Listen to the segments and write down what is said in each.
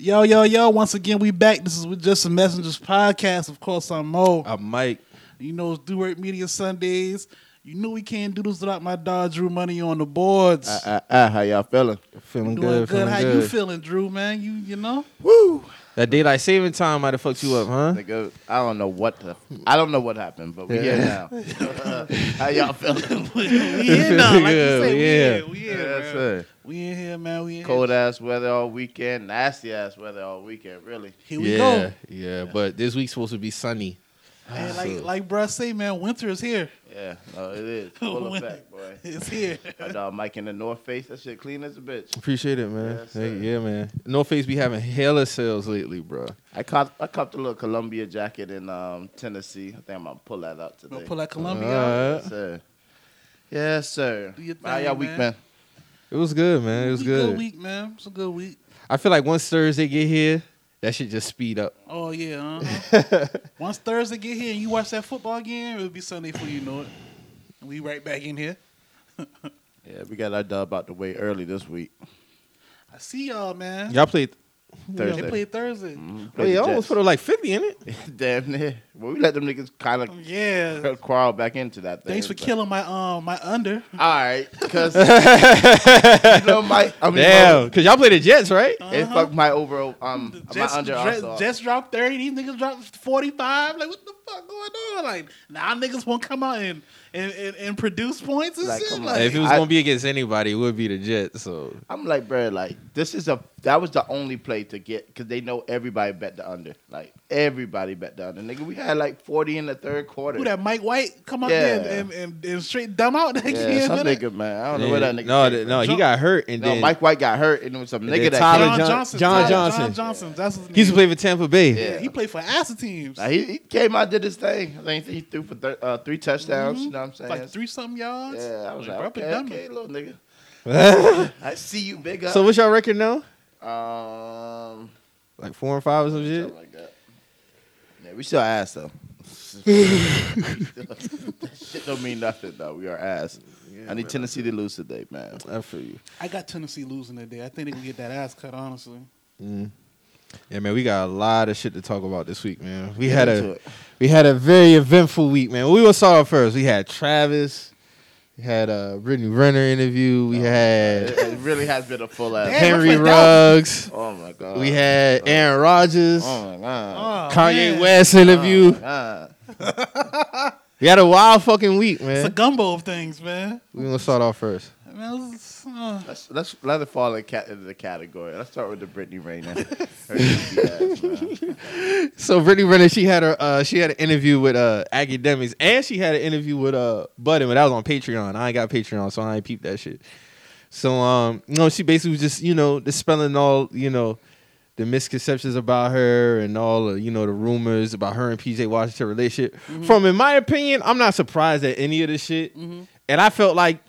Yo, yo, yo, once again, we back. This is with Just a Messengers podcast. Of course, I'm Mo. I'm Mike. You know, it's Do Work Media Sundays. You knew we can't do this without my dog Drew Money on the boards. Ah, ah, ah, how y'all feeling? Feeling Doing good. good. Feeling How good. you feeling, Drew, man? You you know? Woo! That daylight saving time might have fucked you up, huh? Nigga, I don't know what the, I don't know what happened, but we here now. how y'all feeling? we in now. Like you Yeah, say, we yeah. in. We in, Yes, man. sir. We in here, man. We in Cold here. ass weather all weekend, nasty ass weather all weekend, really. Here we yeah, go. yeah, But this week's supposed to be sunny. And like like bruh say, man, winter is here. Yeah, no, it is. Full effect, boy. It's here. My dog Mike in the North Face, that shit clean as a bitch. Appreciate it, man. Yes, Hey, yeah, man. North face be having hella sales lately, bro. I caught I copped a little Columbia jacket in um, Tennessee. I think I'm gonna pull that out today. Gonna pull that Columbia. Out. Yes, sir. Yes, sir. Do your How y'all week, man. man? It was good, man. It was We good. week, man. It's a good week. I feel like once Thursday get here, that shit just speed up. Oh yeah. Uh-huh. Once Thursday get here and you watch that football game, it'll be Sunday before you know it. And we right back in here. Yeah, we got our dub out the way early this week. I see y'all, man. Y'all played. Thursday. They played Thursday. Mhm. Oh, Played yeah, the almost Jets. put like 50 in it. Damn near. Well, we let them niggas kind of Yeah. crawl back into that thing. Thanks for but- killing my um my under. All right, because you know my I mean, Damn, because y'all play the Jets, right? it Uh-huh. fucked my overall um The my under Jets. Jets dropped 30, these niggas dropped 45. Like, what the fuck going on? Like, now niggas won't come out and, and, and, and produce points and Like, shit. Like, if it was I- gonna be against anybody, it would be the Jets. So I'm like, bro, like this is a that was the only play to get because they know everybody bet the under. Like everybody bet the under. Nigga, we had like 40 in the third quarter. who that Mike White come up Yeah. there and, and, and straight dumb out that yeah, game, some nigga, man. I don't know where that nigga. no, came th- no, he got hurt, and No, then Mike White got hurt, and it was some nigga that Tyler came. John, John- Johnson. John Tyler- Johnson. John Johnson. That's his name. he used to play for Tampa Bay. Yeah. He played for acid teams. Nah, he, he came out, did his thing. I think he threw for thir- uh, three touchdowns. Mhm. You know what I'm saying? like three something yards. Yeah, I was Like, like, bro, okay, dumb okay, little nigga. I see you, big up. so what's your record now? um, Like four and five or some shit. something like that. Yeah, we still ass though. that shit don't mean nothing though. We are ass. I need Tennessee to lose today, man. I feel you. I got Tennessee losing today. I think they can get that ass cut, honestly. Mm. Yeah, man, we got a lot of shit to talk about this week, man. We Get had a it. we had a very eventful week, man. We will start off first. We had Travis, we had a Brittany Renner interview, we oh, It, had it really has been a full ass. Henry looks Ruggs, Oh my god. we had oh, Aaron Rodgers, Oh my god. Oh, Kanye man. West Oh interview. my god. We had a wild fucking week, man. It's a gumbo of things, man. We gonna start off first. Man, it's, uh, Let's let's let it fall in cat into the category. Let's start with the Brittany Renner. Her goofy ass, man. So Brittany Renner, she had her uh she had an interview with uh Akademiks and she had an interview with uh Budden, but that was on Patreon. I ain't got Patreon, so I ain't peep that shit. So um, you know, she basically was just, you know, dispelling all, you know, the misconceptions about her and all the, you know, the rumors about her and PJ Washington relationship. From in my opinion, I'm not surprised at any of this shit. Mm-hmm. And I felt like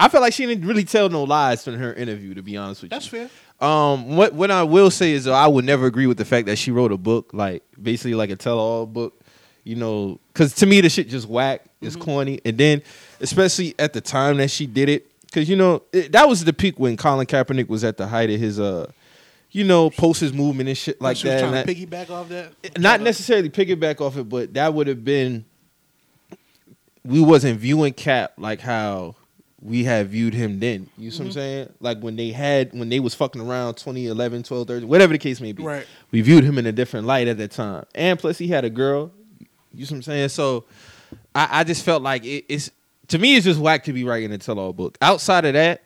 I felt like she didn't really tell no lies in her interview, to be honest with that's you. That's fair. Um, what what I will say is, though, I would never agree with the fact that she wrote a book, like basically like a tell-all book. You know, because to me the shit just whack. It's corny, and then especially at the time that she did it, because you know it, that was the peak when Colin Kaepernick was at the height of his uh, you know, post his movement and shit like she was that. trying and to that- piggyback off that. not necessarily piggyback off it, but that would have been we wasn't viewing Cap like how we had viewed him then. You see what I'm saying? Like when they had when they was fucking around 2011, 12, 13, whatever the case may be. Right. We viewed him in a different light at that time. And plus he had a girl. You see what I'm saying? So I, I just felt like it, it's to me it's just whack to be writing a tell all book. Outside of that,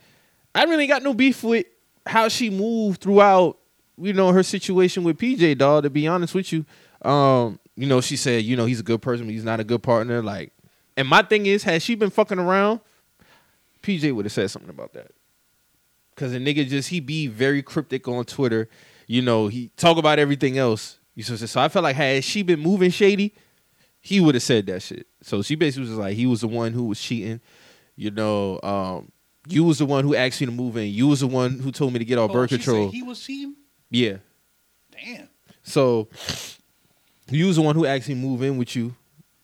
I really got no beef with how she moved throughout, you know, her situation with PJ dog, to be honest with you. Um, you know, she said, you know, he's a good person, but he's not a good partner. Like, and my thing is, has she been fucking around, PJ would have said something about that. Cause the nigga just he be very cryptic on Twitter. You know, he talk about everything else. You know, so I felt like had she been moving shady, he would have said that shit. So she basically was like, he was the one who was cheating. You know, um, you was the one who asked me to move in. You was the one who told me to get off Oh, birth control. He was cheating. yeah. Damn. So you was the one who asked me to move in with you.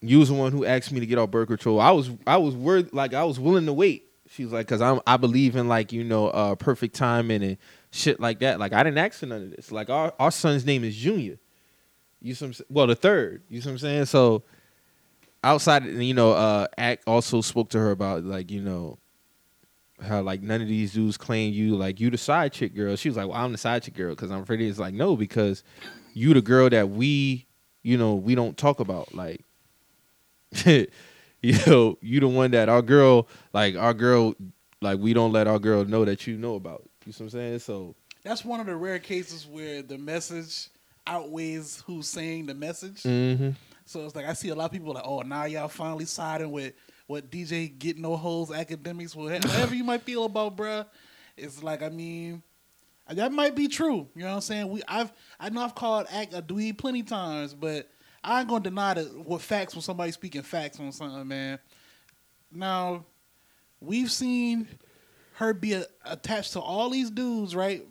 You was the one who asked me to get off birth control. I was I was worth like I was willing to wait. She was like, cause I'm I believe in like you know uh perfect timing and shit like that. Like I didn't ask for none of this. Like our our son's name is Junior. You saying? Well, the third. You see what I'm saying? So outside, you know, uh, Act also spoke to her about like you know how like none of these dudes claim you like you the side chick girl. She was like, "Well, I'm the side chick girl because I'm pretty." It's like no, because you the girl that we you know we don't talk about. Like you know, you the one that our girl like our girl like we don't let our girl know that you know about. You see what I'm saying? So That's one of the rare cases where the message outweighs who's saying the message. mhm. So it's like I see a lot of people like, oh, now y'all finally siding with what DJ get no holes Akademiks, whatever you might feel about, bruh. It's like I mean, that might be true. You know what I'm saying? We I've I know I've called act a dweeb plenty times, but I ain't gonna deny that what facts when somebody speaking facts on something, man. Now we've seen her be a, attached to all these dudes, right?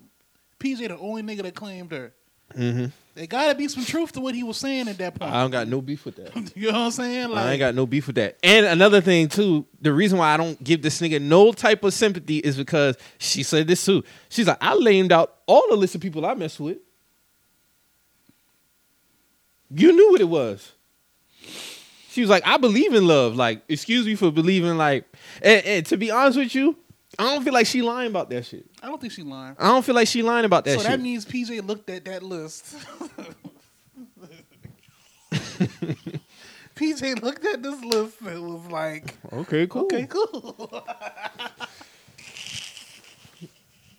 PJ the only nigga that claimed her. Mhm. There gotta be some truth to what he was saying at that point. I don't got no beef with that. You know what I'm saying? Like, I ain't got no beef with that. And another thing too, the reason why I don't give this nigga no type of sympathy is because she said this too. She's like, I lamed out all the list of people I mess with. You knew what it was. She was like, I believe in love. Like, excuse me for believing like and, and to be honest with you, I don't feel like she lying about that shit. I don't think she lying. I don't feel like she lying about that so shit. that means PJ looked at that list. PJ looked at this list and was like, okay, cool. "Okay, cool."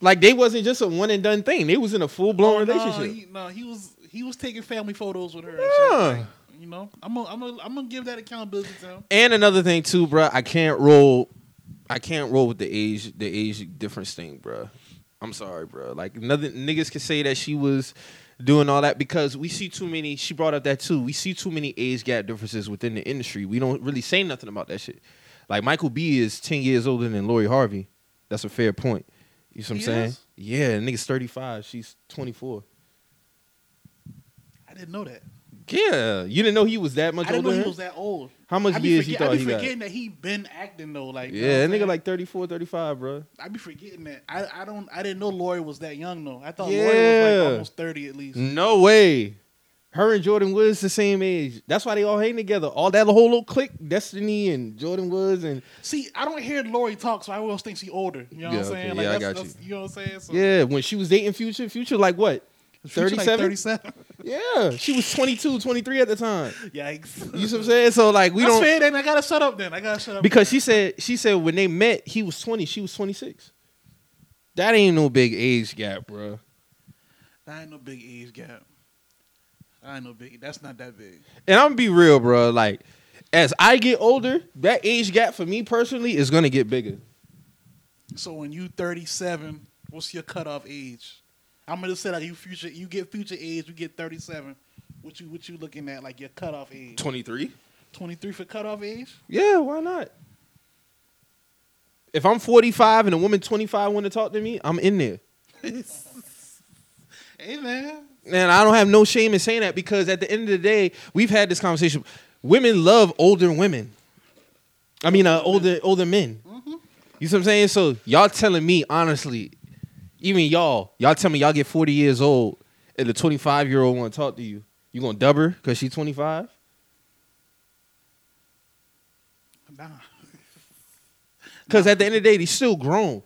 Like they wasn't just a one and done thing. They was in a full blown Oh, no, relationship. he, no, he was he was taking family photos with her. And Yeah. shit. Like, you know, I'm gonna I'm gonna I'm gonna give that accountability to him. And another thing too, bro, I can't roll. I can't roll with the age, the age difference thing, bro. I'm sorry, bro. Like another niggas can say that she was doing all that because we see too many. She brought up that too. We see too many age gap differences within the industry. We don't really say nothing about that shit. Like Michael B is ten years older than Lori Harvey. That's a fair point. You see what I'm He saying? is? Yeah, the nigga's 35. She's 24. I didn't know that. Yeah, you didn't know he was that much I didn't older. know he was that old. How much I be years you forget- thought I be he got? forgetting that he been acting though. Like, you know Yeah, what that I'm nigga saying? like 34, 35, bro. I be forgetting that. I, I don't I didn't know Lori was that young though. I thought Lori was Yeah. like almost thirty at least. No way. Her and Jordyn Woods the same age. That's why they all hang together. All that whole little clique, Destiny and Jordyn Woods and See, I don't hear Lori talk, so I always think she older. You know what Yeah, I'm saying? okay. Like, Yeah, I that's, got that's- you. know what I'm saying? So, yeah, when she was dating Future, Future like what? Future like 37? 37. Yeah, she was 22, 23 at the time. Yikes. You see what I'm saying? So like we That's don't fair. Then I gotta shut up. Then I gotta shut up. because she said she said when they met he was 20, she was 26. That ain't no big age gap, bro. that ain't no big age gap. I ain't no big. That's not that big. And I'm gonna be real, bro. Like as I get older, that age gap for me personally is gonna get bigger. So when you 37, what's your cutoff age? I'm gonna say like you future. You get future age. You get 37. What you what you looking at like your cutoff age? 23. 23 for cutoff age. Yeah, why not? If I'm 45 and a woman 25 want to talk to me, I'm in there. Hey man. And I don't have no shame in saying that because at the end of the day, we've had this conversation. Women love older women. I mean, uh, older older men. You see what I'm saying? So y'all telling me honestly, even y'all, y'all tell me y'all get 40 years old and the 25 year old want to talk to you. You gonna dub her because she's 25? Nah. Because at the end of the day, they still grown.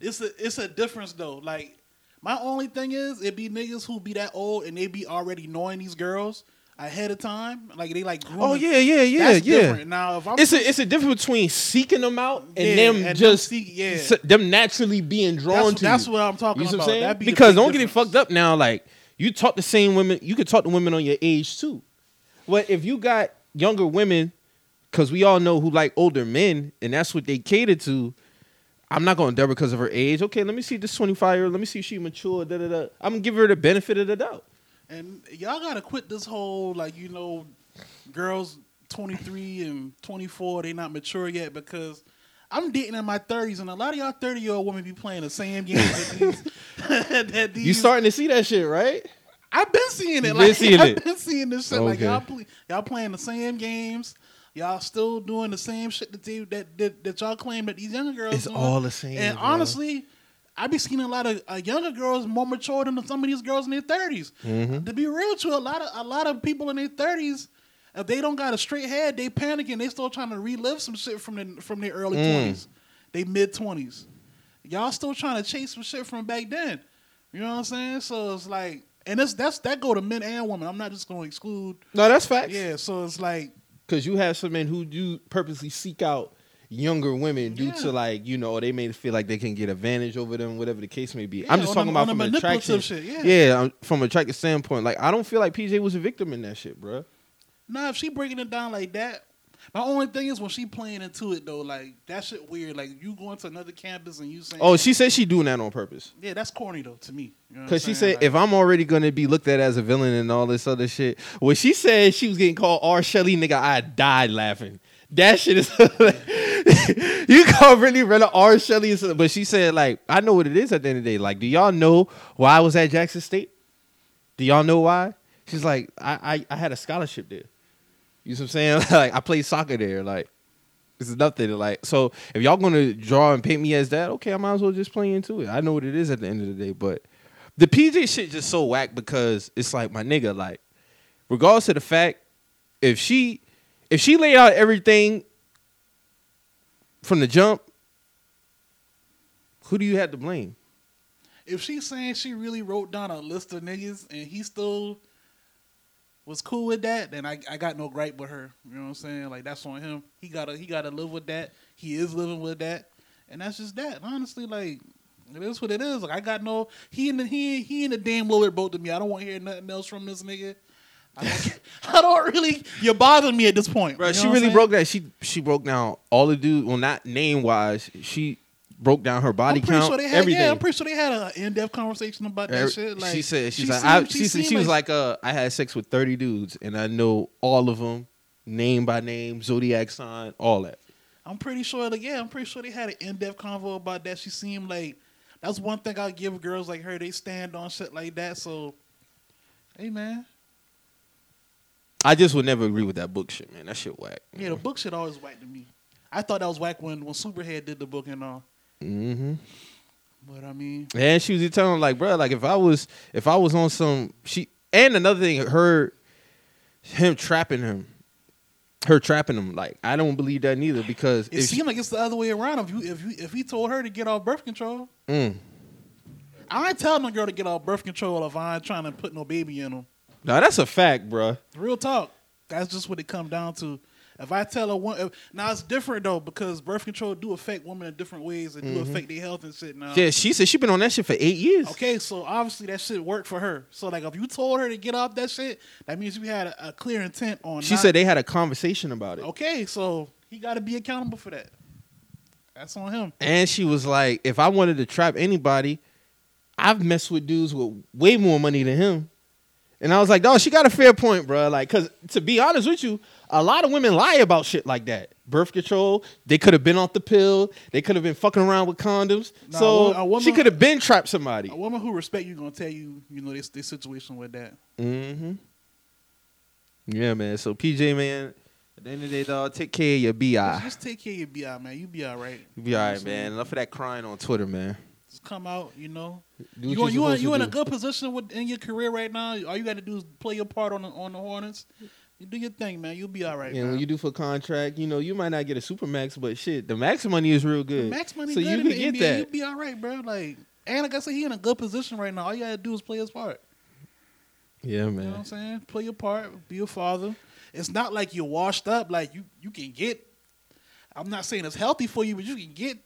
It's a it's a difference though. Like my only thing is it be niggas who be that old and they be already knowing these girls ahead of time. Like they like grooming. Oh yeah, yeah, yeah, That's yeah. different. Now if I'm It's a it's a difference between seeking them out and Yeah, them and them just seek- yeah. s- them naturally being drawn that's, to that's you. what I'm talking You see about. saying? Be because don't get it fucked up now. Like you talk the same women, you could talk to women on your age too. But if you got younger women, because we all know who like older men, and that's what they cater to. I'm not gonna dub her because of her age. Okay, let me see this 25 year old. Let me see if she mature. Da, da, da. I'm gonna give her the benefit of the doubt. And y'all gotta quit this whole like you know, girls 23 and 24 they not mature yet because I'm dating in my 30s and a lot of y'all 30 year old women be playing the same game that these. that these You starting to see that shit, right? I've been seeing it. Like, been seeing I've it? been seeing this shit. Like Okay. y'all, play, y'all playing the same games. Y'all still doing the same shit that they, that, that that y'all claim that these younger girls. It's doing. all the same, And bro. honestly, I be seeing a lot of uh, younger girls more mature than some of these girls in their 30s. Mm-hmm. To be real to a lot of a lot of people in their thirties, if they don't got a straight head, they panicking. They still trying to relive some shit from the from their early Mm. twenties, they mid twenties. Y'all still trying to chase some shit from back then. You know what I'm saying? So it's like, and it's that's that go to men and women. I'm not just going to exclude. No, that's facts. Yeah. So it's like, Because you have some men who do purposely seek out younger women due Yeah. to like you know they may feel like they can get advantage over them, whatever the case may be. Yeah, I'm just talking a- about from attraction. shit, yeah. um, from attractive standpoint. Like I don't feel like PJ was a victim in that shit, bro. nah, if she breaking it down like that. My only thing is when she playing into it though, like that shit weird. Like you going to another campus and you saying, Oh, she said she doing that on purpose. yeah, that's corny though to me. You know Cause she said if I'm already gonna be looked at as a villain and all this other shit, when she said she was getting called R. Shelley, nigga, I died laughing. That shit is you can't really run an R. But she said like I know what it is at the end of the day. Like, do y'all know why I was at Jackson State? Do y'all know why? She's like, I I, I had a scholarship there. You know what I'm saying? like I played soccer there. Like this is nothing. Like so, if y'all gonna draw and paint me as that, okay, I might as well just play into it. I know what it is at the end of the day, but the PJ shit just so whack because it's like my nigga, like, regardless of the fact, if she if she laid out everything from the jump, who do you have to blame? if she's saying she really wrote down a list of niggas and he still was cool with that, then I, I got no gripe with her. You know what I'm saying? Like that's on him. He gotta he gotta live with that. He is living with that, and that's just that. Honestly, like it is what it is. Like I got no he and the, he he and the damn lawyer boat to me. I don't want to hear nothing else from this nigga. I don't, I don't really. You're bothering me at this point, Bro, You know she really broke that. She she broke down all the dudes. Well, not name wise. She broke down her body I'm pretty count. sure they had. everything. Yeah, I'm pretty sure they had an in-depth conversation about that Every- shit. Like she said, she's she like, seemed- I, she, said, seemed she was like, uh, I had sex with thirty dudes, and I know all of them, name by name, zodiac sign, all that. I'm pretty sure that yeah, I'm pretty sure they had an in depth convo about that. She seemed like that's one thing I'll give girls like her. They stand on shit like that. So, hey man, I just would never agree with that book shit, man. That shit whack. yeah, the book shit always whack to me. I thought that was whack when when Superhead did the book and all. Mm-hmm. But I mean, And she was telling like, bro, like if I was if I was on some she and another thing, her him trapping him, her trapping him. Like I don't believe that neither because it if seemed like it's the other way around. If you if you if he told her to get off birth control, mm, I ain't telling no girl to get off birth control if I ain't trying to put no baby in them. Now that's a fact, bro. Real talk. That's just what it come down to. If I tell a woman, now it's different though because birth control do affect women in different ways and do mm-hmm. affect their health and shit. Now, Yeah, she said she been on that shit for eight years. okay, so obviously that shit worked for her. So like, if you told her to get off that shit, that means you had a, a clear intent on. She not- said they had a conversation about it. okay, so he got to be accountable for that. That's on him. And she was like, if I wanted to trap anybody, I've messed with dudes with way more money than him. And I was like, dog, she got a fair point, bro. Like, cause to be honest with you, a lot of women lie about shit like that. Birth control, they could have been off the pill, they could have been fucking around with condoms. Nah, so a a woman- she could have been trapped somebody. A woman who respect you gonna tell you, you know, this this situation with that. Mm-hmm. Yeah, man. So PJ, man, at the end of the day, dog, take care of your BI. Just take care of your BI, man. You be all right. You be all right, man. Enough of that crying on Twitter, man. Come out, you know. Do You you you, in, a good position with, in your career right now. All you got to do is play your part on the, on the Hornets. You do your thing, man. You'll be all right. And man. when you do for contract, you know, you might not get a super max, but shit, the max money is real good. Max money so good you can the get NBA, that. You'll be all right, bro. Like, and like I said, he in a good position right now. All you got to do is play his part. Yeah, You know what I'm man. saying? Play your part. Be a father. It's not like you're washed up. Like you, you can get. I'm not saying it's healthy for you, but you can get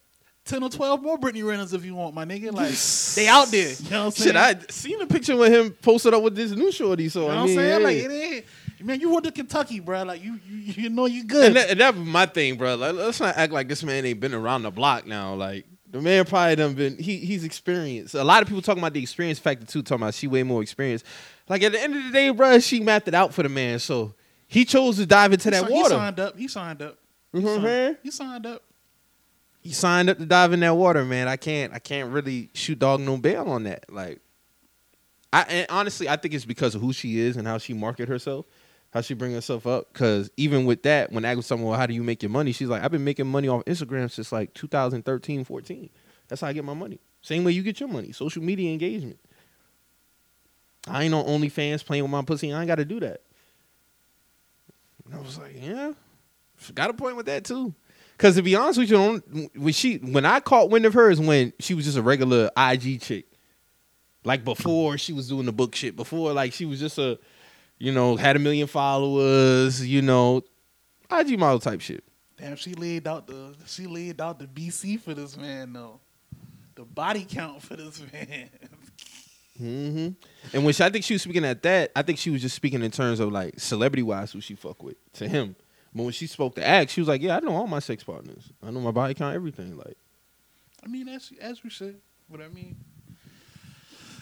ten or twelve more Brittany Reynolds if you want, my nigga. Like they out there. You know what I'm saying? Shit, I seen a picture with him posted up with this new shorty. So You know I what I'm mean, saying? Like it ain't. Man, you went to Kentucky, bro. Like you, you, you know you good. and that, and that was my thing, bro. Like, let's not act like this man ain't been around the block now. Like the man probably done been he he's experienced. A lot of people talking about the experience factor too, talking about she way more experience. Like at the end of the day, bro, she mapped it out for the man. So he chose to dive into He that si- water. He signed up. He signed up. You know what I'm saying? He signed up. He signed up to dive in that water, man. I can't I can't really shoot dog no bail on that. Like I honestly I think it's because of who she is and how she market herself, how she bring herself up. Cause even with that, when I was someone, about how do you make your money, she's like, I've been making money off Instagram since like 2013, 14. That's how I get my money. Same way you get your money. Social media engagement. I ain't on OnlyFans playing with my pussy. I ain't got to do that. And I was like, yeah, got a point with that too. Because to be honest with you, when she when I caught wind of her is when she was just a regular IG chick, like before she was doing the book shit. Before like she was just a, you know, had a million followers. You know, IG model type shit. Damn, she laid out the she laid out the BC for this man though. The body count for this man. hmm And when she, I think she was speaking at that, I think she was just speaking in terms of like celebrity wise who she fuck with to him. But when she spoke to Axe, she was like, "Yeah, I know all my sex partners. I know my body count, everything." Like, I mean, as as we said, what I mean.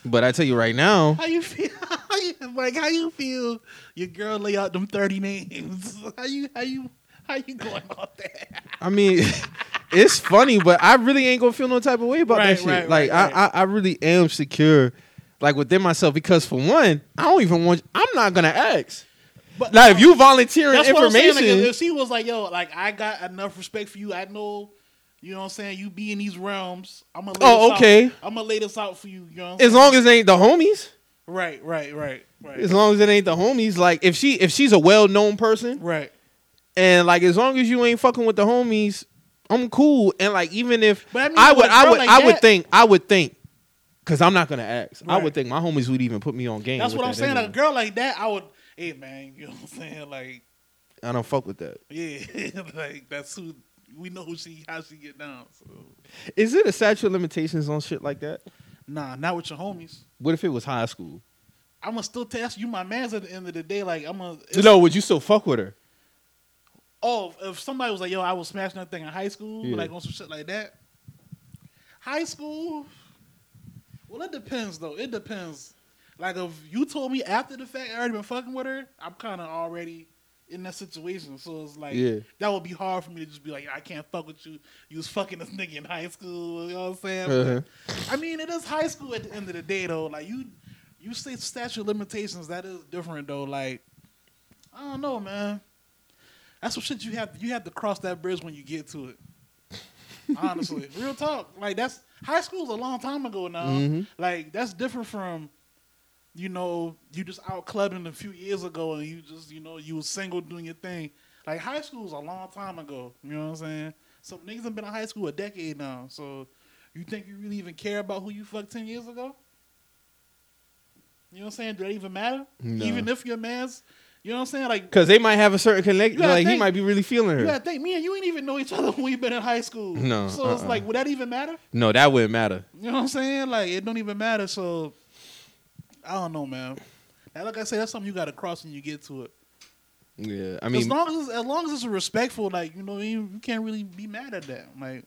but I tell you right now, How you feel? How you, like how you feel? Your girl lay out them thirty names. How you how you how you going about that? I mean, it's funny, but I really ain't gonna feel no type of way about Right, that shit. right, like, right, I, I, I really am secure, like within myself, because for one, I don't even want. I'm not gonna ask. But Now, if you volunteering That's what I'm saying. information, Like, if she was like, "Yo, like I got enough respect for you. I know, you know what I'm saying. You be in these realms. I'm gonna. Lay Oh, okay. Out. I'm gonna lay this out for you. You know. As long as it ain't the homies, Right. Right. Right. Right. as long as it ain't the homies, like if she if she's a well known person, right. and like as long as you ain't fucking with the homies, I'm cool. And like even if But I mean, I would, I would, like I would think, I would think, because I'm not gonna ask. I would think my homies would even put me on game. That's what I'm that saying. Like a girl like that, I would. Hey man, you know what I'm saying? Like I don't fuck with that. yeah, like that's who we know who she how she get down. So Is it a statute of limitations on shit like that? nah, not with your homies. What if it was high school? I'm gonna still test you, my man's at the end of the day. Like I'm gonna. No, would you still fuck with her? Oh, if somebody was like, "Yo, I was smashing that thing in high school," Yeah. like on some shit like that. High school. Well, it depends though. It depends. Like if you told me after the fact I already been fucking with her, I'm kind of already in that situation. So it's like Yeah. that would be hard for me to just be like, I can't fuck with you. You was fucking this nigga in high school. You know what I'm saying? Uh-huh. But, I mean, it is high school at the end of the day though. Like you, you say statute limitations. That is different though. Like I don't know, man. That's what shit you have. You have to cross that bridge when you get to it. Honestly, real talk. Like that's high school's a long time ago now. Mhm. Like that's different from, you know, you just out clubbing a few years ago and you just, you know, you was single doing your thing. Like high school's a long time ago. You know what I'm saying? So niggas have been in high school a decade now. So you think you really even care about who you fucked ten years ago? You know what I'm saying? Do that even matter? No. Even if your man's, you know what I'm saying? Like Because they might have a certain connection. Like he might be really feeling her. gotta think, me and you ain't even know each other when we been in high school. No, So it's uh-uh. like, would that even matter? No, that wouldn't matter. You know what I'm saying? Like, it don't even matter. So, I don't know, man. And like I said, that's something you gotta cross when you get to it. Yeah, I mean, as long as as long as it's respectful, like you know, you, you can't really be mad at that. Like,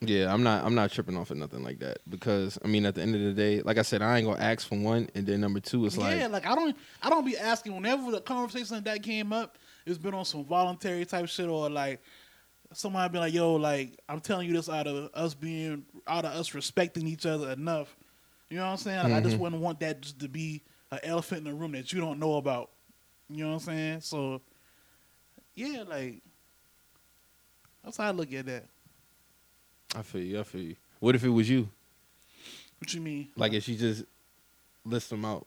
yeah, I'm not. I'm not tripping off of nothing like that because I mean, at the end of the day, like I said, I ain't gonna ask for one, and then number two, it's yeah, like, yeah, like I don't, I don't be asking whenever the conversation like that came up. It's been on some voluntary type shit or like somebody be like, "Yo, like I'm telling you this out of us being out of us respecting each other enough." You know what I'm saying? Like I just Mhm. wouldn't want that just to be an elephant in the room that you don't know about. You know what I'm saying? So, yeah, like that's how I look at that. I feel you. I feel you. What if it was you? What you mean? Like if she just list them out.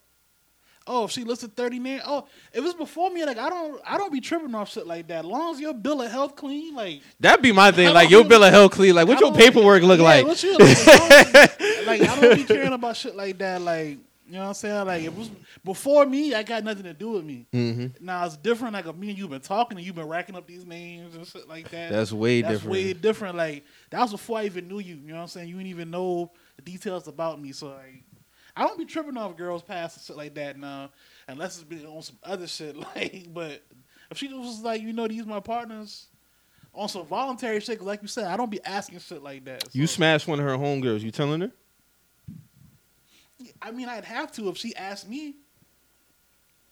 Oh, if she listed thirty names. Oh, if it's before me, like I don't, I don't be tripping off shit like that. As long as your bill of health clean, like That'd be my thing. Like your bill of health clean. Like what your paperwork look yeah, like? What you, like, as long as- like, I don't be caring about shit like that. Like you know what I'm saying? Like it was before me, I got nothing to do with me. Mm-hmm. Now it's different. Like me and you've been talking and you've been racking up these names and shit like that. That's way different. That's different. way different. Like that was before I even knew you. You know what I'm saying? You didn't even know the details about me. So like, I don't be tripping off girls past and shit like that now, unless it's been on some other shit. Like, but if she was like, you know, these my partners. On some voluntary shit, like you said, I don't be asking shit like that. you So, smashed one of her homegirls. You telling her? I mean, I'd have to if she asked me.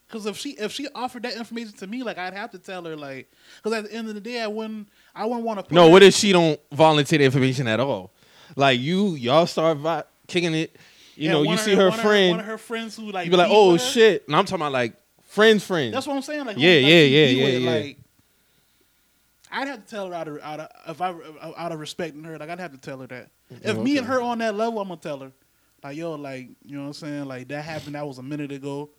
Cause if she if she offered that information to me, like I'd have to tell her, like, cause at the end of the day, I wouldn't I wouldn't want to. No. What if she don't volunteer the information at all? Like you, y'all start vi- kicking it. You know, you see her one friend. one of her friends who like you be like, oh shit. And I'm talking about like friends, friends. That's what I'm saying. Like, Yeah, yeah, yeah, yeah, with, yeah. Like, I'd have to tell her out of out of if I out of respecting her, like I'd have to tell her that. If Oh, me and her on that level, I'm gonna tell her, like yo, like you know what I'm saying, like that happened. That was a minute ago.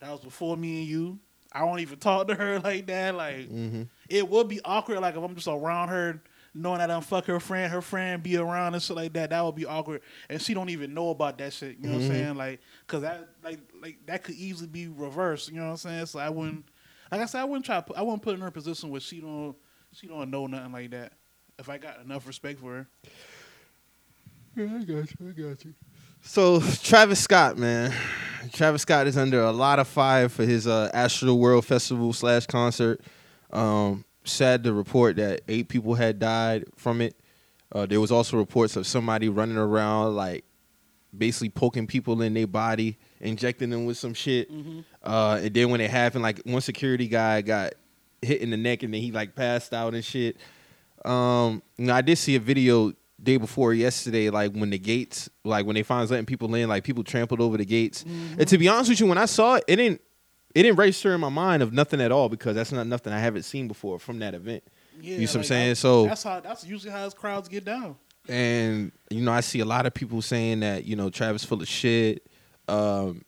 That was before me and you. I won't even talk to her like that. Like Mm-hmm. it would be awkward. Like if I'm just around her, knowing that I'm fuck her friend, her friend be around and shit like that. That would be awkward, and she don't even know about that shit. You know what I'm Mhm. saying? Like, cause that like like that could easily be reversed. You know what I'm saying? So I wouldn't. Like I said, I wouldn't try. Put, I wouldn't put in her position where she don't she don't know nothing like that. If I got enough respect for her, Yeah, I got you. I got you. So Travis Scott, man, Travis Scott is under a lot of fire for his uh, Astroworld Festival slash concert. Um, sad to report that eight people had died from it. Uh, there was also reports of somebody running around like basically poking people in their body, injecting them with some shit. Uh, and then when it happened, like one security guy got hit in the neck and then he like passed out and shit. Um, you know, I did see a video day before yesterday, like when the gates, like when they finally letting people in, like people trampled over the gates. And to be honest with you, when I saw it, it didn't it didn't register in my mind of nothing at all because that's not nothing I haven't seen before from that event. yeah, You see what I'm saying? So- that's how that's usually how crowds get down. And you know, I see a lot of people saying that you know Travis full of shit. Um,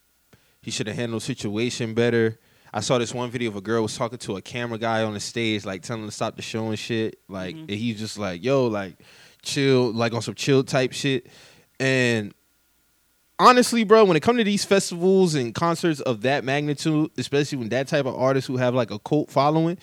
he should have handled the situation better. I saw this one video of a girl was talking to a camera guy on the stage, like telling him to stop the show and shit. Like Mhm. and he's just like, "Yo, like chill, like on some chill type shit." And honestly, bro, when it comes to these festivals and concerts of that magnitude, especially when that type of artists who have like a cult following,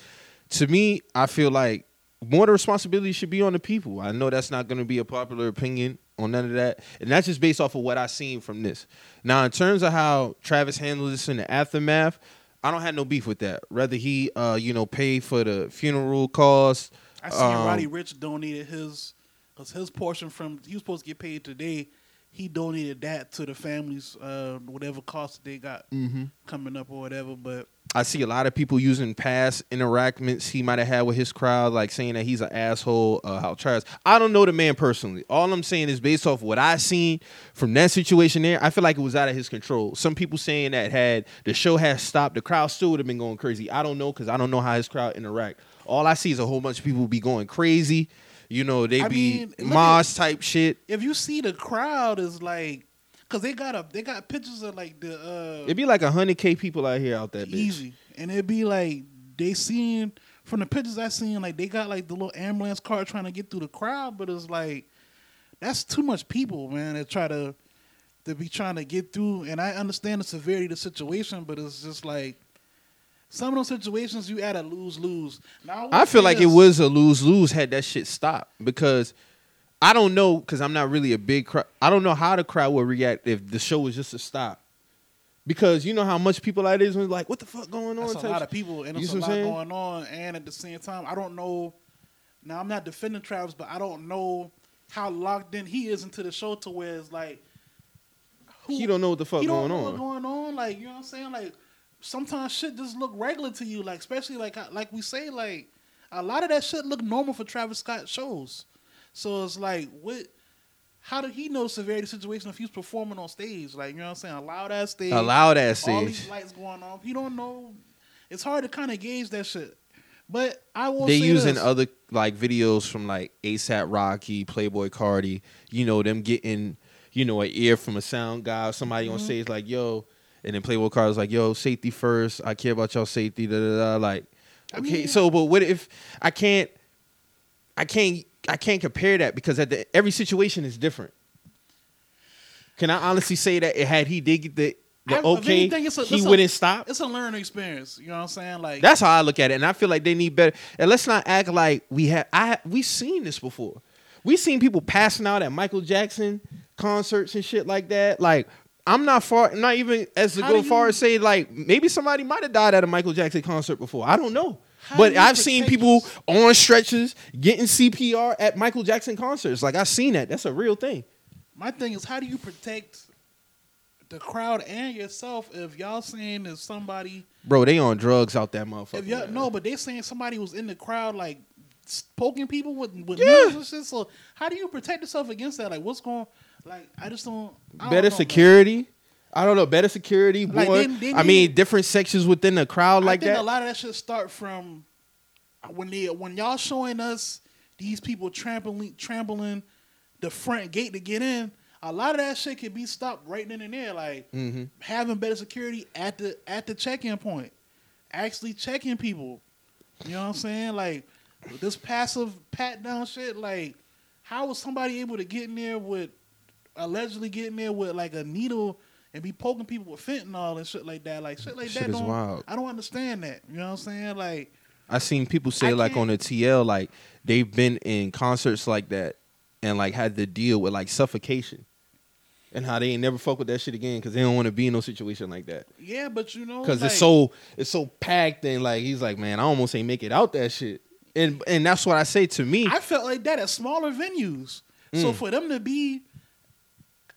to me, I feel like more the responsibility should be on the people. I know that's not going to be a popular opinion on none of that, and that's just based off of what I seen from this. Now, in terms of how Travis handled this in the aftermath, I don't have no beef with that. Rather he, uh, you know, pay for the funeral costs. I seen Um, Roddy Ricch donated his cause his portion from he was supposed to get paid today. He donated that to the families, uh, whatever costs they got Mm-hmm. coming up or whatever. But I see a lot of people using past interactions he might have had with his crowd, like saying that he's an asshole, uh, how Travis. I don't know the man personally. All I'm saying is based off what I seen from that situation there, I feel like it was out of his control. Some people saying that had the show had stopped, the crowd still would have been going crazy. I don't know because I don't know how his crowd interact. All I see is a whole bunch of people be going crazy. You know, they I be mean, at- type shit. if you see the crowd is like, cause they got a they got pictures of like the uh, It'd be like a hundred k people out here out that bitch. easy, and it'd be like they seeing from the pictures I seen like they got like the little ambulance car trying to get through the crowd, but it's like that's too much people, man. To try to to be trying to get through, and I understand the severity of the situation, but it's just like some of those situations you at a lose lose. Now I feel like it was a lose lose had that shit stopped because I don't know because I'm not really a big crowd. I don't know how the crowd would react if the show was just to stop. Because you know how much people like this when like, what the fuck going on? That's a lot of people, and there's a lot saying? going on. And at the same time, I don't know. Now I'm not defending Travis, but I don't know how locked in he is into the show to where it's like who- He don't know what the fuck going don't know on. what's going on. Like you know what I'm saying? Like sometimes shit just look regular to you. Like especially like like we say like a lot of that shit look normal for Travis Scott shows. So it's like what. How did he know the severity of the situation if he's performing on stage? Like you know what I'm saying? Allow that stage Allow that all stage. All these lights going off. You don't know. It's hard to kind of gauge that shit. But I will. They say using this. other like videos from like ASAP Rocky, Playboi Carti. You know them getting you know an ear from a sound guy, or somebody on Mhm. stage like yo, and then Playboi Carti's like yo, safety first. I care about y'all safety. Da da da. Like I okay, mean- so but what if I can't? I can't. I can't compare that because at the, every situation is different. Can I honestly say that had he did get the the I- okay, anything, it's a- he wouldn't stop? It's a learning experience. You know what I'm saying? Like That's how I look at it, and I feel like they need better. And let's not act like we have. I we've seen this before. We've seen people passing out at Michael Jackson concerts and shit like that. Like I'm not far, not even as to How go do far you- as say like maybe somebody might have died at a Michael Jackson concert before. I don't know. How but you I've seen protect people on stretchers getting CPR at Michael Jackson concerts. Like I've seen that. That's a real thing. my thing is, how do you protect the crowd and yourself if y'all saying that somebody? Bro, they on drugs out that motherfucker. If y'all man. no, but they saying somebody was in the crowd like s- poking people with with knives and shit. So how do you protect yourself against that? Like what's going? Like I just don't. I don't better know, man. security. I don't know, better security. Like, more, I mean, need- different sections within the crowd like I think that. a lot of that should start from. when they when y'all showing us these people trampling trampling the front gate to get in, a lot of that shit can be stopped right then and there. Like Mhm. having better security at the at the check-in point, actually checking people. You know what I'm saying? Like this passive pat down shit. Like how was somebody able to get in there with allegedly get in there with like a needle? And be poking people with fentanyl and shit like that, like shit like Shit that. is don't, wild. I don't understand that. You know what I'm saying? Like, I seen people say I like can't- on the TL like they've been in concerts like that and like had to deal with like suffocation. And how they ain't never fuck with that shit again because they don't want to be in no situation like that. yeah, but you know, Because like, it's so it's so packed and like he's like, man, I almost ain't make it out that shit. And and that's what I say to me. I felt like that at smaller venues. So Mm. for them to be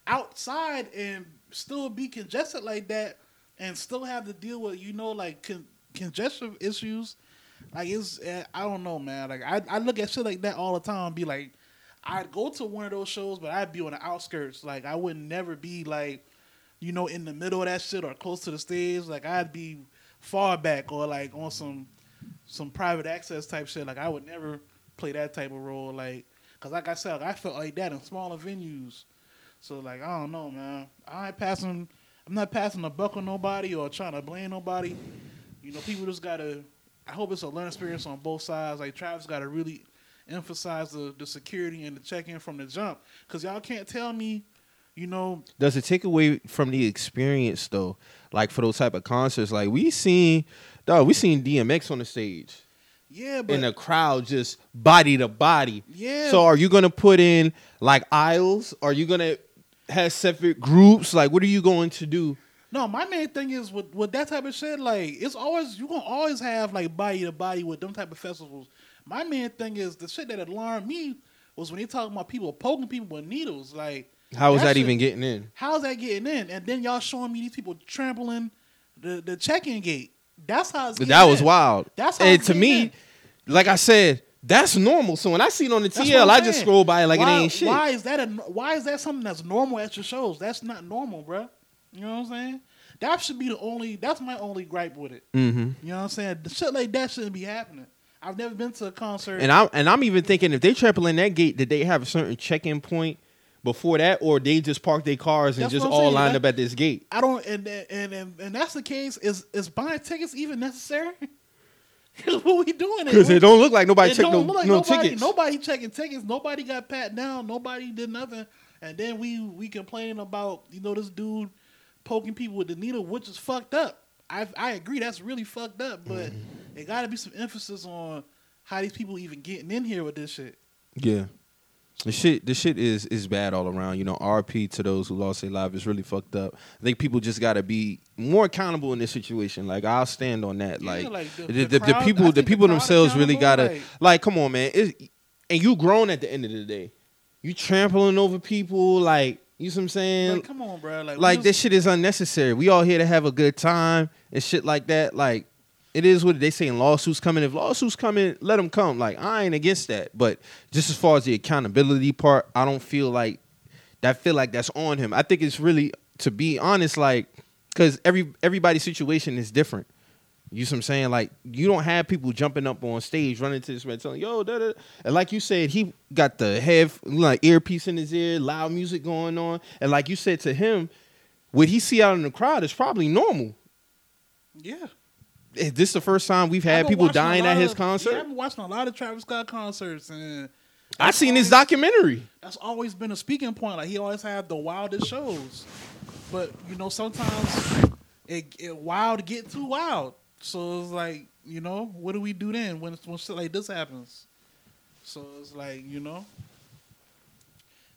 outside and still be congested like that, and still have to deal with you know like con- congestion issues, like it's eh, I don't know, man. Like I I look at shit like that all the time be like, I'd go to one of those shows, but I'd be on the outskirts. Like I would never be like, you know, in the middle of that shit or close to the stage. Like I'd be far back or like on some some private access type shit. Like I would never play that type of role. Like, cause like I said, I felt like that in smaller venues. So like I don't know, man. I ain't passing. I'm not passing the buck on nobody or trying to blame nobody. You know, people just gotta. I hope it's a learning experience on both sides. Like Travis got to really emphasize the, the security and the check in from the jump, cause y'all can't tell me, you know, Does it take away from the experience though? Like for those type of concerts, like we seen, dog, we seen DMX on the stage. yeah, but and the crowd just body to body. yeah. So are you gonna put in like aisles? Are you gonna have separate groups? Like what are you going to do? No, my main thing is with with that type of shit. Like it's always you gonna always have like body to body with them type of festivals. My main thing is the shit that alarmed me was when they talking about people poking people with needles. Like How is That that, shit- even getting in? how's that getting in? And then y'all showing me these people trampling the the check in gate. That's how it's that was in. wild. That's how and to me, in. like I said, that's normal. So when I see it on the That's TL, I'm just scroll by it like why, it ain't shit. Why is that a why is that something that's normal at your shows? That's not normal, bruh. You know what I'm saying? That should be the only. That's my only gripe with it. Mm-hmm. You know what I'm saying? The shit like that shouldn't be happening. I've never been to a concert. And I'm and I'm even thinking if they trampling that gate, did they have a certain check-in point before that, or they just park their cars and That's just all saying. lined That- up at this gate? I don't, and and and, and that's the case. Is is buying tickets even necessary? Because what we doing? Because it don't look like nobody checked no, like no nobody, tickets. Nobody checking tickets. Nobody got pat down. Nobody did nothing. And then we we complaining about you know this dude poking people with the needle, which is fucked up. I I agree that's really fucked up, but Mm-hmm. it got to be some emphasis on how these people even getting in here with this shit. Yeah. The shit, the shit is is bad all around. You know, RP to those who lost their life is really fucked up. I think people just got to be more accountable in this situation. Like I'll stand on that. Yeah, like, like, the- the, the the, the people, the people themselves really gotta like- like, come on, man. It's, and you grown at the end of the day. You trampling over people, like you. See what I'm saying? Like, come on, bro. Like, like this shit is unnecessary. We all here to have a good time and shit like that. Like it is what they saying lawsuits coming. If lawsuits coming, let them come. Like I ain't against that, but just as far as the accountability part, I don't feel like that. Feel like that's on him. I think it's really, to be honest, like because every everybody's situation is different. You see what I'm saying? Like you don't have people jumping up on stage, running to this man, telling yo, da, da. and like you said, he got the head like earpiece in his ear, loud music going on, and like you said to him, what he see out in the crowd is probably normal. yeah. Is this the first time we've had people dying at his of- concert? Yeah, I've been watching a lot of Travis Scott concerts, and I seen his documentary. That's always been a speaking point. Like he always had the wildest shows, but you know sometimes it, it wild get too wild. So it's like you know what do we do then when when shit like this happens? So it's like you know,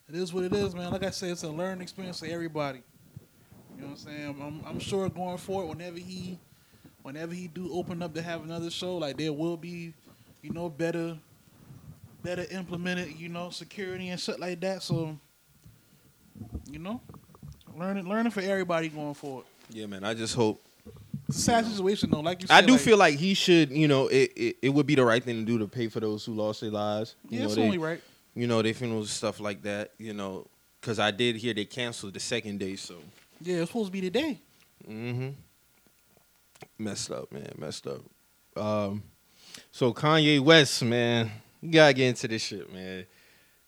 it is what it is, man. Like I said, it's a learning experience for everybody. You know what I'm saying? I'm, I'm sure going forward, whenever he, whenever he do open up to have another show, like there will be, you know, better, better implemented, you know, security and shit like that. So, you know, learning, learning for everybody going forward. Yeah, man. I just hope. Sad situation though, like you said. I do like, feel like he should. You know, it, it it would be the right thing to do to pay for those who lost their lives. You yeah, know, it's they, only right. you know, they funerals stuff like that. You know, because I did hear they canceled the second day, so. Yeah, it's supposed to be today. Mm-hmm. Messed up, man. Messed up. Um, So Kanye West, man, you gotta get into this shit, man.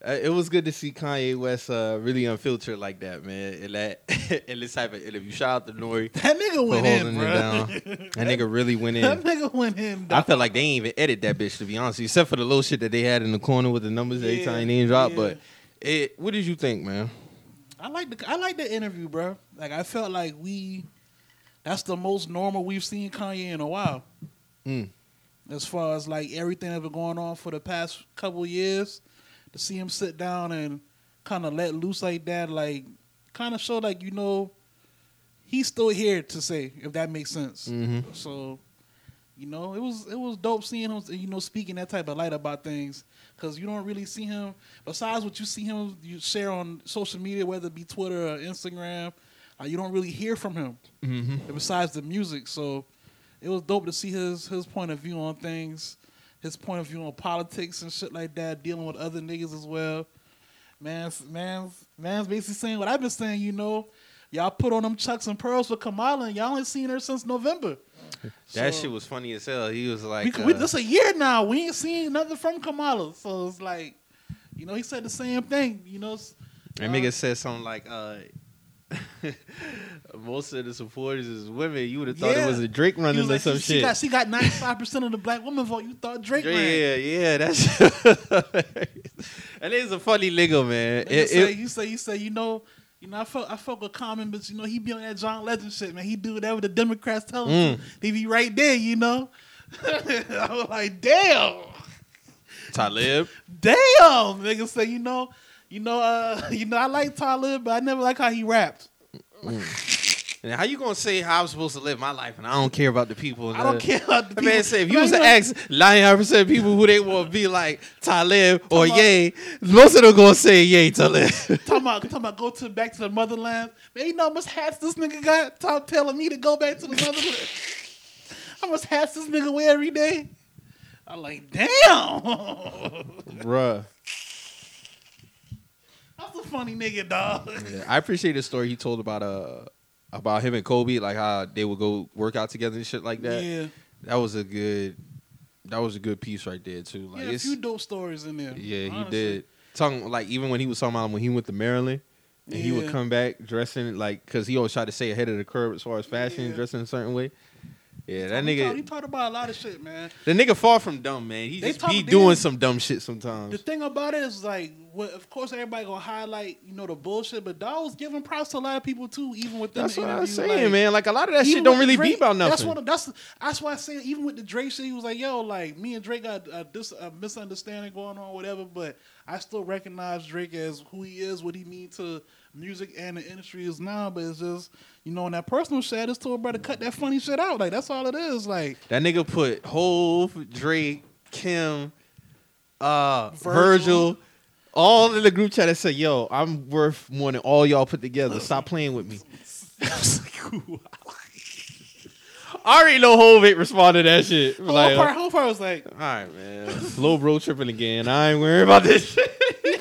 It was good to see Kanye West uh, really unfiltered like that, man. In that in this type of interview. Shout out to N.O.R.E. That nigga went in, bro. down. That nigga really went in. That nigga went in. I felt like they ain't even edit that bitch to be honest, except for the little shit that they had in the corner with the numbers every Yeah, time they name drop. yeah. But it, what did you think, man? I like the I like the interview, bro. Like I felt like we that's the most normal we've seen Kanye in a while. Mm. As far as like everything that's been going on for the past couple years, to see him sit down and kind of let loose like that, like kind of show like you know he's still here to say if that makes sense. Mm-hmm. So, you know, it was it was dope seeing him, you know, speaking that type of light about things because you don't really see him. Besides what you see him, you share on social media, whether it be Twitter or Instagram, uh, you don't really hear from him Mm-hmm. besides the music. So, it was dope to see his his point of view on things, his point of view on politics and shit like that, dealing with other niggas as well. Man's man's man's basically saying what I've been saying. You know, y'all put on them chucks and pearls for Kamala, and y'all ain't seen her since November. That So- shit was funny as hell. He was like, we, could- we, uh, this a year now. We ain't seen nothing from Kamala, so it's like, you know, he said the same thing. You know, s- That uh, nigga said something like, uh, most of the supporters is women. You would have thought Yeah. it was a Drake running or like, some she, she shit. got she got ninety five percent of the black women vote. You thought Drake yeah, ran? yeah, that's. and it's a funny nigga, man. It- say, it- you say you say you know. You know, I fuck, I fuck with Common, but you know, he be on that John Legend shit, man. He do whatever the Democrats tell him. Mm. be right there, you know. I was like, damn. Talib. Damn, nigga say, you know, you know, uh, you know, I like Talib, but I never like how he rapped. And how you gonna say how I'm supposed to live my life and I don't care about the people? I don't care about the people. man said if you Man, was to ask 99 percent of people who they want to be like Talib or Come on. Ye, most of them gonna say Ye Talib. talking about talking about go to back to the motherland. Man, you know how much hats this nigga got? Top telling me to go back to the motherland. how much hats this nigga wear every day? I'm like, damn. Bruh. That's a funny nigga, dog. Yeah, I appreciate the story he told about uh about him and Kobe, like how they would go work out together and shit like that. Yeah, That was a good that was a good piece right there too. Like yeah, a few dope stories in there. Yeah, he did. Talking like even when he was talking about when he went to Maryland, and he would come back dressing like because he always tried to stay ahead of the curve as far as fashion, Yeah. dressing a certain way. Yeah, that He talked, he nigga, talked about a lot of shit, man. the nigga far from dumb, man. He They just talk- be they- doing some dumb shit sometimes. The thing about it is like, what, of course, everybody gonna highlight, you know, the bullshit, but dog was giving props to a lot of people too, even with them. That's what I'm saying, like, man. Like a lot of that shit don't really Drake, be about nothing. That's what that's that's why I say even with the Drake shit, he was like, "Yo, like me and Drake got a, dis, a misunderstanding going on, whatever." But I still recognize Drake as who he is, what he means to music and the industry is now. But it's just you know, in that personal shit, I just told brother cut that funny shit out. Like that's all it is. Like that nigga put Hove, Drake, Kim, uh, Virgil. Virgil. all in the group chat and said, "Yo, I'm worth more than all y'all put together. Stop playing with me." I was like, I already know Hove ain't responded to that shit. whole Like, part, whole part was like all right, man. Low bro tripping again. I ain't worried about this shit.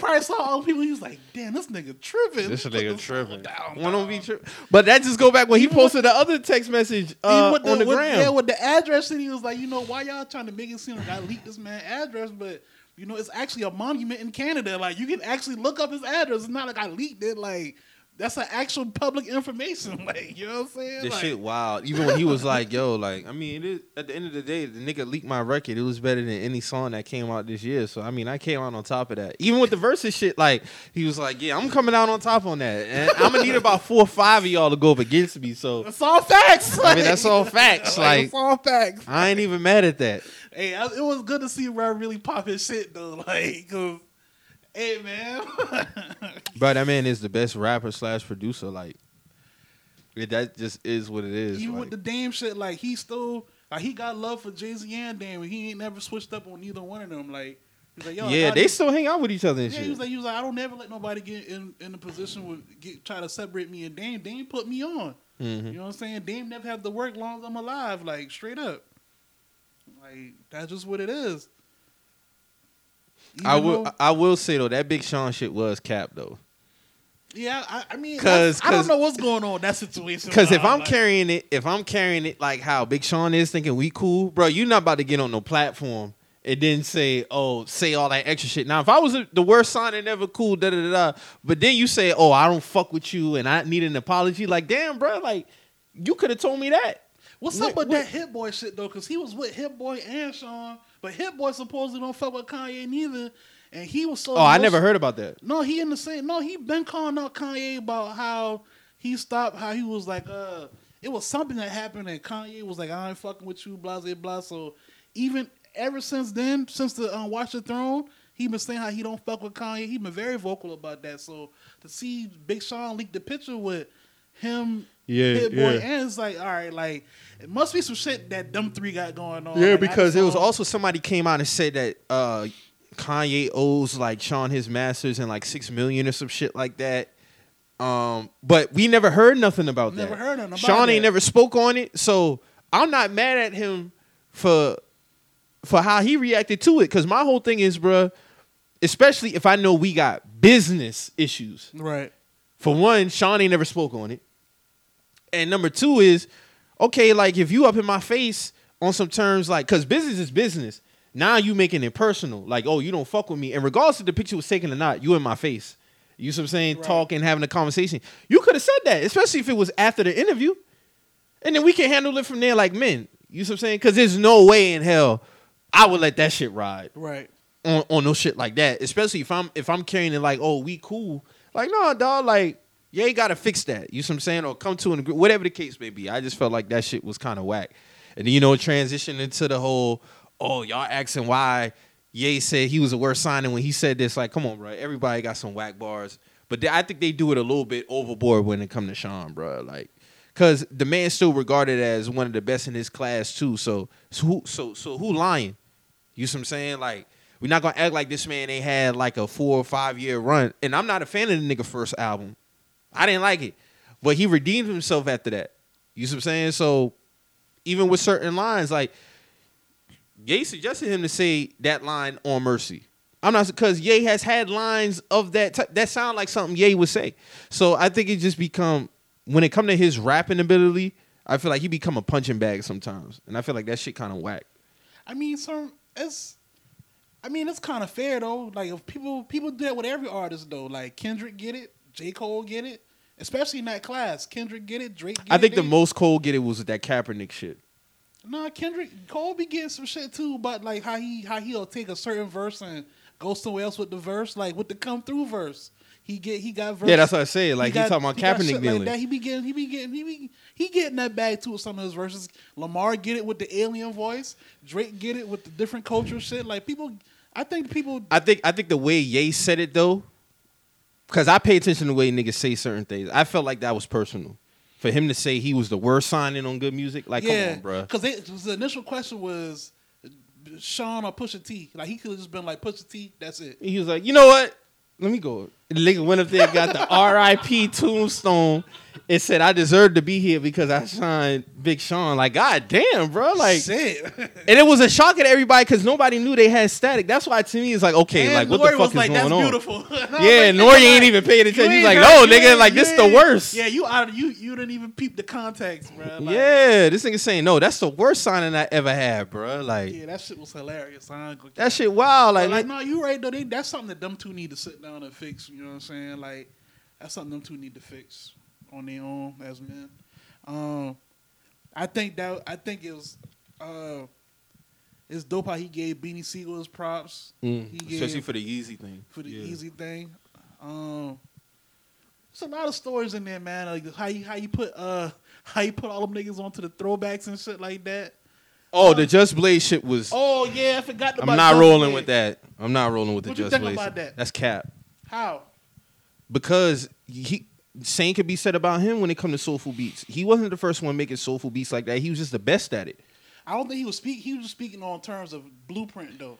Probably saw all the people. He was like, "Damn, this nigga tripping. This Put nigga tripping. down, One don't be tripping. But that just go back when he posted the other text message uh, with on the with- gram. Yeah, with the address, and he was like, you know, why y'all trying to make it seem like I leaked this man address, but you know, it's actually a monument in Canada. Like you can actually look up his address. It's not like I leaked it. Like that's an actual public information. Like you know what I'm saying? This like, shit wild. Even when he was like, "Yo, like, I mean, is, at the end of the day, the nigga leaked my record. It was better than any song that came out this year. So I mean, I came out on top of that. Even with the verses shit, like he was like, "Yeah, I'm coming out on top on that, and I'm gonna need about four or five of y'all to go up against me." So That's all facts. I mean, that's all facts. Like, it's all facts. I ain't even mad at that. Hey, I, it was good to see Ray really pop his shit though. Like, 'cause, hey man, Bro, that man is the best rapper slash producer. Like, it, that just is what it is. even like. with the damn shit, like he still like he got love for Jay Z and Dame. and He ain't never switched up on neither one of them. Like he's like, yo, yeah, they just- still hang out with each other and Yeah, shit. he was like, he was like, I don't never let nobody get in in a position with get try to separate me and Dame. Dame put me on. Mhm. You know what I'm saying? Dame never have to work long as I'm alive. Like straight up. Like that's just what it is. I will. though- I will say though that Big Sean shit was cap though. Yeah, I, I mean, 'Cause- I, I don't know what's going on in that situation. Because if I'm like, carrying it, if I'm carrying it like how Big Sean is thinking we cool, bro, you're not about to get on no platform and then say, oh, say all that extra shit. Now, if I was the worst signing ever, cool, da da da da. But then you say, oh, I don't fuck with you and I need an apology. Like, damn, bro, like you could have told me that. What's What- up with what- that Hit Boy shit though? Because he was with Hit Boy and Sean, but Hit Boy supposedly don't fuck with Kanye neither, and he was so. Oh, I never heard about that. No, he in the same. No, he been calling out Kanye about how he stopped. How he was like, uh, it was something that happened, and Kanye was like, I ain't fucking with you, blah blah blah. So even ever since then, since the um, Watch the Throne, he been saying how he don't fuck with Kanye. He been very vocal about that. So to see Big Sean leak the picture with him, Yeah, Hit Boy, yeah. and it's like, all right, like it must be some shit that them three got going on. Yeah, Like, because it was also somebody came out and said that uh, Kanye owes like Sean his masters and like six million or some shit like that. Um, but we never heard nothing about Never that. heard nothing about Sean ain't that. never spoke on it, so I'm not mad at him for for how he reacted to it. Cause my whole thing is, bruh, especially if I know we got business issues. right. For one, Sean ain't never spoke on it. And number two is, okay, like if you up in my face on some terms like cause business is business. Now you making it personal. Like, oh, you don't fuck with me. And regardless if the picture was taken or not, you in my face. You see what I'm saying? Right. Talking, having a conversation. You could have said that, especially if it was after the interview. And then we can handle it from there like men. You see what I'm saying? Cause there's no way in hell I would let that shit ride Right. on, on no shit like that. Especially if I'm if I'm carrying it like, oh, we cool. Like, no, dog, like, you gotta fix that. You see what I'm saying? Or come to an agree whatever the case may be. I just felt like that shit was kind of whack. And then, you know, transition into the whole, oh, y'all asking why Ye said he was the worst signing when he said this. Like, come on, bro. Everybody got some whack bars. But they, I think they do it a little bit overboard when it come to Sean, bro. Like, cause the man still regarded as one of the best in his class too. So, so who, so, so who lying? You see what I'm saying? Like, we're not gonna act like this man ain't had like a four or five year run. And I'm not a fan of the nigga first album. I didn't like it. But he redeemed himself after that. You see what I'm saying? So even with certain lines, like Ye suggested him to say that line on Mercy. I'm not because Ye has had lines of that type that sound like something Ye would say. So I think it just become when it come to his rapping ability, I feel like he become a punching bag sometimes, and I feel like that shit kind of whack. I mean, some it's. I mean, it's kind of fair though. Like if people people do that with every artist though. Like Kendrick get it, J Cole get it, especially in that class. Kendrick get it, Drake. Get I think it, the most Cole get it was with that Kaepernick shit. Nah, Kendrick Cole be getting some shit too, but like how he how he'll take a certain verse and go somewhere else with the verse, like with the come through verse. He get he got verse. Yeah, that's what I said. Like he, got- talking about Kaepernick shit. Like that. He be getting, he be getting, he be he getting that bag too with some of his verses. Lamar get it with the alien voice. Drake get it with the different culture shit. Like people, I think people. I think I think the way Ye said it though, because I pay attention to the way niggas say certain things. I felt like that was personal. For him to say he was the worst signing on good music, like yeah, come on, bro. Because the initial question was Sean or Pusha T. Like he could have just been like Pusha T. That's it. He was like, you know what? Let me go. The nigga went up there, and got the R.I.P. tombstone, and said, "I deserve to be here because I signed Big Sean." Like, god damn, bro. Like, shit. and it was a shock to everybody because nobody knew they had static. That's why to me it's like, okay, And like what N.O.R.E the fuck was is like, going That's on? beautiful. And I Yeah, like, N.O.R.E ain't like, even paying attention. you He's like, no, nigga, like you this the worst. Yeah, you out of you. You didn't even peep the context, bro. Like, yeah, this nigga saying no. That's the worst signing I ever had, bro. Like yeah, that shit was hilarious. I ain't gonna- that shit wild. But Like, like, no, you right though. They, that's something that them two need to sit down and fix. You know what I'm saying? Like, that's something them two need to fix on their own as men. Um, I think that I think it was. Uh, it's dope how he gave Beanie Sigel his props mm, he gave- especially for the easy thing. for the Yeah. easy thing. Um, there's a lot of stories in there, man. Like how you how you put uh how you put all them niggas onto the throwbacks and shit like that. Oh, the Just Blaze shit was. Oh yeah, I forgot about. That. I'm not rolling Blaze. with that. I'm not rolling with the What you Just think Blaze. about that? That's cap. How? because he same could be said about him when it comes to soulful beats. He wasn't the first one making soulful beats like that. He was just the best at it. I don't think he was speak. He was speaking on terms of blueprint though.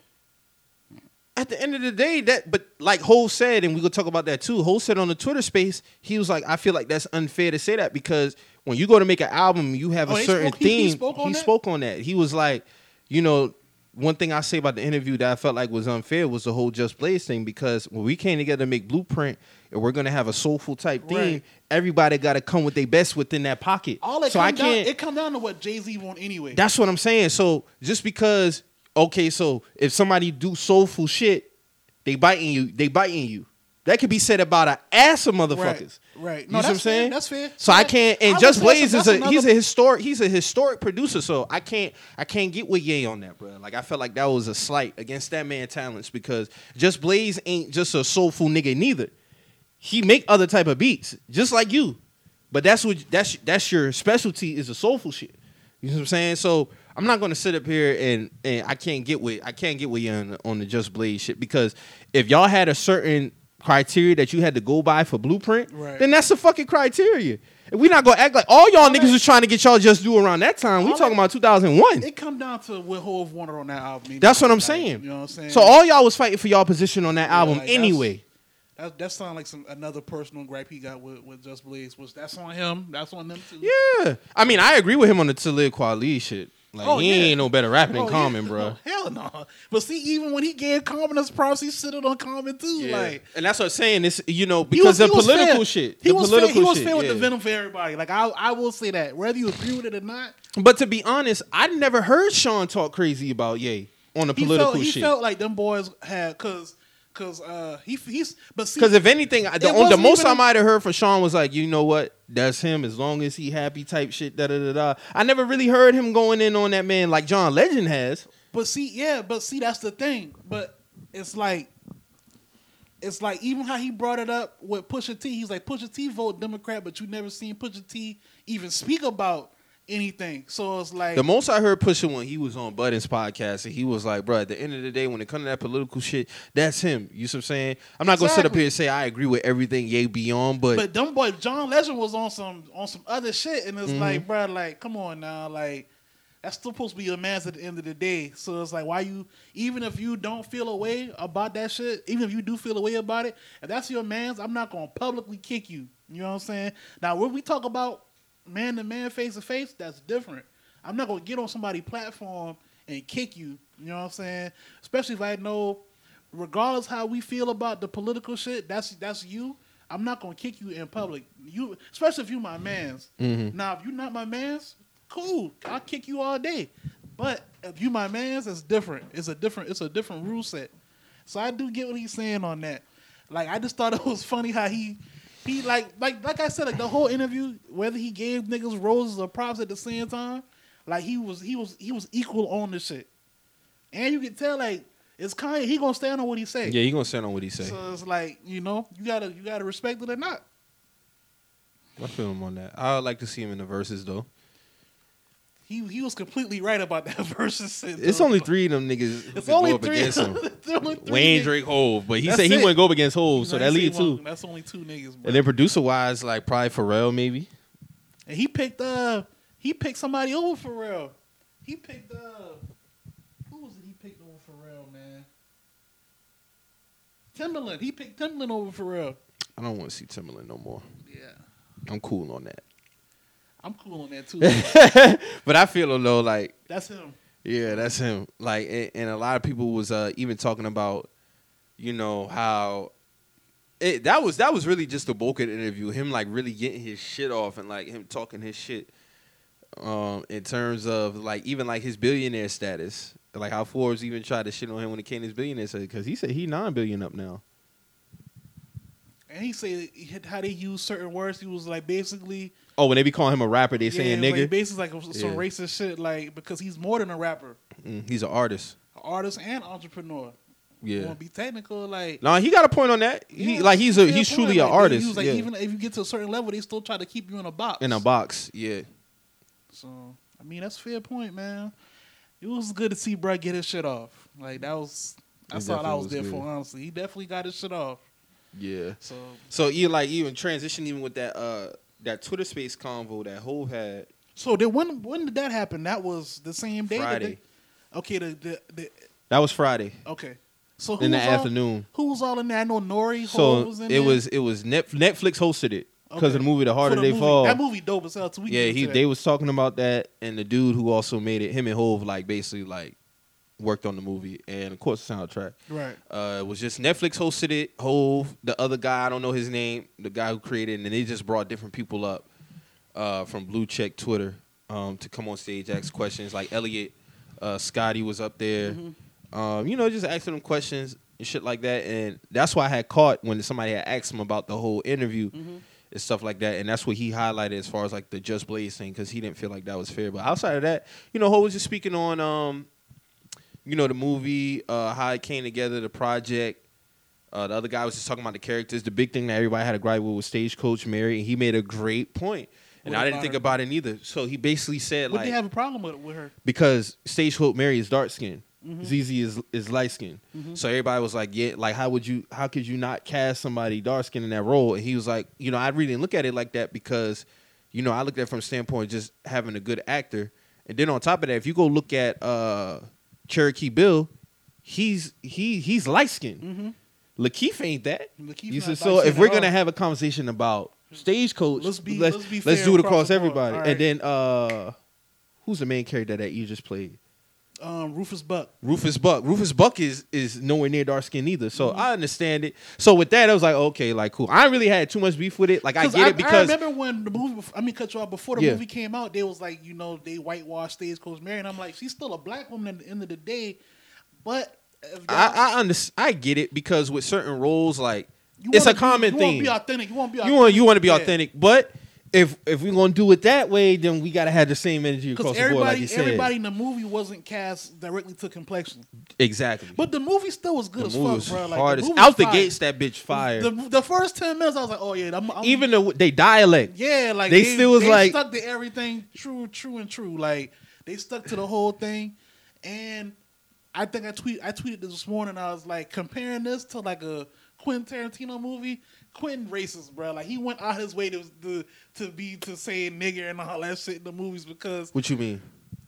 At the end of the day, that but like Hove said, and we could talk about that too. Hove said on the Twitter space, he was like, I feel like that's unfair to say that because when you go to make an album, you have Oh, a certain spoke- he- he spoke on that? spoke on that. He was like, you know, one thing I say about the interview that I felt like was unfair was the whole Just Blaze thing because when we came together to make Blueprint and we're gonna have a soulful type theme, Right. everybody got to come with their best within that pocket. All it so come I down, can't. it come down to what Jay Z want anyway. That's what I'm saying. So just because okay, so if somebody do soulful shit, they biting you, they biting you. That could be said about an ass of motherfuckers. Right. You No, see what I'm that's fair. saying? That's fair. So I can't. And I Just Blaze is that's a he's a historic he's a historic producer. So I can't I can't get with Ye on that, bro. Like I felt like that was a slight against that man talents because Just Blaze ain't just a soulful nigga neither. He make other type of beats just like you, but that's what that's that's your specialty is the soulful shit. You know what I'm saying? So I'm not gonna sit up here and and I can't get with I can't get with you on, on the Just Blaze shit because if y'all had a certain criteria that you had to go by for Blueprint, Right. then that's the fucking criteria. And we not gonna act like all y'all All niggas that- was trying to get y'all just do around that time. We talking that- about 2001. It come down to what Hove wanted on that album. That's what I'm Like, saying. You know what I'm saying? So all y'all was fighting for y'all position on that Yeah, album like, that's- anyway. that that sound like some another personal gripe he got with, with Just Blaze. Was that's on him? That's on them too. Yeah, I mean I agree with him on the Talib Kweli shit. Like Oh, he yeah. ain't no better rapper than Oh, Common, yeah. bro. Oh, hell no. But see, even when he gave Common his props, he shitted on Common too. Yeah. Like and that's what I'm saying. This you know he because was- the he political shit. He the was political fair. He was fair with the venom for everybody. Like I, I will say that whether you agree with it or not, But to be honest, I never heard Sean talk crazy about Ye on the he political felt he shit. felt like them boys had because because uh he he's but see Because if anything, the, on, the most I might have heard from Sean was like, you know what, that's him as long as he happy type shit. Da da da da. I never really heard him going in on that man like John Legend has. But see, yeah, but see, that's the thing. But it's like, it's like even how he brought it up with Pusha T. He's like Pusha T vote Democrat, but you never seen Pusha T even speak about anything. So it's like, The most I heard Pusha when he was on Budden's podcast, and he was like, bro, at the end of the day, when it comes to that political shit, that's him. You see what I'm saying? I'm not gonna sit up here and say I agree with everything Ye be on, but, but them boy John Legend was on some on some other shit, and it's Mhm. like, bro, like, come on now, like. That's still supposed to be your man's at the end of the day. So it's like, why you, even if you don't feel a way about that shit, even if you do feel a way about it, if that's your man's, I'm not going to publicly kick you. You know what I'm saying? Now, when we talk about man to man, face to face, that's different. I'm not going to get on somebody's platform and kick you. You know what I'm saying? Especially if I know, regardless how we feel about the political shit, that's that's you. I'm not gonna kick you in public. You, especially if you my man's. Mhm. Now, if you not my man's, cool. I'll kick you all day. But if you my man's, it's different. It's a different. It's a different rule set. So I do get what he's saying on that. Like I just thought it was funny how he. He like like like I said like the whole interview whether he gave niggas roses or props at the same time like he was he was he was equal on the shit and you can tell like it's Kanye he gonna stand on what he say yeah, he gonna stand on what he say. so it's like you know you gotta you gotta respect it or not I feel him on that. I would like to see him in the verses though. He he was completely right about that versus It's only three of them niggas it's only go up three against him. Only three Wayne niggas. Drake Hove, but he That's said he it. wouldn't go up against Hove, so that leaves two. that's only two niggas bro. And then producer wise, like probably Pharrell maybe. And he picked uh he picked somebody over Pharrell. He picked uh who was it he picked over Pharrell, man? Timbaland. He picked Timbaland over Pharrell. I don't want to see Timbaland no more. Yeah. I'm cool on that. I'm cool on that too. but I feel though like That's him. Yeah, that's him. Like, and, and a lot of people was uh, even talking about, you know, how it that was that was really just the bulk of the interview. Him like really getting his shit off and like him talking his shit. Um, in terms of like even like his billionaire status, like how Forbes even tried to shit on him when it came to his billionaire because he said he nine billion up now. And he said how they use certain words. He was like basically Oh, when they be calling him a rapper, they saying yeah, nigga. like basically like some Yeah. racist shit. Like because he's more than a rapper, Mm, he's an artist. an artist and entrepreneur. Yeah. want to be technical, like No, he got a point on that. He yeah, like he's a he's point. truly an Like, they artist. use, like yeah. even if you get to a certain level, they still try to keep you in a box. in a box. Yeah. So I mean, that's a fair point, man. It was good to see Brett get his shit off. Like that was that's all I was was there good. for. Honestly, he definitely got his shit off. Yeah. So So you like even transition even with that uh that Twitter space convo that Hove had so then when when did that happen? That was the same day. that Friday. they- okay, the, the the That was Friday okay. So in the all- afternoon. Who was all in there? I know N.O.R.E. So was in it there. was it was Net, Netflix hosted it because Okay. of the movie The Harder the They movie. Fall. That movie dope as hell too. Yeah, he they was talking about that and the dude who also made it him and Hove like basically like worked on the movie, and of course the soundtrack. Right. Uh, it was just Netflix hosted it. Hove, the other guy, I don't know his name, the guy who created, it, and they just brought different people up uh, from Blue Check Twitter um, to come on stage, ask questions. Like Elliot, uh, Scotty was up there. Mm-hmm. Um, you know, just asking them questions and shit like that. And that's why I had caught when somebody had asked him about the whole interview Mm-hmm. and stuff like that. And that's what he highlighted as far as like the Just Blaze thing because he didn't feel like that was fair. But outside of that, you know, Hove was just speaking on, um, you know, the movie, uh, how it came together, the project. Uh, the other guy was just talking about the characters. The big thing that everybody had a gripe with was Stagecoach Mary, and he made a great point. And What I didn't think her? about it neither. So he basically said What like they have a problem with with her? because Stagecoach Mary is dark skinned. Mhm. Zazie is is light skinned. Mhm. So everybody was like, yeah, like how would you how could you not cast somebody dark skinned in that role? And he was like, you know, I really didn't look at it like that because, you know, I looked at it from a standpoint of just having a good actor. And then on top of that, if you go look at uh Cherokee Bill, he's he he's light skinned. Mm-hmm. LaKeith ain't that. LaKeith You said, so if we're gonna have a conversation about stagecoach, Let's be- let's, let's be let's do it across across everybody. All And then uh who's the main character that you just played? Um, Rufus Buck. Rufus Buck. Rufus Buck is is nowhere near dark skin either. So Mm-hmm. I understand it. So with that, I was like, okay, like cool. I really had too much beef with it. Like I get it because I remember when the movie. I mean, cut you off before the Yeah. movie came out. They was like, you know, they whitewashed Stagecoach Mary, and I'm like, she's still a black woman at the end of the day. But I I, under, I get it because with certain roles, like you it's a common be, you thing. Want to be authentic. You want to be. you want you want to be Yeah. authentic, but if if we're gonna do it that way, then we gotta have the same energy across the board, like you said. everybody in the movie wasn't cast directly to complexion, exactly. but the movie still was good the as movie fuck, was bro. Like, hard the as movie was out the fire. gates. That bitch fire. The, the first ten minutes, I was like, oh yeah, I'm, I'm, Even the they dialect. Yeah, like They still was they like- stuck to everything true, true and true. Like they stuck to the whole thing, and I think I tweet I tweeted this this morning. I was like comparing this to like a Quentin Tarantino movie. Quentin racist, bro. Like he went out his way to to to be to say nigger and all that shit in the movies because What you mean?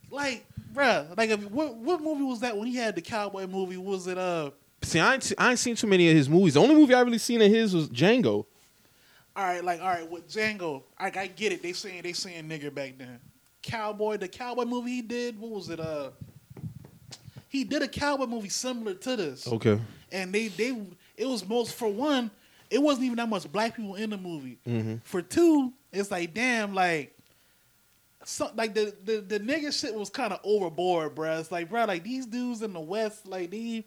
like, bruh, like if, what what movie was that when he had the cowboy movie? Was it uh? See, I ain't, I ain't seen too many of his movies. The only movie I really seen of his was Django. All right, like all right, with Django, I, I get it. They saying they saying nigger back then. Cowboy, the cowboy movie he did, what was it? Uh, he did a cowboy movie similar to this, Okay. and they they it was most for one, it wasn't even that much black people in the movie. Mm-hmm. For two, it's like damn, like. So, like the, the the nigga shit was kind of overboard, bruh. It's like, bruh, like these dudes in the West, like they,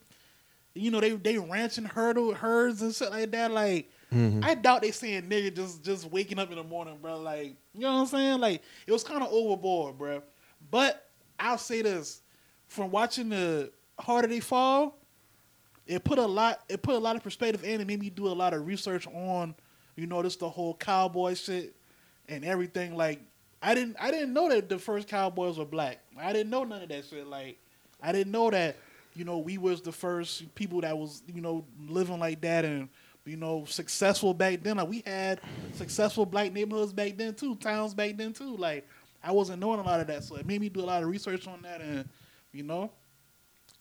you know, they they ranching hurdle herds and shit like that. Like, Mhm. I doubt they saying nigga just just waking up in the morning, bro. Like, you know what I'm saying? Like, it was kind of overboard, bro. But I'll say this: from watching the Harder They Fall, it put a lot. It put a lot of perspective in. and made me do a lot of research on, you know, this the whole cowboy shit and everything. Like, I didn't I didn't know that the first cowboys were black. I didn't know none of that shit. Like, I didn't know that you know we was the first people that was you know living like that and you know successful back then. Like we had successful black neighborhoods back then too, towns back then too. Like I wasn't knowing a lot of that, so it made me do a lot of research on that and you know.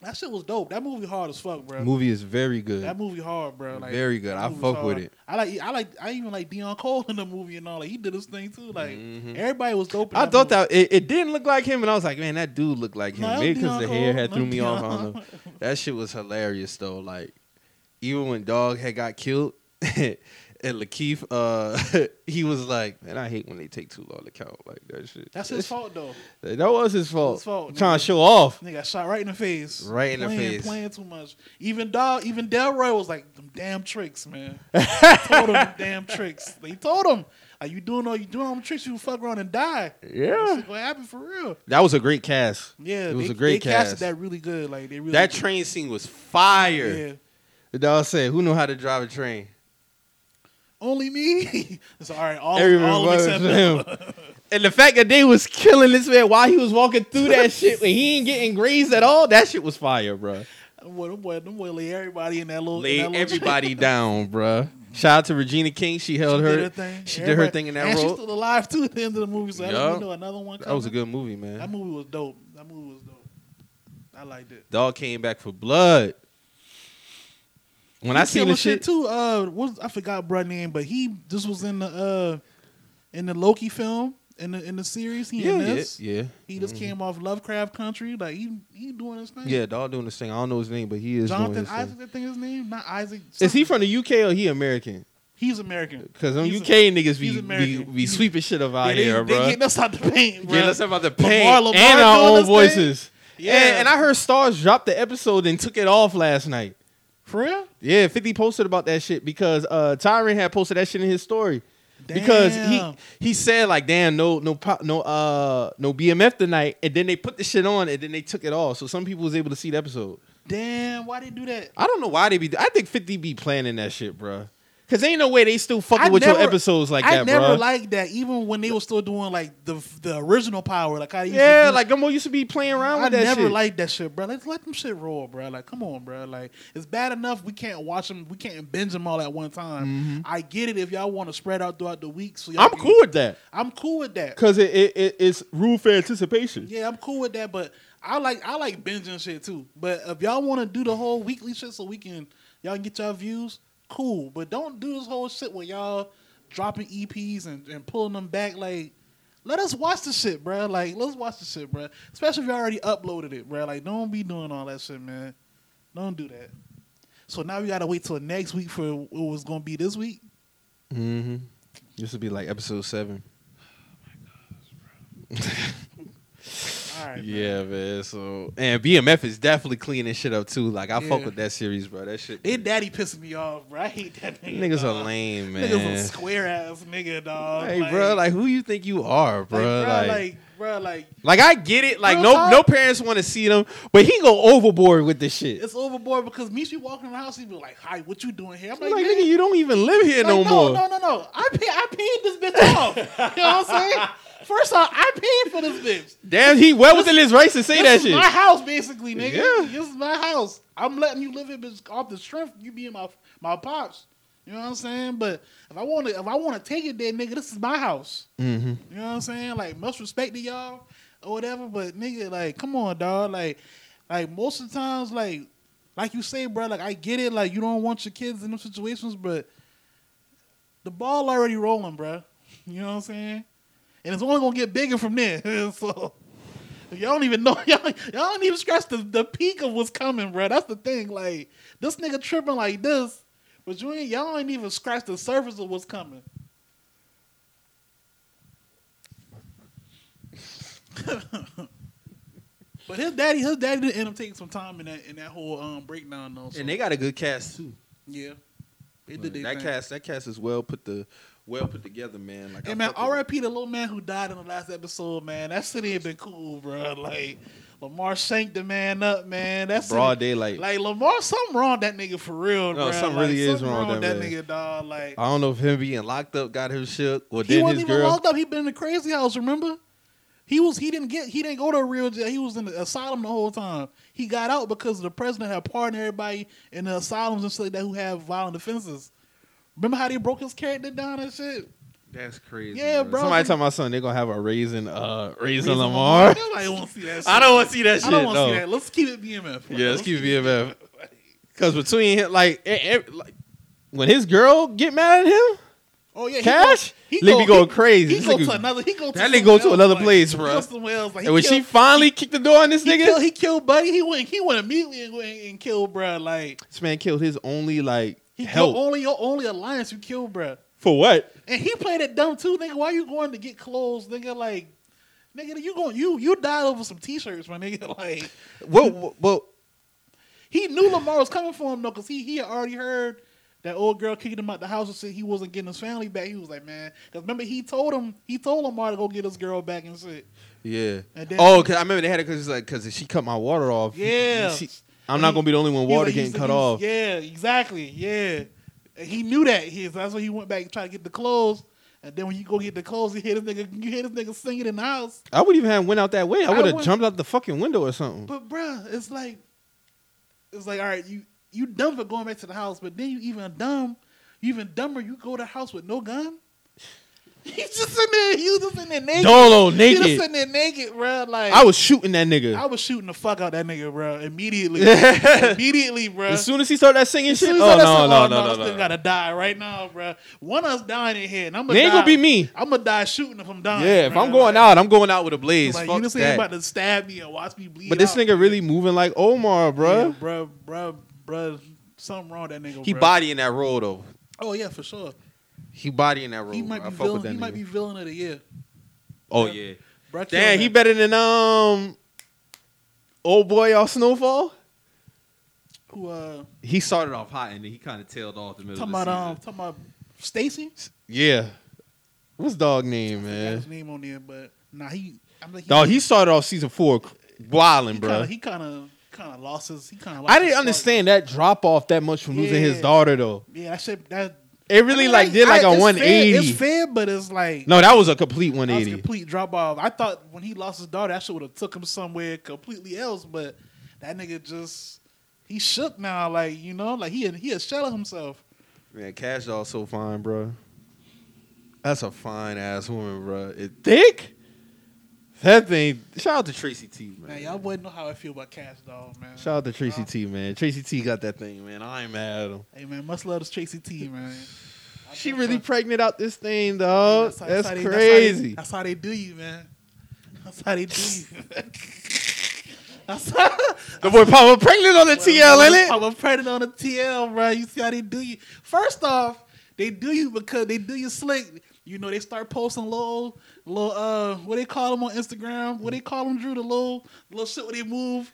That shit was dope. That movie hard as fuck, bro. Movie is very good. That movie hard, bro. Like, Very good. I fuck with it. I like. I like. I even like Deon Cole in the movie and all. Like he did his thing too. Like Mhm. everybody was dope. in I thought movie. that it, it didn't look like him, and I was like, man, that dude looked like him. No, Maybe because the hair had That threw me off. Don't know. That shit was hilarious though. Like even when Dog had got killed, and LaKeith, uh, he was like, man, I hate when they take too long to count like that shit. That's his fault though. That was his fault. His fault, Trying nigga. to show off. Nigga got shot right in the face. Right in the playing, face. Playing too much. Even Dog. Even Delroy was like, "Them damn tricks, man." told him damn tricks. They told him, "Are you doing all you doing all them tricks? You fuck around and die." Yeah. Shit gonna for real. That was a great cast. Yeah, It was they, a great they casted cast. that really good. Like they really That did. train scene was fire. Yeah. The dog said, "Who knew how to drive a train?" Only me. it's all right. All, Everybody all of except him. And the fact that they was killing this man while he was walking through that shit when he ain't getting grazed at all, that shit was fire, bro. Boy, them boy, them boy lay everybody in that little. in Laid that little everybody down, bro. Shout out to Regina King. She held She her. her thing. She did her thing in that and role. she's still alive too at the end of the movie. So I don't know another one. That was a good movie, man. That movie was dope. That movie was dope. I liked it. Dog came back for blood. When I He seen killed the shit, too. Uh, what I forgot bro name, but he this was in the uh in the Loki film in the in the series. He Yeah, in this. yeah. He just came off Lovecraft Country. Like he he doing his thing. Yeah, dog doing this thing. I don't know his name, but he is doing Jonathan his thing. Isaac, I think his name, not Isaac. Is he from the UK or he American? He's American. Because them He's UK a- niggas he's be, be American. be sweeping shit up out Yeah, they, here, they bro. getting us out the paint, bro. Getting us about the Lamar- paint Lamar and our doing own his thing. voices. Yeah, And, and I heard Starz dropped the episode and took it off last night. For real. Yeah, 50 posted about that shit because uh Tyron had posted that shit in his story. Because he he said like damn no no no uh no BMF tonight and then they put the shit on and then they took it off so some people was able to see the episode. Damn, why they do that? I don't know why they be I think 50 be planning that shit, bro. Cause ain't no way they still fucking I with never- your episodes like I that, bro. I never liked that, even when they were still doing like the the original power, like I used yeah, to do. like Gumbo used to be playing around I with that never shit. liked that shit, bro. Let's let them shit roll, bro. Like, come on, bro. Like, it's bad enough we can't watch them, we can't binge them all at one time. I get it if y'all want to spread out throughout the week. So y'all Mm-hmm. I'm can- cool with that. I'm cool with that. Cause it, it, it it's rule for anticipation. Yeah, I'm cool with that, but I like I like binging shit too. But if y'all want to do the whole weekly shit so we can y'all can get y'all views, cool. But don't do this whole shit where y'all dropping EPs and, and pulling them back. Like, let us watch the shit, bro. Like, let's watch the shit, bro. Especially if you already uploaded it, bro. Like, don't be doing all that shit, man. Don't do that. So now we gotta wait till next week for what was gonna be this week. Mm-hmm. This would be like episode seven. All right. Yeah, man. So and BMF is definitely cleaning shit up too. Like I fuck with that series, bro. That shit. They daddy pissing me off, bro. I hate that nigga. Niggas dog. are lame, man. Niggas a square ass nigga, dog. Hey, bro, like who you think you are, bro? like, Like, bro, like, like, bro, like, I get it. Like, no, no parents want to see them, but he go overboard with this shit. it's overboard because me, she walking in the house, he be like, "Hi, what you doing here?" I'm like, like, "Nigga, you don't even live here like, no, more. No, no, no, no. I pay, I paid this bitch off. you know what I'm saying? First off, I paid for this bitch. Damn, he well within his rights to say this that is shit. my house, basically, nigga. Yeah. This is my house. I'm letting you live here, bitch, off the strength you being my my pops. You know what I'm saying? But if I want to, if I want to take it there, nigga, this is my house. mm-hmm. You know what I'm saying? Like much respect to y'all or whatever, but nigga, like, come on, dog. Like, like most of the times, like, like you say, bro. Like, I get it. Like, you don't want your kids in those situations, but the ball already rolling, bro. You know what I'm saying? And it's only gonna get bigger from there. so y'all don't even know. Y'all, y'all don't even scratch the, the peak of what's coming, bro. That's the thing. Like, this nigga tripping like this, but you ain't. Y'all ain't even scratch the surface of what's coming. But his daddy, his daddy did end up taking some time in that in that whole um breakdown though. So, And they got a good cast too. yeah, they did their that thing. cast, that cast is well put the well put together, man. Like, Hey I man, fuck with it. R.I.P. the little man who died in the last episode, man. That city ain't been cool, bro. Like Lamar shanked the man up, man. That's broad daylight. Like Lamar, something wrong with that nigga for real, No, bro. something Like, really is something wrong with that that man. nigga, dog. Like I don't know if him being locked up got him shook or he wasn't his even girl. locked up. He been in the crazy house. Remember? He was. He didn't get. He didn't go to a real jail. He was in the asylum the whole time. He got out because the president had pardoned everybody in the asylums and shit like that who have violent offenses. Remember how they broke his character down and shit? That's crazy. Yeah, bro. Somebody tell my son they're gonna have a raising, uh, raising Reason Lamar. Nobody want to see that. Shit. I don't want to see that shit. I don't want to no. see that. Let's keep it BMF. Yeah, let's keep it BMF. Because between him, like, e- e- like, when his girl get mad at him, Oh yeah, he Cash? Go, he Nigga be go, going he- crazy. He, This go nigga- to another. He go to that nigga go to another like, place, he bruh. else. Like, and when she killed- finally kicked the door on this he nigga, killed, he killed Buddy. He went. He went immediately and, went and killed bro. Like this man killed his only like he help killed only your only alliance. You killed bruh. for what? And he played it dumb too, nigga. Why you going to get clothes, nigga? Like, nigga, you going you you died over some t-shirts, my nigga. Like, Well, well, he knew Lamar was coming for him though, cause he he had already heard that old girl kicking him out the house and said he wasn't getting his family back. He was like, man, cause remember he told him he told Lamar to go get his girl back and shit. yeah. And then- oh, cause I remember they had it because like because she cut my water off. Yeah. She- I'm not gonna be the only one He water getting cut off. Yeah, exactly. Yeah, And he knew that. He that's why he went back and tried to get the clothes. And then when you go get the clothes, you hear this nigga, you hear this nigga singing in the house. I would even have went out that way. I I would have jumped out the fucking window or something. But bruh, it's like, it's like, all right, you you dumb for going back to the house, but then you even dumb, you even dumber. You go to the house with no gun. He's just sitting there. He was just sitting there naked. Dolo He naked. just sitting there naked, bro. Like I was shooting that nigga. I was shooting the fuck out that nigga, bro. Immediately, immediately, bro. as soon as he started that singing shit, oh no, said, no, oh, no, no, thing no. gotta die right now, bro. One of us dying in here, and I'm gonna. ain't gonna be me. I'm gonna die shooting if I'm dying. Yeah, if bro. I'm going Like- out, I'm going out with a blaze. like Fuck you just that. about to stab me and watch me bleed. But this out. nigga really moving like Omar, bro. yeah, bro, bro, bro. Something wrong with that nigga. He bro. bodying that role though. Oh yeah, for sure. He bodying that role. He might be villain. He might be villain of the year. Oh Yeah. yeah. Bro, Damn, he better than um old boy off Snowfall. Who uh He started off hot and then he kind of tailed off the middle talking of about the um talking about Stacy? Yeah. What's dog name, man? his name on there, but nah, he. I'm like, Dog, he started off season four wilding, he bro. kinda, he kind of kind of lost his. He kind of. I didn't understand that drop off that much from losing his daughter though. Yeah, that shit. That It really I mean, like did like I- a it's 180. Fair, it's fair, but it's like No, that was a complete that was a 180. complete drop off. I thought when he lost his daughter, that shit would have took him somewhere completely else. But that nigga just he shook now. Like you know, like he he a shell of himself. Man, Cash Doll so fine, bro. That's a fine ass woman, bro. It thick. That thing. Shout out to Tracy T, man. Man, y'all wouldn't know how I feel about Cash Doll, man. Shout out to Tracy T, man. Tracy T got that thing, man. I ain't mad at him. Hey man, much love to Tracy T, man. I She really pregnant out this thing, dog. how- That's, how they- how they- crazy. That's how they do you, man. That's how they do you. That's how, the boy Papa pregnant on the TL, ain't it? I'm pregnant on the TL, bro. You see how they do you? First off, they do you because they do you slick. You know, they start posting little, little, uh, what they call them on Instagram? What they call them, Drew? The little, little shit where they move.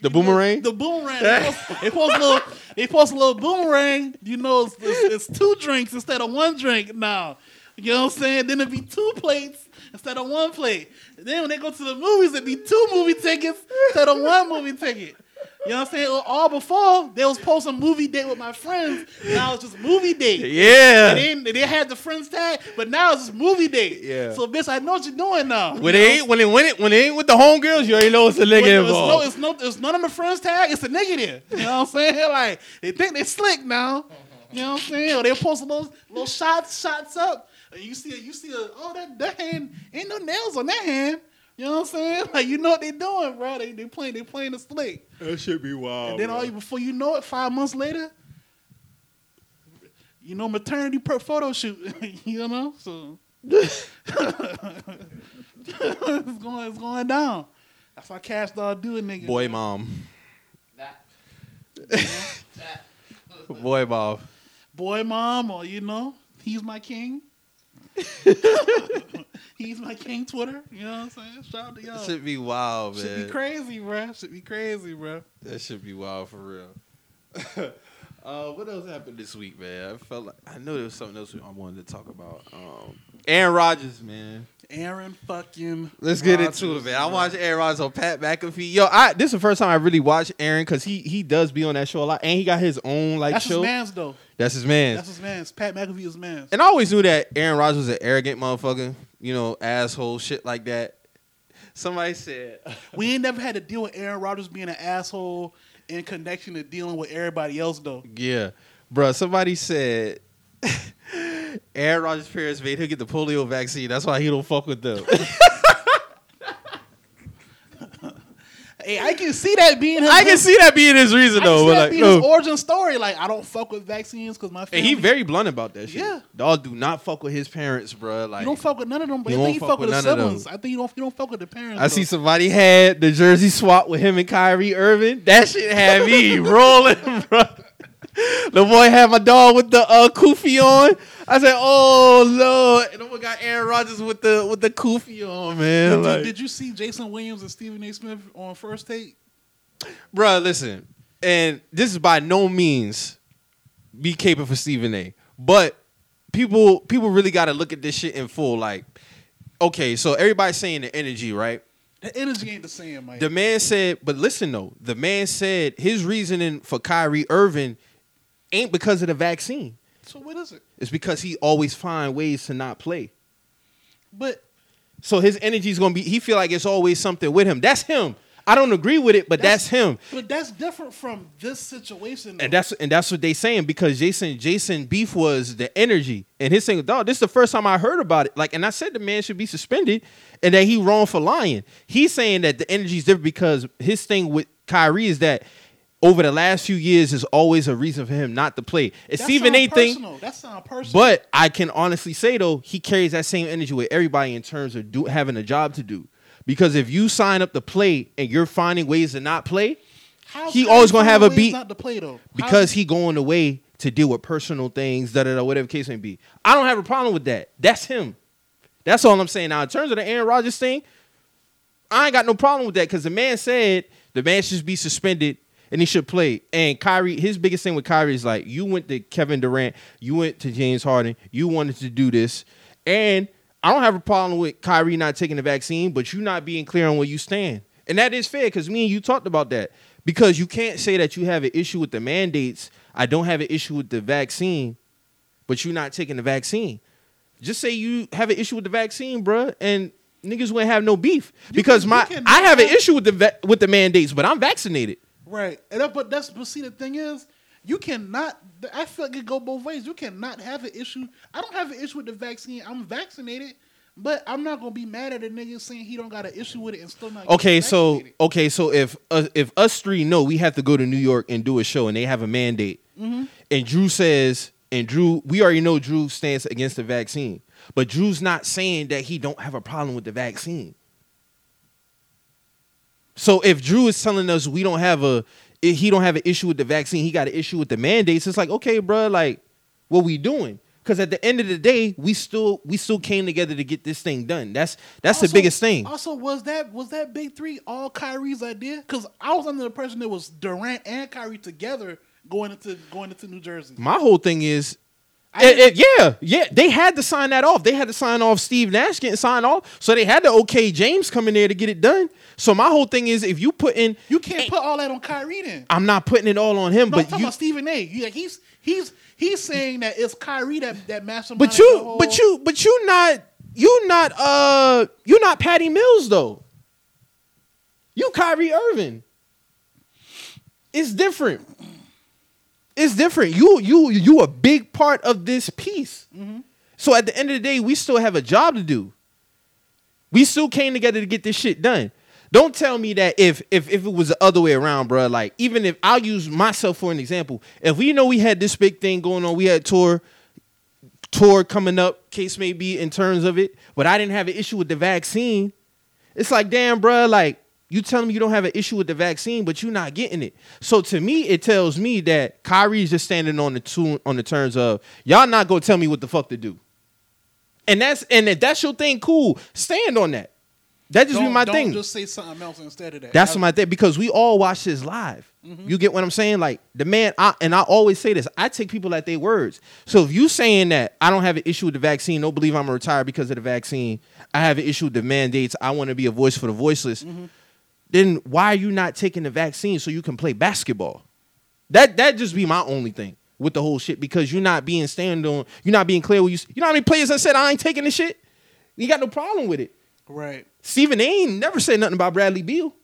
The You know, boomerang? the boomerang. They post, they post a little. They post a little boomerang. You know, it's, it's, it's two drinks instead of one drink now. You know what I'm saying? Then it'd be two plates instead of one plate. Then when they go to the movies, it'd be two movie tickets instead of one movie ticket. You know what I'm saying? All before they was posting movie date with my friends. Now it's just movie date. Yeah. They didn't. They had the friends tag, but now it's just movie date. Yeah. So bitch, I know what you're doing now. When they ain't when it when it when they ain't with the homegirls, you already know it's a nigga But it's no, involved. it's no, it's none of the friends tag. It's a nigga there. You know what I'm saying? Like they think they slick now. You know what I'm saying? Or they post a little little shots, shots up. And you see, you see, a, oh that that hand ain't no nails on that hand. You know what I'm saying? Like you know what they're doing, bro? They they playing they playing the slick. That should be wild. and then all you before you know it, five months later, you know maternity per photo shoot. you know, so it's going it's going down. That's how Cash Doll do it, nigga. boy mom. boy mom. boy mom or you know he's my king he's my king twitter you know what i'm saying shout out to y'all should be wild, man. should be crazy bro should be crazy bro That should be wild for real. uh, what else happened this week, man? I felt like I know there was something else I wanted to talk about. Um, Aaron Rodgers, man. aaron fucking Let's get Rodgers, into it, man. I watched Aaron Rodgers on Pat McAfee. Yo, I this is the first time I really watched Aaron because he he does be on that show a lot, and he got his own like that's show. his man's though That's his man. that's his man's pat mcafee is man's and I always knew that Aaron Rodgers was an arrogant motherfucker, you know, asshole, shit like that. Somebody said, we ain't never had to deal with aaron Rodgers being an asshole in connection to dealing with everybody else though Yeah, bro. Somebody said Aaron Rodgers' parents made him get the polio vaccine. That's why he don't fuck with them. hey i can see that being his I can see that being his reason I though. But like, being his oh. origin story like i don't fuck with vaccines because my family and he very blunt about that shit. Yeah. dog, do not fuck with his parents, bro. Like, You don't fuck with none of them, but You I think you fuck fuck with with the none of them. siblings. I think you don't. You don't fuck with the parents. I see somebody had the jersey swap with him and Kyrie Irving. That shit had me rolling, bro. The boy had my dog with the uh, kufi on. I said, "Oh lord!" And the boy got Aaron Rodgers with the with the kufi on, man. Did, Like, you, did you see Jason Williams and Stephen A. Smith on first take? Bruh, listen, and this is by no means be caping for Stephen A. But people people really got to look at this shit in full. Like, okay, so everybody's saying the energy, right? The energy ain't the same, Mike. The man said, but listen though, the man said his reasoning for Kyrie Irving ain't because of the vaccine. so what is it? It's because he always find ways to not play. But So his energy is gonna be. He feel like it's always something with him. That's him. I don't agree with it, but that's, him. But that's different from this situation. And that's and that's what they saying because Jason Jason beef was the energy and his saying, dog, this is the first time I heard about it. Like, and I said the man should be suspended and that he wrong for lying. He's saying that the energy is different because his thing with Kyrie is that over the last few years is always a reason for him not to play. It's That even anything. personal. That personal. But I can honestly say though, he carries that same energy with everybody in terms of do, having a job to do. Because if you sign up to play and you're finding ways to not play, How's he always gonna have a beat not to play though. because he going away to deal with personal things, da da da, whatever case may be. I don't have a problem with that. That's him. That's all I'm saying. Now, in terms of the Aaron Rodgers thing, I ain't got no problem with that because the man said the man should be suspended and he should play. And Kyrie, his biggest thing with Kyrie is like, you went to Kevin Durant, you went to James Harden, you wanted to do this, and I don't have a problem with Kyrie not taking the vaccine, but you not being clear on where you stand. And that is fair because me and you talked about that. Because you can't say that you have an issue with the mandates. I don't have an issue with the vaccine, but you're not taking the vaccine. Just say you have an issue with the vaccine, bruh, and niggas wouldn't have no beef. Because my I have an issue with the va- with the mandates, but I'm vaccinated. Right. And that, but that's but see the thing is, you cannot. I feel like it go both ways. You cannot have an issue. I don't have an issue with the vaccine. I'm vaccinated, but I'm not gonna be mad at a nigga saying he don't got an issue with it and still not. Okay, so okay, so if uh, if us three know we have to go to New York and do a show, and they have a mandate, Mm-hmm. and Drew says, and Drew, we already know Drew stands against the vaccine, but Drew's not saying that he don't have a problem with the vaccine. So if Drew is telling us we don't have a, he don't have an issue with the vaccine, he got an issue with the mandates. It's like, okay, bro, like, what we doing? Because at the end of the day, we still we still came together to get this thing done. That's that's the biggest thing. Also, was that was that big three all Kyrie's idea? Because I was under the impression it was Durant and Kyrie together going into going into New Jersey. My whole thing is, it- it- yeah, yeah, they had to sign that off. They had to sign off Steve Nash getting signed off, so they had to okay James come in there to get it done. So my whole thing is, if you put in, You can't put all that on Kyrie then. I'm not putting it all on him, No, I'm but talking you, about Stephen A. You, like, he's he's he's saying that it's Kyrie that that mastermind. but you, but you, but you not, you not, uh, you not Patty Mills though. You Kyrie Irving. It's different. It's different. You, you, you a big part of this piece. So at the end of the day, we still have a job to do. We still came together to get this shit done. Don't tell me that if if if it was the other way around, bro. Like even if I'll use myself for an example. If we know we had this big thing going on, we had tour tour coming up, case may be in terms of it, but I didn't have an issue with the vaccine. It's like, damn, bro, like you telling me you don't have an issue with the vaccine, but you're not getting it. So to me, it tells me that Kyrie's just standing on the tune on the terms of y'all not gonna tell me what the fuck to do. And that's and if that's your thing, cool. Stand on that. That just don't, be my don't thing. Just say something else instead of that. That's I- my thing because we all watch this live. Mm-hmm. You get what I'm saying? Like the man, I, and I always say this: I take people at their words. So if you saying that I don't have an issue with the vaccine, don't believe I'm gonna retire because of the vaccine. I have an issue with the mandates. I want to be a voice for the voiceless. Mm-hmm. Then why are you not taking the vaccine so you can play basketball? That that just be my only thing with the whole shit because you're not being stand on. You're not being clear. With you, you know how many players I said I ain't taking this shit. You got no problem with it. right. Stephen A. ain't never said nothing about Bradley Beal.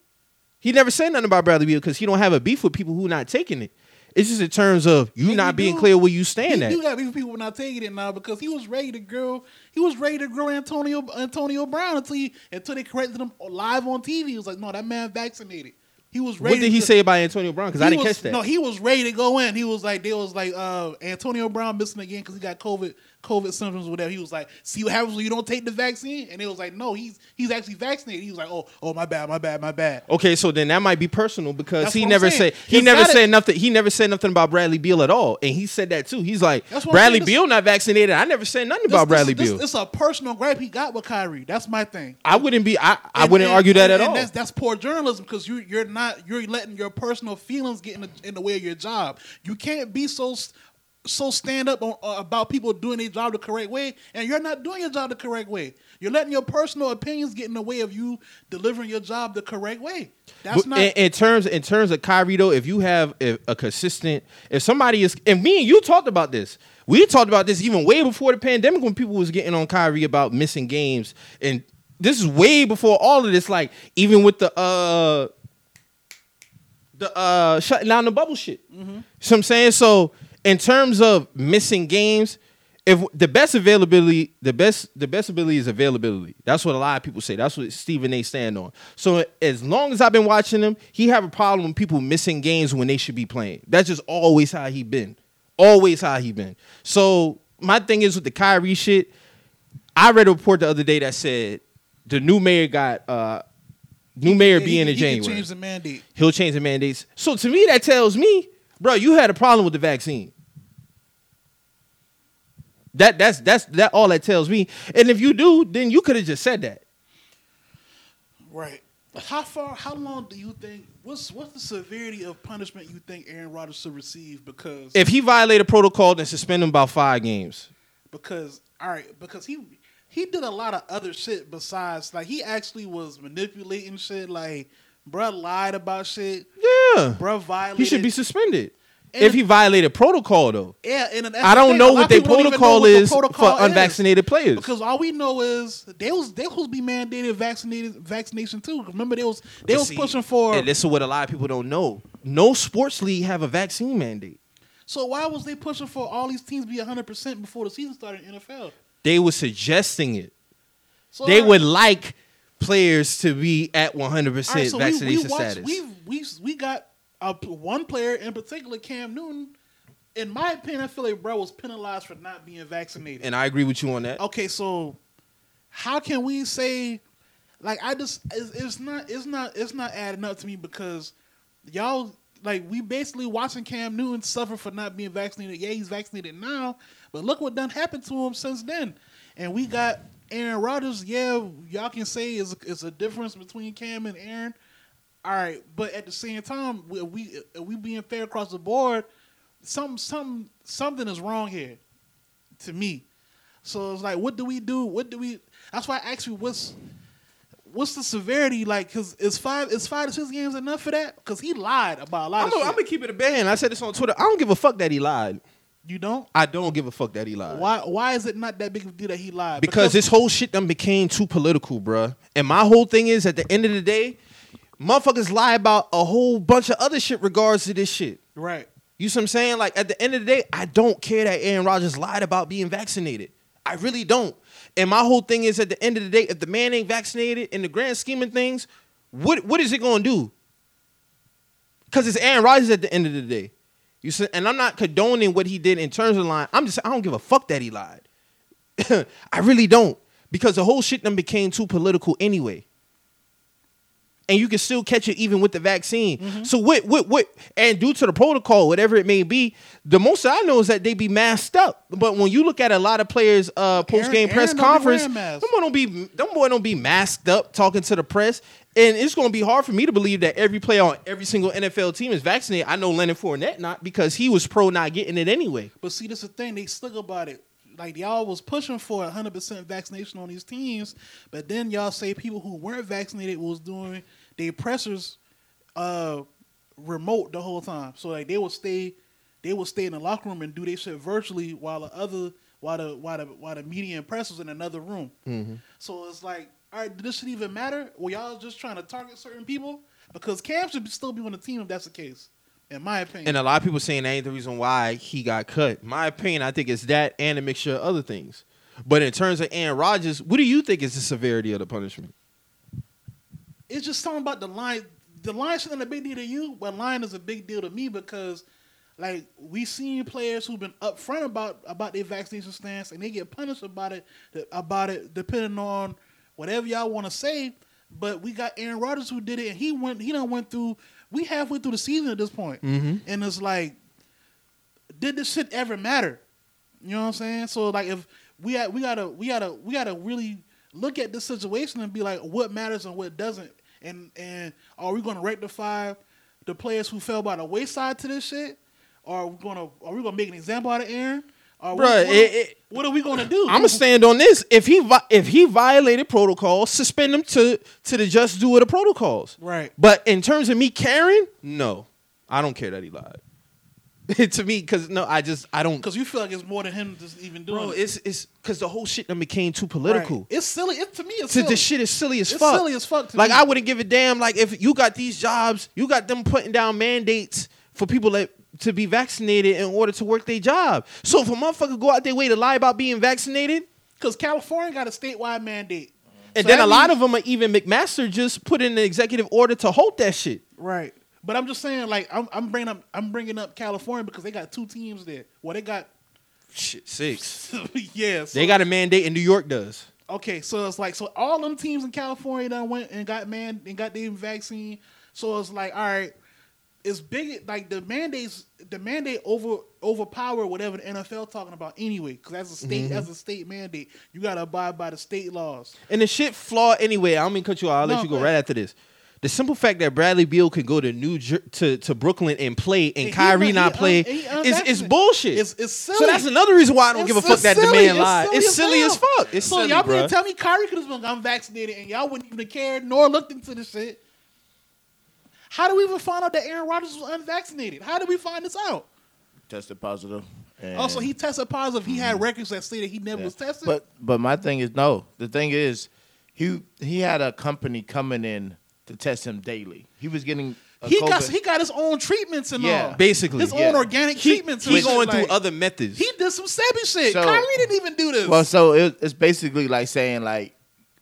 He never said nothing about Bradley Beal because he don't have a beef with people who not taking it. It's just in terms of you Yeah, not being do. clear where you stand at. do got these people not taking it now because he was ready to grow. He was ready to grow Antonio Antonio Brown until he, until they corrected him live on TV. He was like, "No, that man vaccinated." He was ready. What did he to- say about Antonio Brown? Because I didn't was- catch that. No, he was ready to go in. He was like, they was like, uh, Antonio Brown missing again because he got COVID, COVID symptoms or whatever. He was like, see what happens when you don't take the vaccine? And it was like, no, he's he's actually vaccinated. He was like, oh, oh, my bad, my bad, my bad. okay, so then that might be personal because That's he never said he It's never said nothing. He never said nothing about Bradley Beal at all, and he said that too. He's like That's what I'm Bradley. Beal not vaccinated. I never said nothing This- about this- Bradley this- Beal. It's a personal gripe he got with Kyrie. That's my thing. I wouldn't be. I, I And- wouldn't and- argue that and- at and all. That's, that's poor journalism because you you're not you're letting your personal feelings get in the, in the way of your job. You can't be so so stand up on, uh, about people doing their job the correct way, and you're not doing your job the correct way. You're letting your personal opinions get in the way of you delivering your job the correct way. That's But not. in, in terms in terms of Kyrie though, if you have a, a consistent, if somebody is, and me and you talked about this, we talked about this even way before the pandemic when people was getting on Kyrie about missing games, and this is way before all of this. Like even with the uh the uh shutting down the bubble shit. Mm-hmm. You know what I'm saying? So in terms of missing games, if the best availability, the best the best ability is availability. That's what a lot of people say. That's what Stephen A. stand on. So as long as I've been watching him, he have a problem with people missing games when they should be playing. That's just always how he been. Always how he been. So my thing is with the Kyrie shit. I read a report the other day that said the new mayor got uh new mayor Yeah, being he, in he January. change the mandate. He'll change the mandates. So to me, that tells me, bro, you had a problem with the vaccine. That that's that's that all that tells me. And if you do, then you could have just said that. Right. How far? How long do you think? What's what's the severity of punishment you think Aaron Rodgers should receive? Because If he violated protocol, then suspend him about five games. because all right, because he he did a lot of other shit besides like he actually was manipulating shit. Like, bruh lied about shit. Yeah, Bruh violated. he should be suspended. And if he violated protocol, though, Yeah, and I don't thing, know what their people don't even know protocol what the is protocol for unvaccinated players. Because all we know is they was they to be mandated vaccinated vaccination too. Remember they was they But was see, pushing for. And this is what a lot of people don't know. No sports league have a vaccine mandate. So why was they pushing for all these teams be hundred percent before the season started in NFL? They were suggesting it. So they right, would like players to be at 100% all right, so we- vaccination we, watched, status. We we we got a, one player in particular, Cam Newton. In my opinion, I feel like bro was penalized for not being vaccinated. and I agree with you on that. okay, so how can we say like I just it's, it's not it's not it's not adding up to me because y'all like we basically watching Cam Newton suffer for not being vaccinated. Yeah, he's vaccinated now, but look what done happened to him since then. And we got Aaron Rodgers. Yeah, y'all can say is is a difference between Cam and Aaron. All right, but at the same time, we we, we being fair across the board. Some some something is wrong here, to me. So it's like, what do we do? What do we? That's why I asked you, what's what's the severity like? Because is five is five to six games enough for that? Because he lied about a lot I'm of gonna, shit. I'm gonna keep it a band. I said this on Twitter. I don't give a fuck that he lied. You don't? I don't give a fuck that he lied. Why why is it not that big of a deal that he lied? Because this whole shit done became too political, bruh. And my whole thing is, at the end of the day, motherfuckers lie about a whole bunch of other shit regards to this shit. right. You see what I'm saying? Like at the end of the day, I don't care that Aaron Rodgers lied about being vaccinated. I really don't. And my whole thing is at the end of the day, if the man ain't vaccinated in the grand scheme of things, what what is it gonna do? Because it's Aaron Rodgers at the end of the day. You see, and I'm not condoning what he did in terms of lying. I'm just I don't give a fuck that he lied. I really don't. Because the whole shit then became too political anyway and you can still catch it even with the vaccine. Mm-hmm. So what what what and due to the protocol, whatever it may be, the most I know is that they be masked up. But when you look at a lot of players uh post game press conference, them boy don't be them boy don't be masked up talking to the press. And it's gonna be hard for me to believe that every player on every single NFL team is vaccinated. I know Leonard Fournette not because he was pro not getting it anyway. But see, this is the thing. They slick about it. Like y'all was pushing for 100 percent vaccination on these teams, but then y'all say people who weren't vaccinated was doing their pressers uh, remote the whole time. So like they would stay, they would stay in the locker room and do their shit virtually while the other, while the while the while the media and press was in another room. So it's like, all right, this shit even matter? Or y'all just trying to target certain people? Because Cam should still be on the team if that's the case, in my opinion. And a lot of people saying that ain't the reason why he got cut. My opinion, I think it's that and a mixture of other things. But in terms of Aaron Rodgers, what do you think is the severity of the punishment? It's just something about the line. The line shouldn't a big deal to you, but line is a big deal to me because, like, we seen players who've been upfront about about their vaccination stance, and they get punished about it about it depending on whatever y'all want to say. But we got Aaron Rodgers who did it, and he went. He done went through. We halfway through the season at this point, mm-hmm. and it's like, did this shit ever matter? You know what I'm saying? So like, if we got, we gotta we gotta we gotta really look at this situation and be like, what matters and what doesn't, and and are we gonna rectify the players who fell by the wayside to this shit? Or are we gonna are we gonna make an example out of Aaron? Or what, Bruh, what, it- it- what are we gonna do? I'm gonna stand on this. If he if he violated protocol, suspend him to to the just do of the protocols. Right. But in terms of me caring, no, I don't care that he lied. to me, because no, I just I don't. Because you feel like it's more than him just even doing Bro, it. it's it's because the whole shit done became too political. Right. It's silly. It, to me, it's silly. the shit is silly as It's fuck. silly as fuck to like me. I wouldn't give a damn. Like if you got these jobs, you got them putting down mandates for people that to be vaccinated in order to work their job. So if a motherfucker go out their way to lie about being vaccinated, Because California got a statewide mandate. and So then that a lot of them are even McMaster just put in the executive order to halt that shit. Right. But I'm just saying, like, I'm, I'm bringing up, I'm bringing up California because they got two teams there. Well, they got, Shit, six. yeah. So, They got a mandate, and New York does. okay. So it's like, so all them teams in California done went and got man and got their vaccine. So it's like, all right, it's big. Like the mandates, the mandate over overpower whatever the NFL talking about anyway. Because that's a state, Mm-hmm. that's a state mandate. You got to abide by the state laws. And the shit flawed anyway. I don't mean to cut you off. I'll No, let you go right after this. The simple fact that Bradley Beal could go to New Jer- to, to Brooklyn and play and, And he Kyrie un- not uh, he play un- he is is bullshit. It's- it's silly. So that's another reason why I don't It's- give a fuck it's that the silly. man lied. It's silly as hell. fuck. It's so silly, y'all bro. can't tell me Kyrie could have been unvaccinated and y'all wouldn't even have cared nor looked into the shit. How do we even find out that Aaron Rodgers was unvaccinated? How did we find this out? Tested positive. and- Also, he tested positive. He had records that say that he never Yeah. was tested. But but my thing is no. The thing is, he he had a company coming in to test him daily. He was getting a he got he got his own treatments and Yeah. all. Basically, his yeah. own organic He- treatments. he's going like- through other methods. He did some Sebi shit. So- Kyrie didn't even do this. Well, so it, it's basically like saying like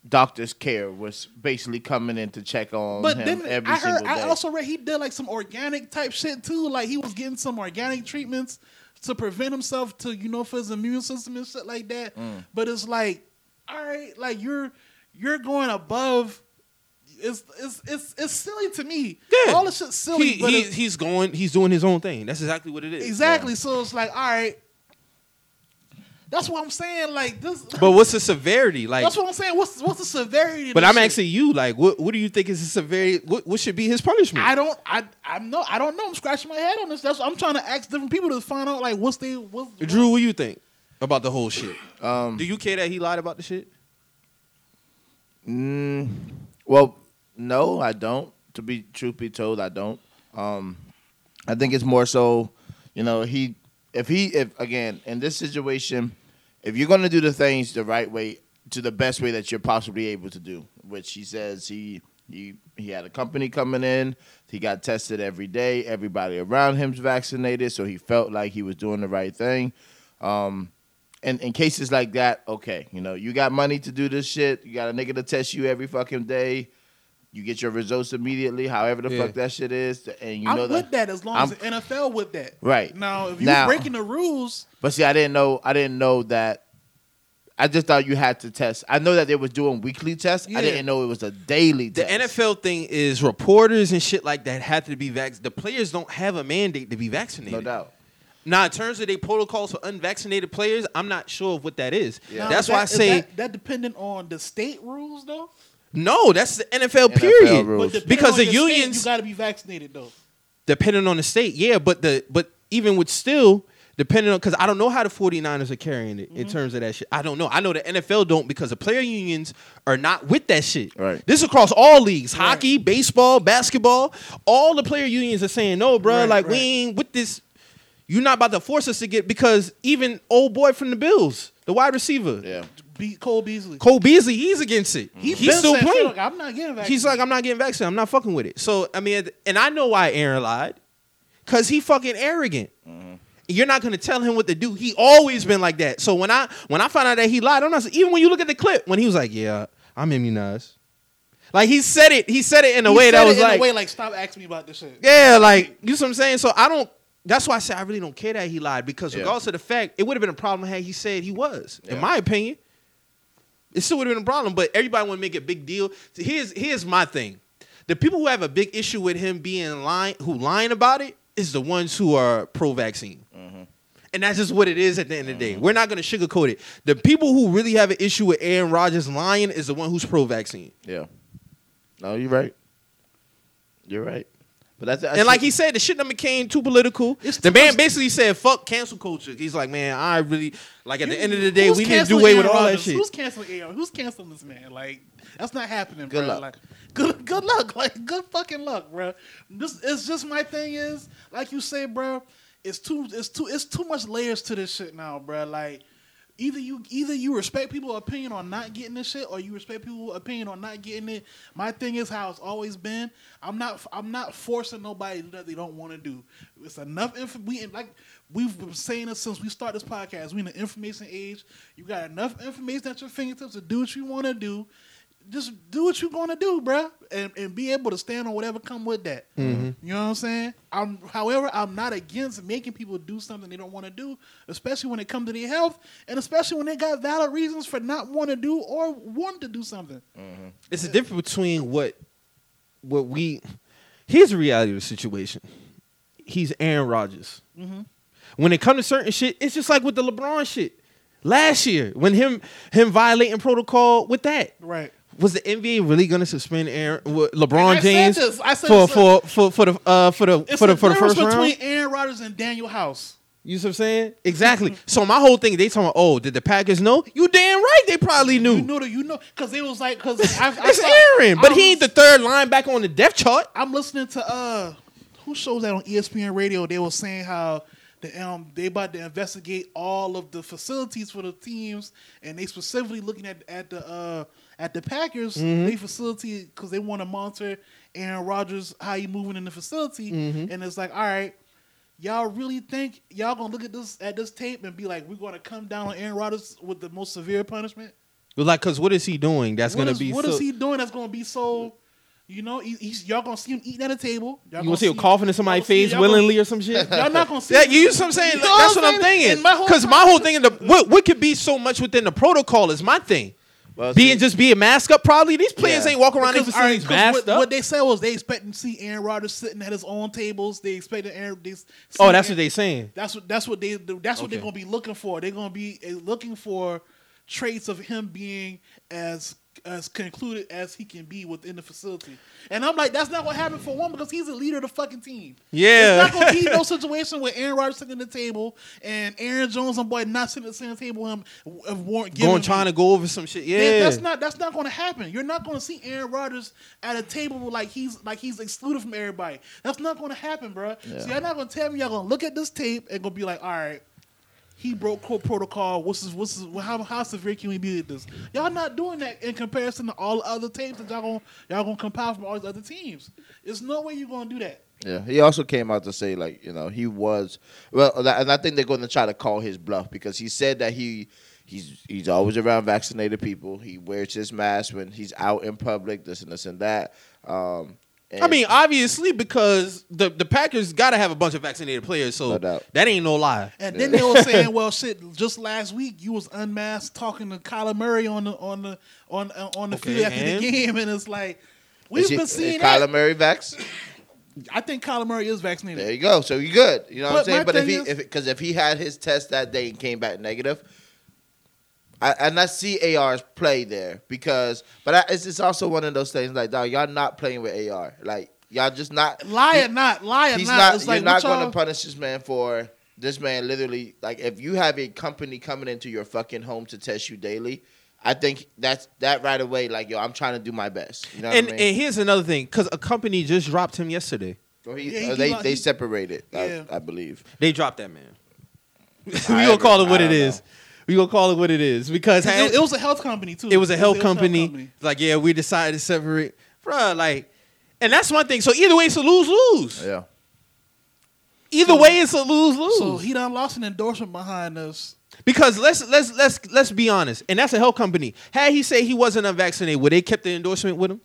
doctor's care was basically coming in to check on But him then every I heard, single day. I also read he did like some organic type shit too. Like he was getting some organic treatments to prevent himself to, you know, for his immune system and shit like that. Mm. But it's like, all right, like you're you're going above. It's it's it's it's silly to me. Yeah. all this shit's silly. he, but he, it's- he's going. He's doing his own thing. That's exactly what it is. exactly. So it's like, all right. That's what I'm saying. Like this. But what's the severity? Like, that's what I'm saying. What's what's the severity? but I'm shit? asking you. Like, what what do you think is the severity? What what should be his punishment? I don't. I. I'm no. I don't know. I'm scratching my head on this. That's. what I'm trying to ask different people to find out like what's they. What's, Drew, what do you think about the whole shit? um, Do you care that he lied about the shit? Mm, well, no, I don't. To be truth be told, I don't. Um, I think it's more so, you know, he if he if again in this situation, if you're gonna do the things the right way to the best way that you're possibly able to do, which he says he he he had a company coming in, he got tested every day, everybody around him's vaccinated, so he felt like he was doing the right thing. Um, and in cases like that, okay, you know, you got money to do this shit. You got a nigga to test you every fucking day. You get your results immediately, however the Yeah. fuck that shit is, and you I'm know with that as long as I'm- the NFL with that. Right. now, if you're breaking the rules, But see, I didn't know. I didn't know that. I just thought you had to test. I know that they was doing weekly tests. Yeah. I didn't know it was a daily test. The test. NFL thing is reporters and shit like that have to be vaccinated. The players don't have a mandate to be vaccinated. no doubt. Now, in terms of their protocols for unvaccinated players, I'm not sure of what that is. Yeah. now, That's is why I that- is say that, that dependent on the state rules though. No. That's the NFL, NFL period. rules. But Because on the your state, unions- you got to be vaccinated though. depending on the state, yeah. But the but even with still depending on because I don't know how the 49ers are carrying it in Mm-hmm. terms of that shit. I don't know. I know the NFL don't because the player unions are not with that shit. Right. This is across all leagues, Right. hockey, baseball, basketball. All the player unions are saying no, bro. Right, like we right. ain't with this. You're not about to force us to get because even old boy from the Bills, the wide receiver, Yeah. Be Cole Beasley. Cole Beasley, he's against it. He he's been still saying, playing. "Look, I'm not getting vaccinated. He's like, I'm not getting vaccinated. I'm not fucking with it. So I mean, and I know why Aaron lied, cause he fucking arrogant. Mm-hmm. You're not gonna tell him what to do. He always been like that. So when I when I found out that he lied, I'm not even when you look at the clip when he was like, yeah, I'm immunized. Like he said it. He said it in a He way said that it was in like, a way like stop asking me about this shit. yeah, like you know what I'm saying. So I don't. That's why I say I really don't care that he lied because Yeah. regardless of the fact, it would have been a problem had he said he was. In my opinion, it still would have been a problem. But everybody want to make a big deal. So here's here's my thing: the people who have a big issue with him being lying, who lying about it, is the ones who are pro-vaccine. Mm-hmm. And that's just what it is at the end of the day. Mm-hmm. We're not going to sugarcoat it. The people who really have an issue with Aaron Rodgers lying is the one who's pro-vaccine. Yeah. No, you're right. You're right. But that's, that's And like he said, the shit done became too political. It's the too man basically said, "Fuck cancel culture." He's like, "Man, I really like at the end of the day, we need to do away with all that shit." Who's canceling Aaron? Who's canceling this man? Like that's not happening. Good bro. luck. Like, good good luck. Like good fucking luck, bro. This it's just my thing is like you say, bro. it's too it's too it's too much layers to this shit now, bro. Like either you either you respect people's opinion on not getting this shit, or you respect people's opinion on not getting it. My thing is how it's always been. I'm not I'm not forcing nobody to do that they don't want to do. It's enough info. We like we've been saying this since we started this podcast. We in the information age. You got enough information at your fingertips to do what you want to do. Just do what you're gonna do, bruh, and, and be able to stand on whatever come with that. You know what I'm saying? I'm, however, I'm not against making people do something they don't want to do, especially when it comes to their health, and especially when they got valid reasons for not want to do or want to do something. It's the difference between what what we. Here's the reality of the situation. He's Aaron Rodgers. Mm-hmm. When it comes to certain shit, it's just like with the LeBron shit last year when him him violating protocol with that. Right. Was the NBA really going to suspend Aaron, LeBron I James this. For, for for for the uh, for the It's for the for the first between round? Aaron Rodgers and Daniel House. You see what I'm saying? Exactly. so my whole thing, they talking about, oh, did the Packers know? You damn right, they probably knew. You know you know because it was like because it's saw- Aaron, but he ain't the third linebacker on the depth chart. I'm listening to uh who shows that on ESPN radio. They were saying how the um they about to investigate all of the facilities for the teams, and they specifically looking at at the uh at the Packers mm-hmm. they facility because they want to monitor Aaron Rodgers how he moving in the facility, mm-hmm. and it's like all right. Y'all really think y'all gonna look at this at this tape and be like, we're gonna come down on Aaron Rodgers with the most severe punishment? Like, cause what is he doing? That's What gonna is- be. what so, is he doing that's gonna be so? You know, he's y'all gonna see him eating at a table. Y'all You gonna see him coughing in somebody's y'all gonna see- face y'all gonna- willingly or some shit? Y'all not gonna see. Yeah, you know what I'm saying? That's what I'm saying? thinking. And my Because my whole thing in the what what could be so much within the protocol is my thing. Well, Being see, just being masked up, probably these players Yeah. ain't walking around in Because, all right, facilities 'cause masked what, up. what they said was they expecting to see Aaron Rodgers sitting at his own tables. They expected Aaron. They oh, that's Aaron- what they saying. That's what that's what they that's what they're gonna be looking for. They're gonna be uh, looking for traits of him being as as concluded as he can be within the facility. And I'm like, that's not what happened for one because he's the leader of the fucking team. Yeah. It's not gonna be no situation where Aaron Rodgers sitting at the table and Aaron Jones and boy not sitting at the same table him uh, warrant Going trying to go over some shit. Yeah, that's not that's not going to happen. You're not going to see Aaron Rodgers at a table like he's like he's excluded from everybody. That's not going to happen, bro. Yeah. So you're not going to tell me y'all going to look at this tape and going to be like, all right, he broke court protocol. What's this? What's this, how how severe can we be with this? Y'all not doing that in comparison to all the other teams that y'all gonna y'all to compile from all these other teams. There's no way you're to do that. Yeah, he also came out to say like you know he was well, and I think they're going to try to call his bluff because he said that he he's he's always around vaccinated people. He wears his mask when he's out in public. This and this and that. Um, I mean, obviously, because the the Packers got to have a bunch of vaccinated players, so No that ain't no lie. And then they were saying, "Well, shit, just last week you was unmasked talking to Kyler Murray on the on the on uh, on the Okay, field after and? the game," and it's like we've he- been is seeing Kyler. Murray vax. I think Kyler Murray is vaccinated. There you go. So you good. You know what I'm saying? But if he is- if because if he had his test that day and came back negative. I, and I see AR's play there because, but I, it's just also one of those things like, dog, y'all not playing with AR. Like, y'all just not. Lie or not, lie or He's not. not. it's you're like not going to punish this man for this man. Literally, like if you have a company coming into your fucking home to test you daily, I think that's that right away. Like yo, I'm trying to do my best. You know And what I mean? and here's another thing, because a company just dropped him yesterday. Or he- Yeah, he- or they he- they he- separated. Yeah. I, I believe. They dropped that man. we I gonna call it what I it don't is. We gonna call it what it is because It, had- it was a health company too. it was a health it company. Like, yeah, we decided to separate, Bruh, Like, and that's one thing. So either way, it's a lose lose. Yeah. Either way, it's a lose lose. So he done lost an endorsement behind us. because let's let's let's let's be honest, and that's a health company. Had he say he wasn't unvaccinated, would they kept the endorsement with him?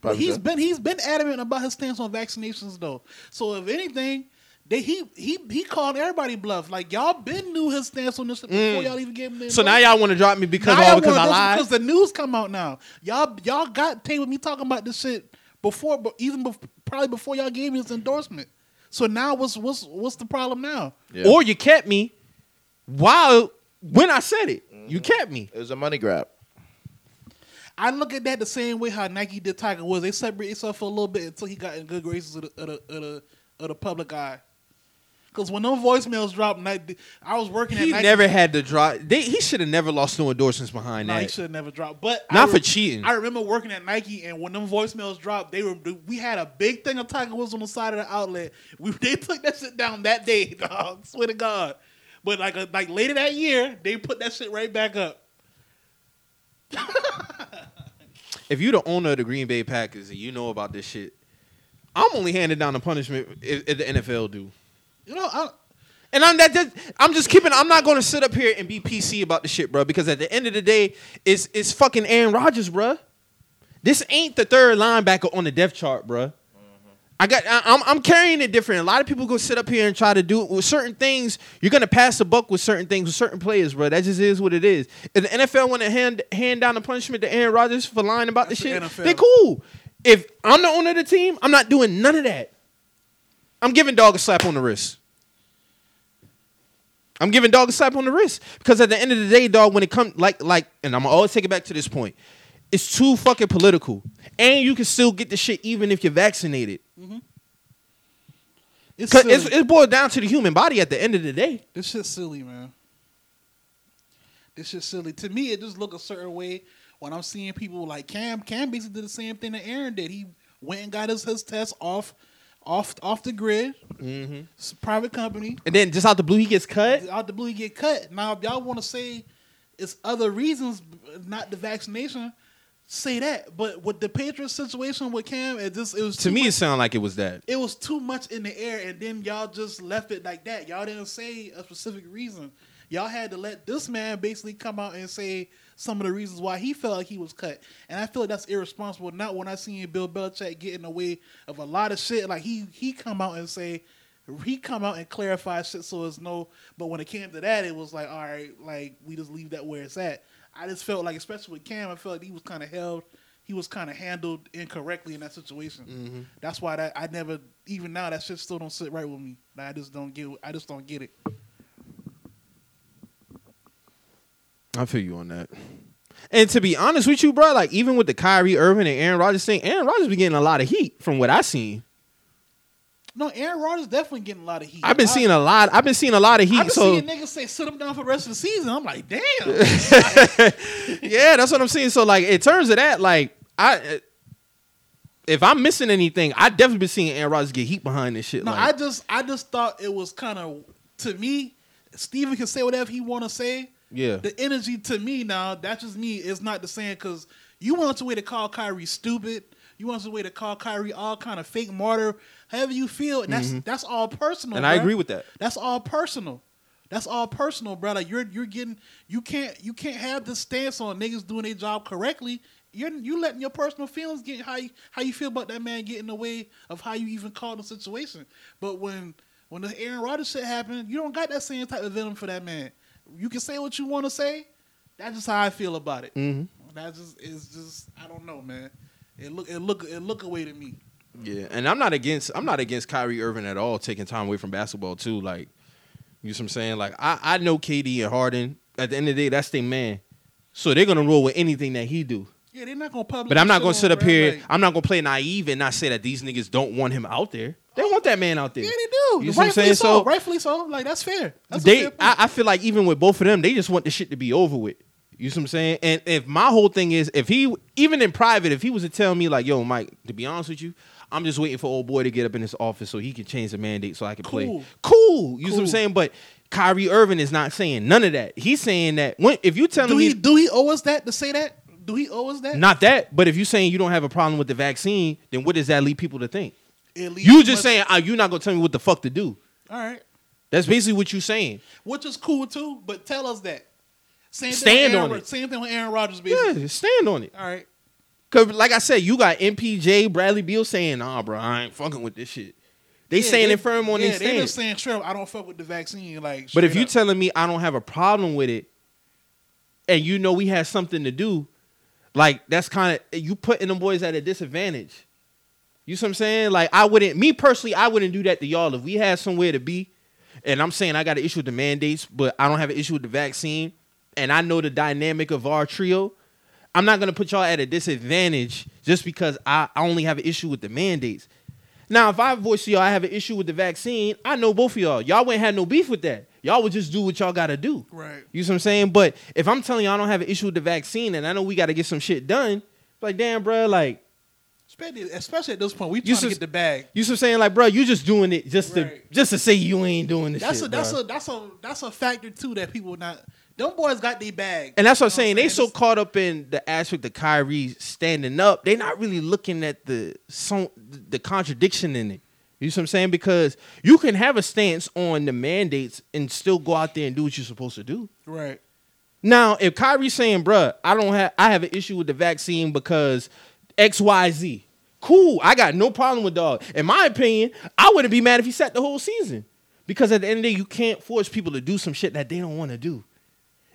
But Probably he's so. been he's been adamant about his stance on vaccinations though. So if anything, they he he he called everybody bluff. Like y'all been knew his stance on this shit before y'all even gave him the So now y'all want to drop me because Now all y'all because I lied. Because the news come out now. Y'all y'all got tape with me talking about this shit before, but even bef- probably before y'all gave me this endorsement. So now what's what's what's the problem now? Yeah. Or you kept me while when I said it. You Mm-hmm. kept me. it was a money grab. I look at that the same way how Nike did Tiger Woods. They separated themselves for a little bit until he got in good graces of the of the, of the, of the public eye. Cause when those voicemails dropped, night I was working at Nike. He Nike. never had to drop. They, he should have never lost no endorsements behind No, he should have never dropped. But Not I for cheating. I remember working at Nike, and when them voicemails dropped, they were we had a big thing of Tiger Woods on the side of the outlet. We they took that shit down that day, dog. Swear to God. But like uh, like later that year, they put that shit right back up. if you're the owner of the Green Bay Packers and you know about this shit, I'm only handing down the punishment if, if the NFL do. You know, I, And I'm that, that I'm just keeping. I'm not going to sit up here and be PC about the shit, bro. Because at the end of the day, it's it's fucking Aaron Rodgers, bro. This ain't the third linebacker on the depth chart, bro. I got. I, I'm I'm carrying it different. A lot of people go sit up here and try to do with certain things. You're gonna pass the buck with certain things with certain players, bro. That just is what it is. If the NFL want to hand hand down the punishment to Aaron Rodgers for lying about That's the the shit, NFL. they cool. If I'm the owner of the team, I'm not doing none of that. I'm giving dog a slap on the wrist. I'm giving dog a slap on the wrist because at the end of the day, dog, when it comes like like, and I'm gonna always take it back to this point, it's too fucking political, and you can still get the shit even if you're vaccinated. Mm-hmm. it's silly. it's, it's boiled down to the human body at the end of the day. This shit's silly, man. This shit's silly. To me, it just look a certain way when I'm seeing people like Cam. Cam basically did the same thing that Aaron did. He went and got his, his test off, off, off the grid. Mm-hmm. It's a private company. And then just out the blue, he gets cut. Out the blue, he get cut. Now, if y'all want to say it's other reasons, not the vaccination, say that. But with the Patriots situation with Cam, it just it was To me, much- it sounded like it was that. it was too much in the air, and then y'all just left it like that. Y'all didn't say a specific reason. Y'all had to let this man basically come out and say some of the reasons why he felt like he was cut, and I feel like that's irresponsible. Not when I seen Bill Belichick get in the way of a lot of shit. Like he he come out and say he come out and clarify shit so it's no. But when it came to that, it was like all right, like we just leave that where it's at. I just felt like, especially with Cam, I felt like he was kind of held. He was kind of handled incorrectly in that situation. Mm-hmm. That's why that I never, even now, that shit still don't sit right with me. Like, I just don't get. I just don't get it. I feel you on that. And to be honest with you, bro, like even with the Kyrie Irving and Aaron Rodgers thing, Aaron Rodgers be getting a lot of heat from what I seen. No, Aaron Rodgers definitely getting a lot of heat. I've been seeing a lot. I've been seeing a lot of I've heat. been So seeing niggas say sit him down for the rest of the season. I'm like, damn. yeah, that's what I'm seeing. So like in terms of that, like I, if I'm missing anything, I definitely been seeing Aaron Rodgers get heat behind this shit. no, like, I just, I just thought it was kind of to me. Stephen can say whatever he want to say. Yeah, The energy to me now, that's just me. It's not the same because you want a way to call Kyrie stupid. You want a way to call Kyrie all kind of fake martyr. However you feel, and that's that's all personal. Mm-hmm. and I agree with that. That's all personal. That's all personal, bro. Like you're you're getting you can't you can't have this stance on niggas doing their job correctly. You're you letting your personal feelings get how you how you feel about that man get in the way of how you even call the situation. But when when the Aaron Rodgers shit happened, you don't got that same type of venom for that man. You can say what you want to say. That's just how I feel about it. Mhm. That just is just I don't know, man. It look it look it look away to me. Yeah, and I'm not against I'm not against Kyrie Irving at all taking time away from basketball too. Like, you know what I'm saying? Like, I I know KD and Harden. At the end of the day, that's their man. So they're gonna roll with anything that he do. Yeah, they're not gonna publish. But I'm not gonna sit up here. Like, I'm not gonna play naive and not say that these niggas don't want him out there. They want that man out there. yeah, they do. You see what I'm saying? so. So- Rightfully so. Like that's fair. That's they fair. I, I feel like even with both of them, they just want the shit to be over with. You see what I'm saying? And if my whole thing is if he even in private, if he was to tell me like, yo, Mike, to be honest with you, I'm just waiting for old boy to get up in his office so he can change the mandate so I can play. Cool. Cool. You see what I'm saying? But Kyrie Irving is not saying none of that. He's saying that when if you telling do me he do he owe us that to say that? Do he owe us that? not that, but if you're saying you don't have a problem with the vaccine, then what does that lead people to think? You just saying, ah, oh, you're not gonna tell me what the fuck to do. All right, That's basically what you're saying. which is cool too. But tell us that. Same Stand thing with Aaron, on it. Same thing with Aaron Rodgers. Basically. Yeah, stand on it. All right. Cause like I said, you got MPJ, Bradley Beal saying, "Nah, bro, I ain't fucking with this shit." They Yeah, saying they- firm on yeah, their they just saying up. I don't fuck with the vaccine. Like, But if you up. telling me I don't have a problem with it, and you know we have something to do, like that's kind of you putting them boys at a disadvantage. You see what I'm saying? Like I wouldn't, me personally, I wouldn't do that to y'all if we had somewhere to be. And I'm saying I got an issue with the mandates, but I don't have an issue with the vaccine. And I know the dynamic of our trio. I'm not gonna put y'all at a disadvantage just because I, only have an issue with the mandates. Now, if I voice to y'all, I have an issue with the vaccine. I know both of y'all. Y'all wouldn't have no beef with that. Y'all would just do what y'all got to do. Right. You see what I'm saying? But if I'm telling y'all I don't have an issue with the vaccine, and I know we got to get some shit done, like damn, bro, like Especially, at this point, we You trying to get the bag. you see what I'm saying? Like, bro, you just doing it just to just to say you ain't doing this That's shit. a that's bruh. a that's a that's a factor too that people not. Them boys got their bag. And that's what I'm You saying. They so caught up in the aspect of Kyrie standing up, they're not really looking at the so, the contradiction in it. You see what I'm saying? Because you can have a stance on the mandates and still go out there and do what you're supposed to do. right. Now, if Kyrie's saying, bruh, I don't have I have an issue with the vaccine because XYZ. Cool. I got no problem with dog. In my opinion, I wouldn't be mad if he sat the whole season. Because at the end of the day, you can't force people to do some shit that they don't want to do.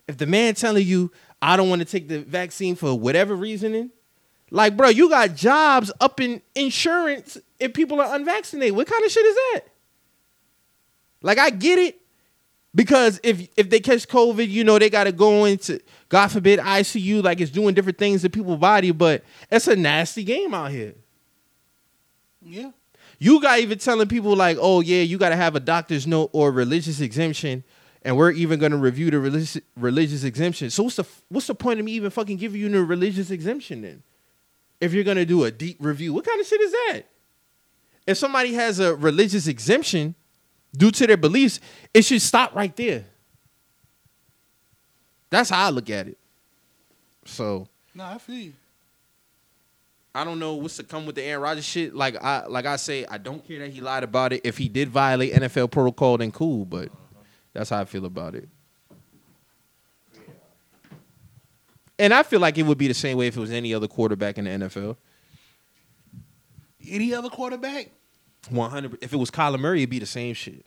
If the man telling you, I don't want to take the vaccine for whatever reasoning, like, bro, you got jobs up in insurance if people are unvaccinated. What kind of shit is that? Like, I get it. Because if if they catch COVID, you know they got to go into God forbid ICU, like it's doing different things to people's body. But it's a nasty game out here. Yeah. You got even telling people like, oh yeah, you got to have a doctor's note or religious exemption, and we're even going to review the religious religious exemption. So what's the what's the point of me even fucking giving you the religious exemption then? If you're going to do a deep review, what kind of shit is that? If somebody has a religious exemption due to their beliefs, it should stop right there. That's how I look at it. So No, I feel you. I don't know what's to come with the Aaron Rodgers shit. Like I like I say, I don't care that he lied about it. If he did violate NFL protocol, then cool. But that's how I feel about it. And I feel like it would be the same way if it was any other quarterback in the NFL. Any other quarterback? One hundred. If it was Kyler Murray, it'd be the same shit.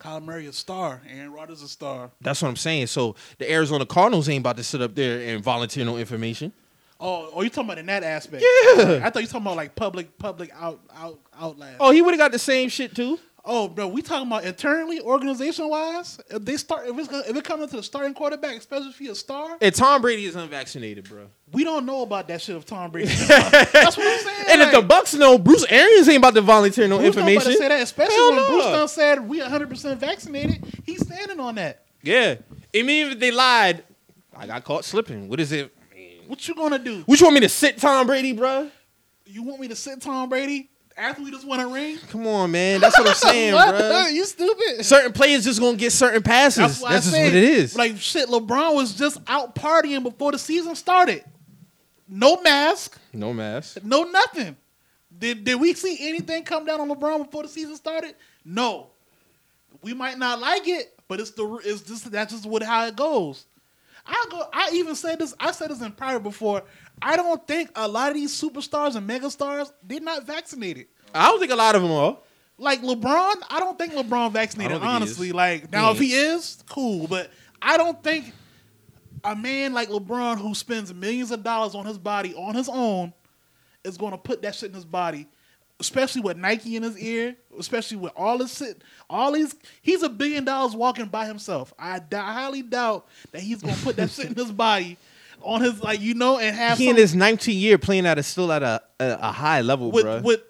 Kyler Murray a star. Aaron Rodgers a star. That's what I'm saying. So the Arizona Cardinals ain't about to sit up there and volunteer no information. Oh, oh, you talking about in that aspect? Yeah. I thought you talking about like public, public out, out, outlast. Oh, he would have got the same shit too. Oh, bro, we talking about internally, organization wise. If they start, if it's gonna, if it comes to the starting quarterback, especially if he's a star, And Tom Brady is unvaccinated, bro. we don't know about that shit of Tom Brady. That's what I'm saying. And if the Bucs know, Bruce Arians ain't about to volunteer no Bruce not about information. to say that, especially Hell when no. Bruce done said we 100 percent vaccinated. He's standing on that. Yeah. Even if they lied, I got caught slipping. What is it? What you gonna do? What you want me to sit Tom Brady, bro? You want me to sit Tom Brady after we just won a ring? Come on, man. That's what I'm saying, What? bro. You stupid. Certain players just gonna get certain passes. That's That's, I just said, what it is. Like shit, LeBron was just out partying before the season started. No mask, no mask. no nothing. Did did we see anything come down on LeBron before the season started? No. We might not like it, but it's the it's just that's just what how it goes. I go. I even said this. I said this in private before. I don't think a lot of these superstars and megastars they're not vaccinated. I don't think a lot of them are. Like LeBron, I don't think LeBron vaccinated. think Honestly, like now if he is, cool. But I don't think a man like LeBron who spends millions of dollars on his body on his own is going to put that shit in his body, especially with Nike in his ear, especially with all this shit, all these. He's a billion dollars walking by himself. I, d- I highly doubt that he's going to put that shit in his body on his like you know and have He in his 19 year playing at a still at a a, a high level, with bro. with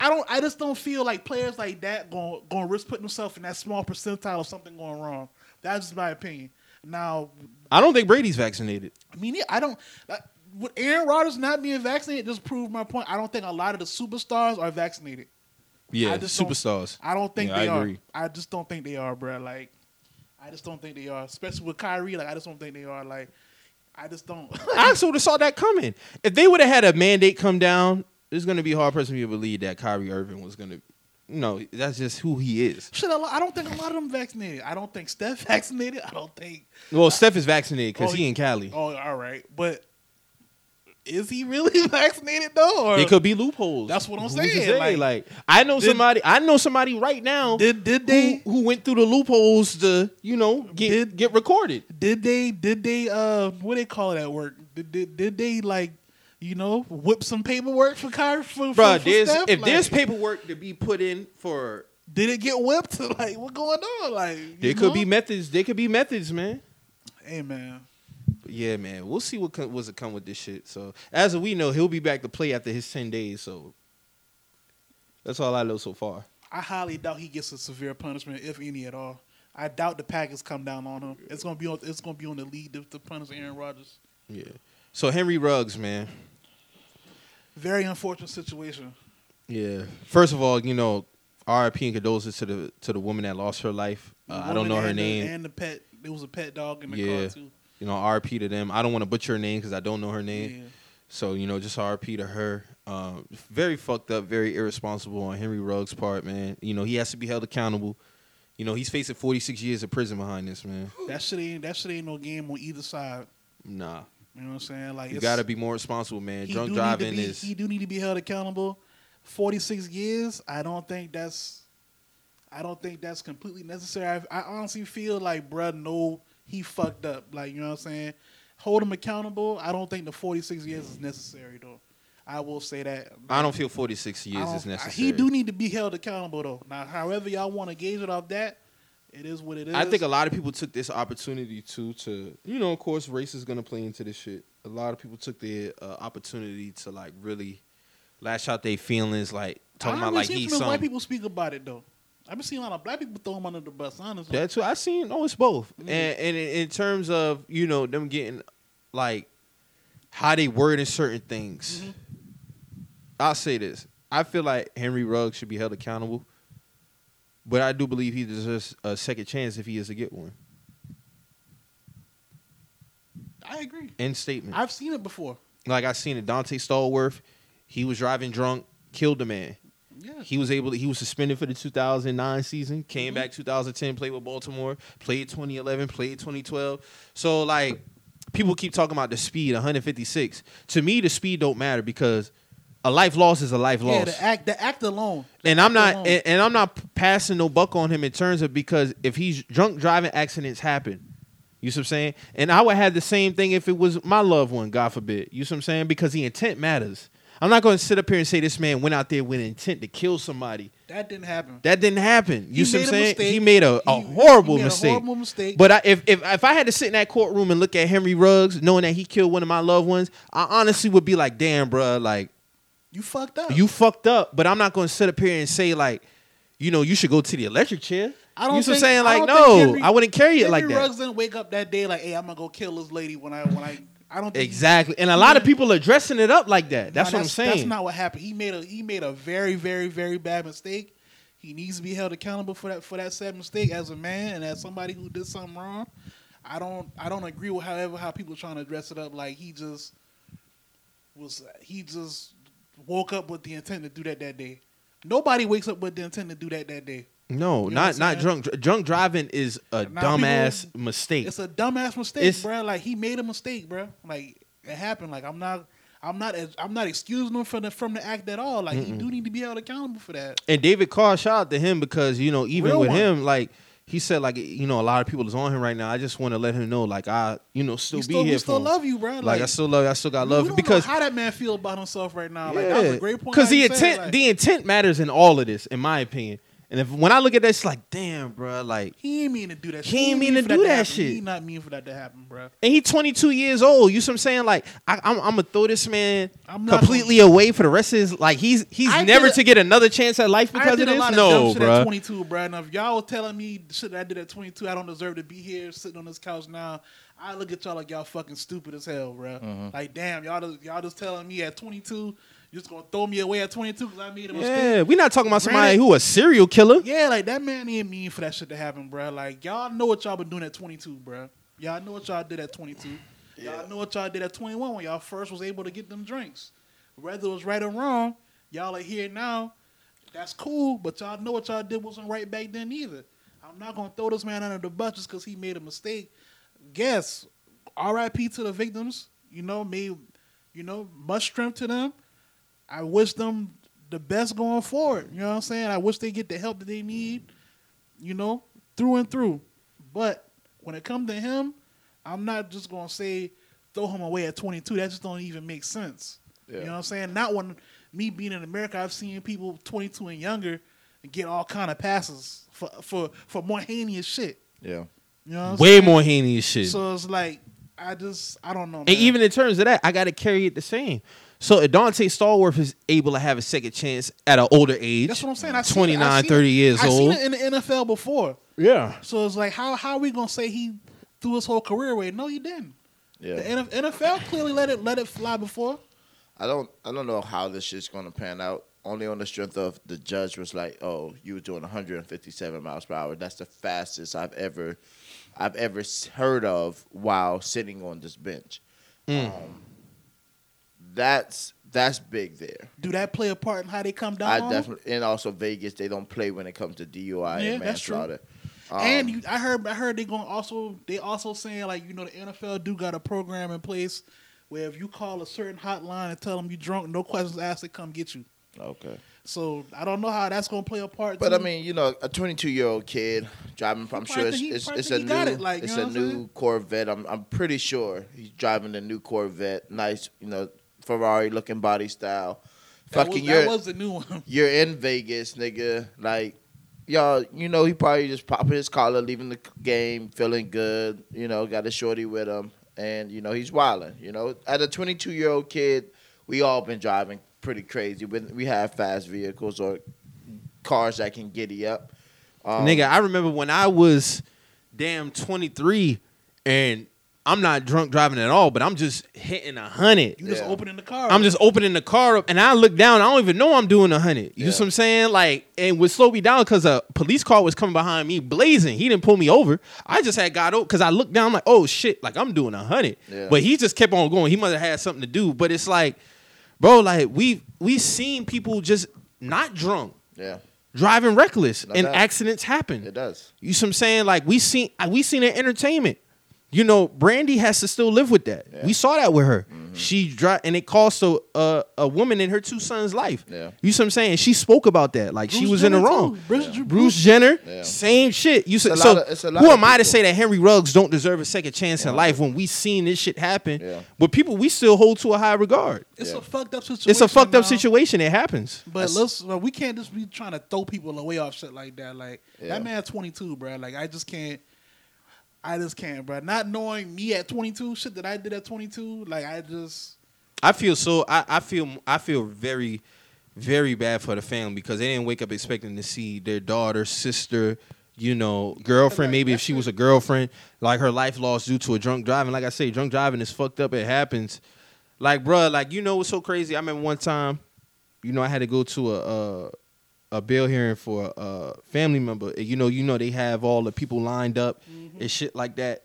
I don't I just don't feel like players like that going going to risk putting themselves in that small percentile of something going wrong. That's just my opinion. Now, I don't think Brady's vaccinated. I mean, I don't. Uh, with Aaron Rodgers not being vaccinated, just proved my point. I don't think a lot of the superstars are vaccinated. Yeah, I just don't- superstars. I don't think Yeah, they I are. I just don't think they are, bro. Like, I just don't think they are. Especially with Kyrie, like I just don't think they are. Like, I just don't. I actually would have saw that coming. If they would have had a mandate come down, it's going to be hard person to believe that Kyrie Irving was going to. No, that's just who he is. Shit, I don't think a lot of them vaccinated. I don't think Steph vaccinated. I don't think. Well, Steph is vaccinated because Oh, he in Cali. Oh, all right, but is he really vaccinated though? Or There could be loopholes. That's what I'm Who's saying, say? like- Like, I know Did- somebody. I know somebody right now did did who, they who went through the loopholes to you know get Did- get recorded. did they did they uh what they call that work? Did did, did they like you know whip some paperwork for Kyrie for, Bruh, for, for there's Steph? if Like, there's paperwork to be put in for, did it get whipped? Like what going on? Like you there could be methods. There could be methods, man. Hey man, But yeah, man, we'll see what co- was to come with this shit. So as we know, he'll be back to play after his ten days. So That's all I know so far. I highly doubt he gets a severe punishment, if any at all. I doubt the Packers come down on him. It's gonna be on. It's gonna be on the lead to, to punish Aaron Rodgers. Yeah. So Henry Ruggs, man. Very unfortunate situation. Yeah. First of all, you know, R.I.P. and condolences to the to the woman that lost her life. Uh, I don't know her the- name. and the pet. There was a pet dog in the Yeah. car too. You know, RP to them. I don't want to butcher her name because I don't know her name. Yeah. So you know, just RP to her. Um, very fucked up, very irresponsible on Henry Ruggs' part, man. You know, he has to be held accountable. You know, he's facing 46 years of prison behind this, man. That shit ain't. That shit ain't no game on either side. Nah, You know what I'm saying? Like you got to be more responsible, man. Drunk do need to driving be- is He do need to be held accountable. Forty six years. I don't think that's. I don't think that's completely necessary. I, I honestly feel like, bruh, no, he fucked up. Like you know what I'm saying. Hold him accountable. I don't think the forty six years is necessary though. I will say that. I don't feel 46 years is necessary. He do need to be held accountable though. Now, however y'all want to gauge it off that, it is what it is. I think a lot of people took this opportunity too to, you know, of course, race is gonna play into this shit. A lot of people took the uh, opportunity to like really lash out their feelings, like talking I about like he's many white people speak about it though. I've been seeing a lot of black people throw him under the bus. Honestly, That's what I seen. Oh, it's both. Mm. And and in, in terms of you know them getting like how they wording certain things, Mhm. I'll say this: I feel like Henry Ruggs should be held accountable, but I do believe he deserves a second chance if he is to get one. I agree. End statement. I've seen it before. like I've seen it. Donté Stallworth, he was driving drunk, killed a man. Yeah. He was able to, he was suspended for the 2009 season, came Mhm. back 2010, played with Baltimore, played 2011, played 2012. So like people keep talking about the speed 156. To me the speed don't matter because a life loss is a life Yeah, loss. the act, the act alone. The and I'm not alone. and, and I'm not passing no buck on him in terms of because if he's drunk driving accidents happen. You see what I'm saying? And I would have the same thing if it was my loved one, God forbid. You see what I'm saying? Because the intent matters. I'm not going to sit up here and say this man went out there with intent to kill somebody. that didn't happen. That didn't happen. You He see what I'm saying? mistake. He made a, a He- horrible he made mistake. A horrible mistake. But I, if, if if I had to sit in that courtroom and look at Henry Ruggs, knowing that he killed one of my loved ones, I honestly would be like, "Damn, bruh, like you fucked up. you fucked up." But I'm not going to sit up here and say like, you know, you should go to the electric chair. I don't you see what I'm saying? I Like, don't no, Henry- I wouldn't carry it Henry like that. Ruggs didn't wake up that day like, "Hey, I'm gonna go kill this lady." When I when I I don't think Exactly, and a lot of people are dressing it up like that. That's Nah, what I'm saying. That's not what happened. He made a he made a very very very bad mistake. He needs to be held accountable for that for that said mistake as a man and as somebody who did something wrong. I don't I don't agree with however how people are trying to dress it up like he just was he just woke up with the intent to do that that day. Nobody wakes up with the intent to do that that day. No, You know not not drunk. Drunk driving is a Now, dumbass people- mistake. It's a dumbass mistake, It's- bro. Like he made a mistake, bro. Like it happened. Like I'm not, I'm not, I'm not excusing him from the from the act at all. Like he do need to be held accountable for that. And David Carr, shout out to him because you know even Real with one. him, like he said, like you know a lot of people is on him right now. I just want to let him know, like I, you know, still we be here we still him. love you, bro. Like, I still love, you. I still got love don't because know how that man feel about himself right now. Like that was a great point. because the you said it, intent, like, the intent matters in all of this, in my opinion. And if when I look at that, it's like, damn, bro, like he ain't mean to do that. He ain't mean to for do that happen. shit. He not mean for that to happen, bro. And he 22 years old. You see what I'm saying? Like I, I'm, I'm gonna throw this man I'm not completely away for the rest of his. Like he's he's I never did a- to get another chance at life I because did of a lot this. of dumb No, shit at bro. 22, bro. And if y'all was telling me the shit that I did at 22, I don't deserve to be here sitting on this couch now. I look at y'all like y'all fucking stupid as hell, bro. Mm-hmm. Like, damn, y'all just, y'all just telling me at 22, you just gonna throw me away at 22 because I made a mistake. Yeah, we're not talking about somebody Granted- who a serial killer. Yeah, like that man ain't mean for that shit to happen, bro. Like y'all know what y'all been doing at 22, bro. Y'all know what y'all did at 22. Y'all know what y'all did at 21 when y'all first was able to get them drinks. Whether it was right or wrong, y'all are here now. That's cool, but y'all know what y'all did wasn't right back then either. I'm not gonna throw this man under the bus just because he made a mistake. Guess, R.I.P. to the victims. You know, may, you know, much strength to them. I wish them the best going forward. You know what I'm saying? I wish they get the help that they need, you know, through and through. But when it comes to him, I'm not just gonna say throw him away at 22. That just don't even make sense. You know what I'm saying? Not when me being in America, I've seen people 22 and younger get all kind of passes for for for more heinous shit. Yeah. You know what Way saying? more heinous shit. So it's like I just I don't know. and even in terms of that, I got to carry it the same. So if Donté Stallworth is able to have a second chance at an older age, That's what I'm saying. I 29, 30 years I've old. seen it in the NFL before. yeah. So it's like, how how are we gonna say he threw his whole career away? No, he didn't. Yeah. The NFL clearly let it let it fly before. I don't I don't know how this shit's gonna pan out. Only on the strength of the judge was like, "Oh, you were doing 157 miles per hour. That's the fastest I've ever, I've ever heard of while sitting on this bench." Mm. Um, that's that's big there. Do that play a part in how they come down? I definitely and also Vegas they don't play when it comes to DUI Yeah, and that's true. manslaughter. Um, and you, I heard I heard they going also they also saying like you know the NFL do got a program in place where if you call a certain hotline and tell them you drunk, no questions asked, they come get you. okay. So I don't know how that's gonna play a part. But too. I mean, you know, a 22 year old kid driving. I'm sure it's he- it's, it's a think he got new it, like, it's a new? Corvette. I'm I'm pretty sure he's driving a new Corvette. Nice, you know, Ferrari looking body style. that, Fucking was, you're that was the new one. you're in Vegas, nigga. Like y'all, you know, he probably just popping his collar, leaving the game, feeling good. You know, got a shorty with him, and you know he's wilding. You know, at a 22 year old kid, we all been driving pretty crazy. We we have fast vehicles or cars that can giddy up. Um, Nigga, I remember when I was damn 23 and I'm not drunk driving at all, but I'm just hitting a hundred. You just Yeah. opening the car. I'm just opening the car up and I look down. I don't even know I'm doing a hundred. You know what I'm saying? Like, and would slow me down because a police car was coming behind me blazing. He didn't pull me over. I just had got out because I looked down like, oh shit, like I'm doing a hundred. Yeah. But he just kept on going. He must have had something to do. But it's like, bro, like we we seen people just not drunk yeah, driving reckless No and doubt. accidents happen. it does. You see what I'm saying? Like we seen we seen it in entertainment. You know, Brandy has to still live with that. Yeah. Mm-hmm. We saw that with her. She dropped, and it cost a, a a woman and her two sons' life. Yeah. You see what I'm saying? She spoke about that. Like she Bruce was in the wrong. Bruce, Yeah. Bruce Jenner, Yeah. same shit. You said a so. lot of- it's a lot who am I to say that Henry Ruggs don't deserve a second chance in life when we seen this shit happen? Yeah. But people we still hold to a high regard. It's Yeah. a fucked up situation. It's a fucked up now. situation. It happens. But That's- listen, well, we can't just be trying to throw people away off shit like that. Like Yeah. that man, twenty two, bro. Like I just can't. I just can't, bro. Not knowing me at twenty two, shit that I did at twenty two. Like I just. I feel so. I, I feel. I feel very, very bad for the family because they didn't wake up expecting to see their daughter, sister, you know, girlfriend. Maybe if she was a girlfriend, like her life lost due to a drunk driving. Like I say, drunk driving is fucked up. It happens. Like, bruh, like you know what's so crazy? I remember one time, you know, I had to go to a a, a bail hearing for a family member. You know, you know they have all the people lined up Mm-hmm. and shit like that.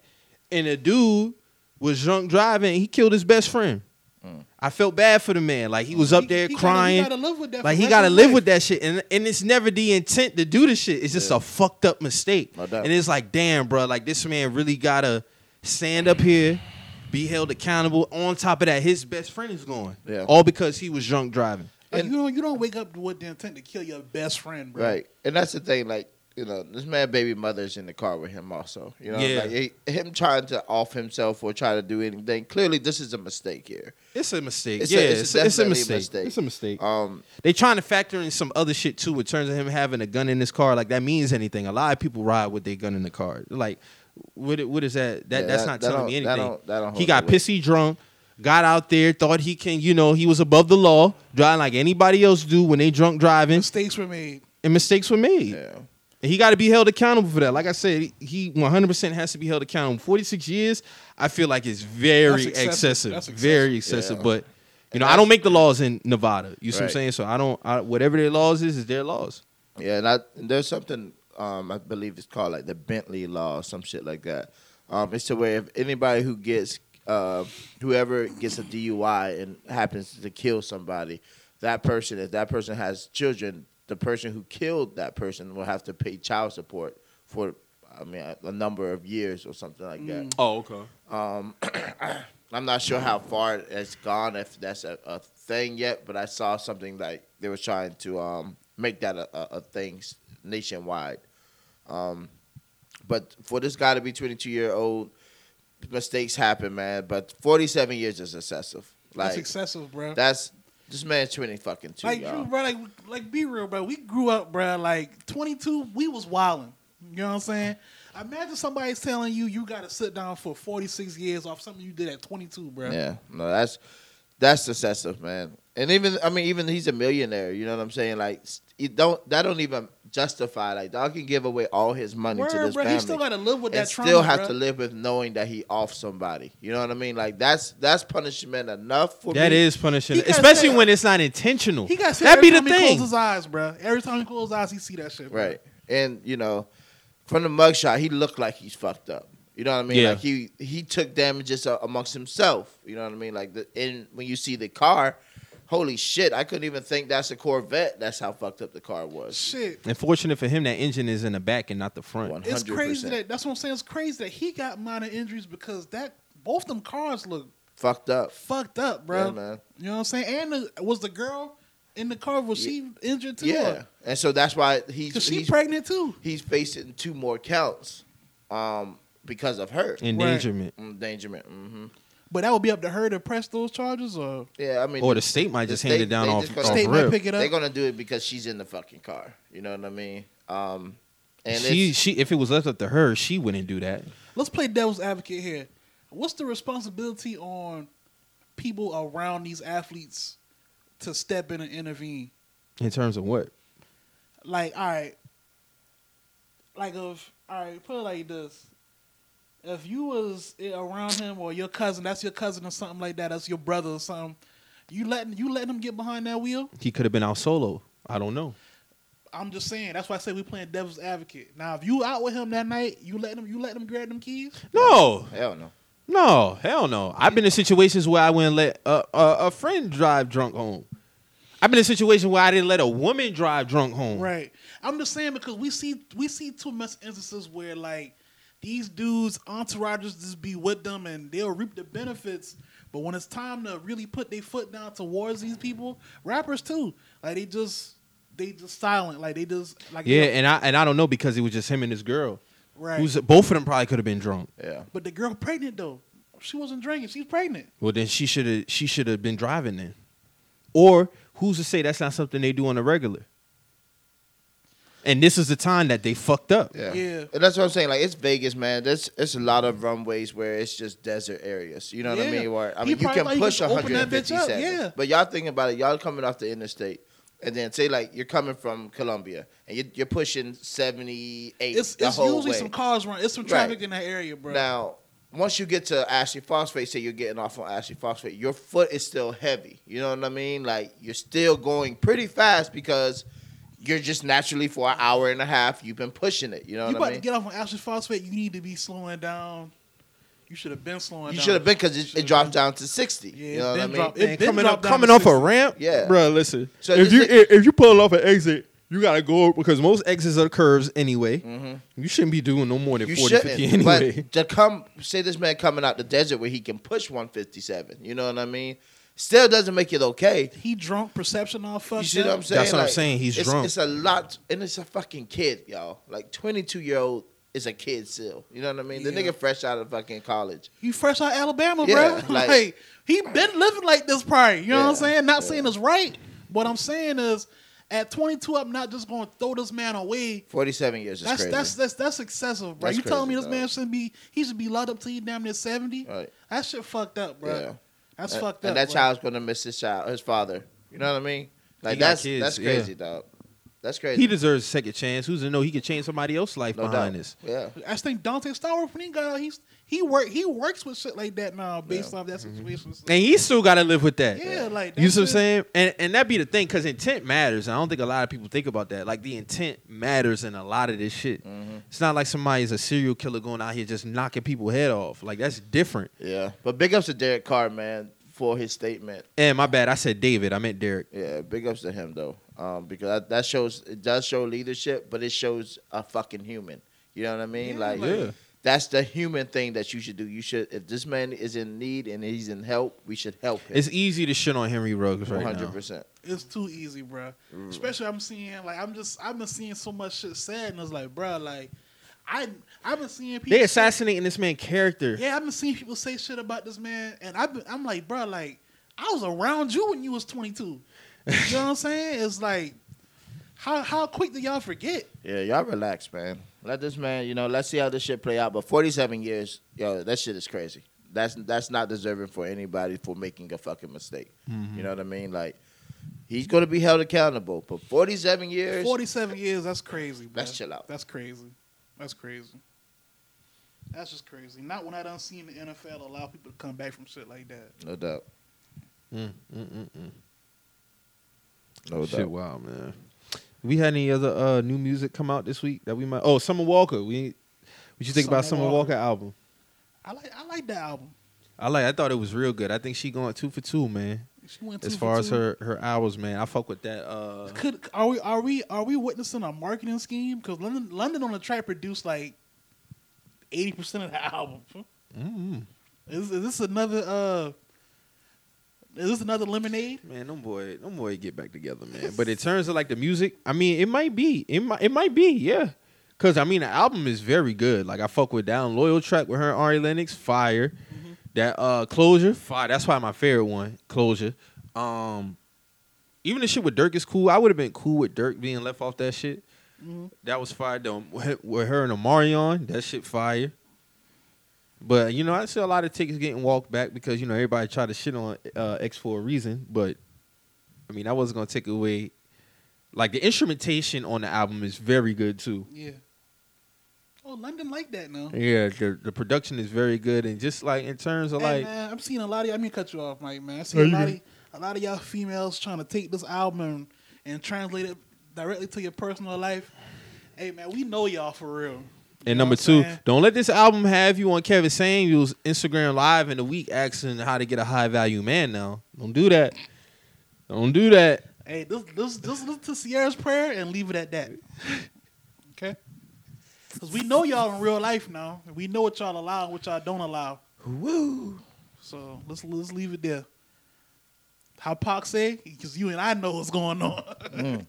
And a dude was drunk driving. He killed his best friend. Mm. I felt bad for the man. Like he was up He- there he gotta- crying. he gotta with that. like he got to live with that shit, and and it's never the intent to do the shit. It's just Yeah. a fucked up mistake. No. And it's like, damn, bro, like this man really gotta stand up here, be held accountable. On top of that, his best friend is gone. Yeah. All because he was drunk driving. Like, And- you don't you don't wake up with the intent to kill your best friend, bro. Right, and that's the thing. Like you know, this man, baby mother's in the car with him also. You know, Yeah. like he, him trying to off himself or try to do anything. Clearly, this is a mistake here. It's a mistake. It's a- yeah, it's it's, a a, it's a definitely a mistake. mistake. It's a mistake. Um, They trying to factor in some other shit too in terms of him having a gun in his car. Like that means anything. A lot of people ride with their gun in the car. Like, what what is that? That Yeah, that's that- not that telling don't- me that anything. don't- that don't he got no weight. pissy drunk, got out there, thought he can, you know, he was above the law, driving like anybody else do when they drunk driving, Mistakes were made. and mistakes were made. yeah, And he got to be held accountable for that. Like I said, he 100% has to be held accountable. 46 years, I feel like it's very That's excessive. excessive. That's excessive. Very excessive. Yeah. But, you know, I don't make the laws in Nevada. You see what I'm saying? So I don't, I, whatever their laws is, is their laws. yeah. And, I, and there's something um, I believe it's called like the Bentley law, or some shit like that. Um, it's to where if anybody who gets uh, whoever gets a DUI and happens to kill somebody, that person, if that person has children, the person who killed that person will have to pay child support for, I mean, a, a number of years or something like that. Oh, okay. Um, I'm not sure how far it's gone, if that's a, a thing yet, but I saw something like they were trying to um, make that a, a, a thing nationwide. Um, but for this guy to be 22 year old, mistakes happen, man. But 47 years is excessive. Like That's excessive, bro. that's this man's 20 fucking two, like, y'all. you, bro, like, like, be real, bro. We grew up, bro. Like, 22, we was wilding. You know what I'm saying? Imagine somebody's telling you you got to sit down for 46 years off something you did at 22, bro. Yeah, no, that's That's excessive, man. And even I mean, even he's a millionaire. You know what I'm saying? Like, don't that don't even justify. Like, dog can give away all his money to Word, this bro, family. he still got to live with and that trauma. still have bruh. to live with knowing that he off somebody. You know what I mean? Like that's that's punishment enough for That me. is punishing, He got especially when it's not intentional. He got That'd be the every time He thing. closes his eyes, bro. Every time he closes his eyes, he see that shit. bro. right. And you know, from the mugshot, he looked like he's fucked up. You know what I mean? Yeah. Like he he took damages uh, amongst himself. You know what I mean? Like the and when you see the car, holy shit! I couldn't even think that's a Corvette. That's how fucked up the car was. Shit. And fortunate for him, that engine is in the back and not the front. One It's crazy that that's what I'm saying. It's crazy that he got minor injuries because that both them cars look fucked up. fucked up, bro. Yeah, man. You know what I'm saying? And the, was the girl in the car was she injured too? Yeah, and so that's why he's because she he's, pregnant too. he's facing two more counts, um, because of her Endangerment. endangerment. hmm But that would be up to her to press those charges, or Yeah, I mean, Or the state might the just hand state- it down they off, just off gonna- state might rip. pick it up. they're gonna do it because she's in the fucking car. You know what I mean? Um, and she it's, she if it was left up to her, she wouldn't do that. let's play devil's advocate here. What's the responsibility on people around these athletes to step in and intervene? In terms of what? Like, all right, like if all right, put it like this: if you was around him or your cousin, that's your cousin or something like that, that's your brother or something. You letting you letting him get behind that wheel? He could have been out solo. I don't know. I'm just saying. That's why I say we playing devil's advocate. Now, if you out with him that night, you letting him you letting him grab them keys? No, hell no. no, hell no. I've been in situations where I wouldn't let a, a, a friend drive drunk home. I've been in a situation where I didn't let a woman drive drunk home. Right. I'm just saying because we see we see too much instances where like these dudes entourages just be with them and they'll reap the benefits, but when it's time to really put their foot down towards these people, rappers too, like they just they just silent, like they just like Yeah, and I and I don't know because it was just him and his girl. right. Who's both of them probably could have been drunk. Yeah. but the girl pregnant though. She wasn't drinking. She's pregnant. Well, then she should have she should have been driving then. Or who's to say that's not something they do on a regular? And this is the time that they fucked up. Yeah. Yeah. And that's what I'm saying. Like it's Vegas, man. There's it's a lot of runways where it's just desert areas. You know what I mean? Where I He mean you probably can thought he push could open that 157. yeah. But y'all thinking about it, y'all coming off the interstate. And then say like you're coming from Columbia and you're, you're pushing 78 It's the it's whole usually way. some cars run. It's some Right. traffic in that area, bro. Now, once you get to Ashley Phosphate, say you're getting off on Ashley Phosphate, your foot is still heavy. You know what I mean? Like you're still going pretty fast because you're just naturally for an hour and a half you've been pushing it. You know you what about I mean? to get off on Ashley Phosphate, you need to be slowing down. You should have been slowing down. You should have been because it, Should've it drops been. down to sixty. Yeah, you know what I mean? dropped- Man, It been coming up, coming to off a ramp, Yeah. bro. Listen, So if you is- if, if you pull off an exit, you gotta go because most exits are curves anyway. Mhm. You shouldn't be doing no more than You 40, 50 anyway. But to come, say this man coming out the desert where he can push 157. You know what I mean? Still doesn't make it okay. He drunk, perception all fucked You see up. what I'm saying? That's what I'm saying. He's it's, drunk. It's a lot, and it's a fucking kid, y'all. Like 22 year old is a kid still. You know what I mean? The nigga fresh out of fucking college. You fresh out Alabama, Yeah, bro. like- Like, he been living like this prior. You know what I'm saying? Not yeah. saying it's right. What I'm saying is, at 22, I'm not just going to throw this man away. 47 years is That's crazy. that's that's that's excessive, bro. That's you telling me crazy, this man shouldn't be? He should be locked up till he damn near 70. right. That shit fucked up, bro. Yeah. That's and, fucked up. And that bro. child's gonna miss his child, his father. You know what I mean? Like that's kids, that's yeah. crazy, dog. That's crazy. He deserves a second chance. Who's to know he could change somebody else's life no behind doubt. this? Yeah. I think Dante Starr when he got out, he's he work he works with shit like that now based off that situation. And he still got to live with that. yeah, like You see what I'm saying? And and that be the thing, because intent matters. And I don't think a lot of people think about that. Like the intent matters in a lot of this shit. Mm-hmm. It's not like somebody's a serial killer going out here just knocking people head off. Like that's different. Yeah. But big ups to Derek Carr, man, for his statement. And my bad, I said David. I meant Derek. Yeah, big ups to him though, um, because that, that shows it does show leadership, but it shows a fucking human. You know what I mean? Yeah, like, like- Yeah. that's the human thing that you should do. You should, if this man is in need and he's in help, we should help him. It's easy to shit on Henry Ruggs right one hundred now. percent. It's too easy, bro. Especially I'm seeing like I'm just I've been seeing so much shit said and it's like, bro, like I I've been seeing people They say- assassinating this man character. Yeah, I've been seeing people say shit about this man, and I've been, I'm like, bro, like I was around you when you was 22. You know what I'm saying? It's like, how how quick do y'all forget? Yeah, y'all relax, man. Let this man, you know, let's see how this shit play out. But forty seven years, yo, that shit is crazy. that's that's not deserving for anybody for making a fucking mistake. Mm-hmm. You know what I mean? Like he's gonna be held accountable. But 47 years, Forty-seven years. That's crazy. Bro. Let's chill out. That's crazy. That's crazy. That's just crazy. Not when I done seen the NFL allow people to come back from shit like that. no doubt, Mm, mm, mm, mm. No Shit, doubt. wow, man. We had any other uh, new music come out this week that we might? Oh, Summer Walker. We what you think about Summer Summer Walker. Walker album? I like. I like that album. I like. I thought it was real good. I think she going two for two, man. She went two As two far for as two. her her albums, man, I fuck with that. Uh, Could are we are we are we witnessing a marketing scheme? Because London London on the track produced like eighty percent of the album. mm, Is, is this another? uh Is this another lemonade? man, them boy, them boy get back together, man. But in terms of like the music, I mean, it might be, it might, it might be, yeah. Cause I mean, the album is very good. Like I fuck with Down Loyal track with her and Ari Lennox, fire. That uh closure, fire. That's why my favorite one, closure. Um, even the shit with Dirk is cool. I would have been cool with Dirk being left off that shit. Mhm. That was fire. Though with with her and Omarion, that shit fire. But you know, I see a lot of tickets getting walked back because you know everybody tried to shit on uh, Ex for a reason. But I mean, I wasn't gonna take away. Like the instrumentation on the album is very good too. Yeah. Oh, London like that now. Yeah, the the production is very good, and just like in terms of Hey like, man, I'm seeing a lot of. I mean, cut you off, Mike. Man, I see a lot of a lot of y'all females trying to take this album and, and translate it directly to your personal life. Hey man, we know y'all for real. And number two, don't let this album have you on Kevin Samuels Instagram live in the week asking how to get a high value man. Now, don't do that. Don't do that. Hey, this this just listen to Ciara's prayer and leave it at that. Okay. Because we know y'all in real life now. and We know what y'all allow and what y'all don't allow. Woo. So let's let's leave it there. How Pac say? Because you and I know what's going on. Mm.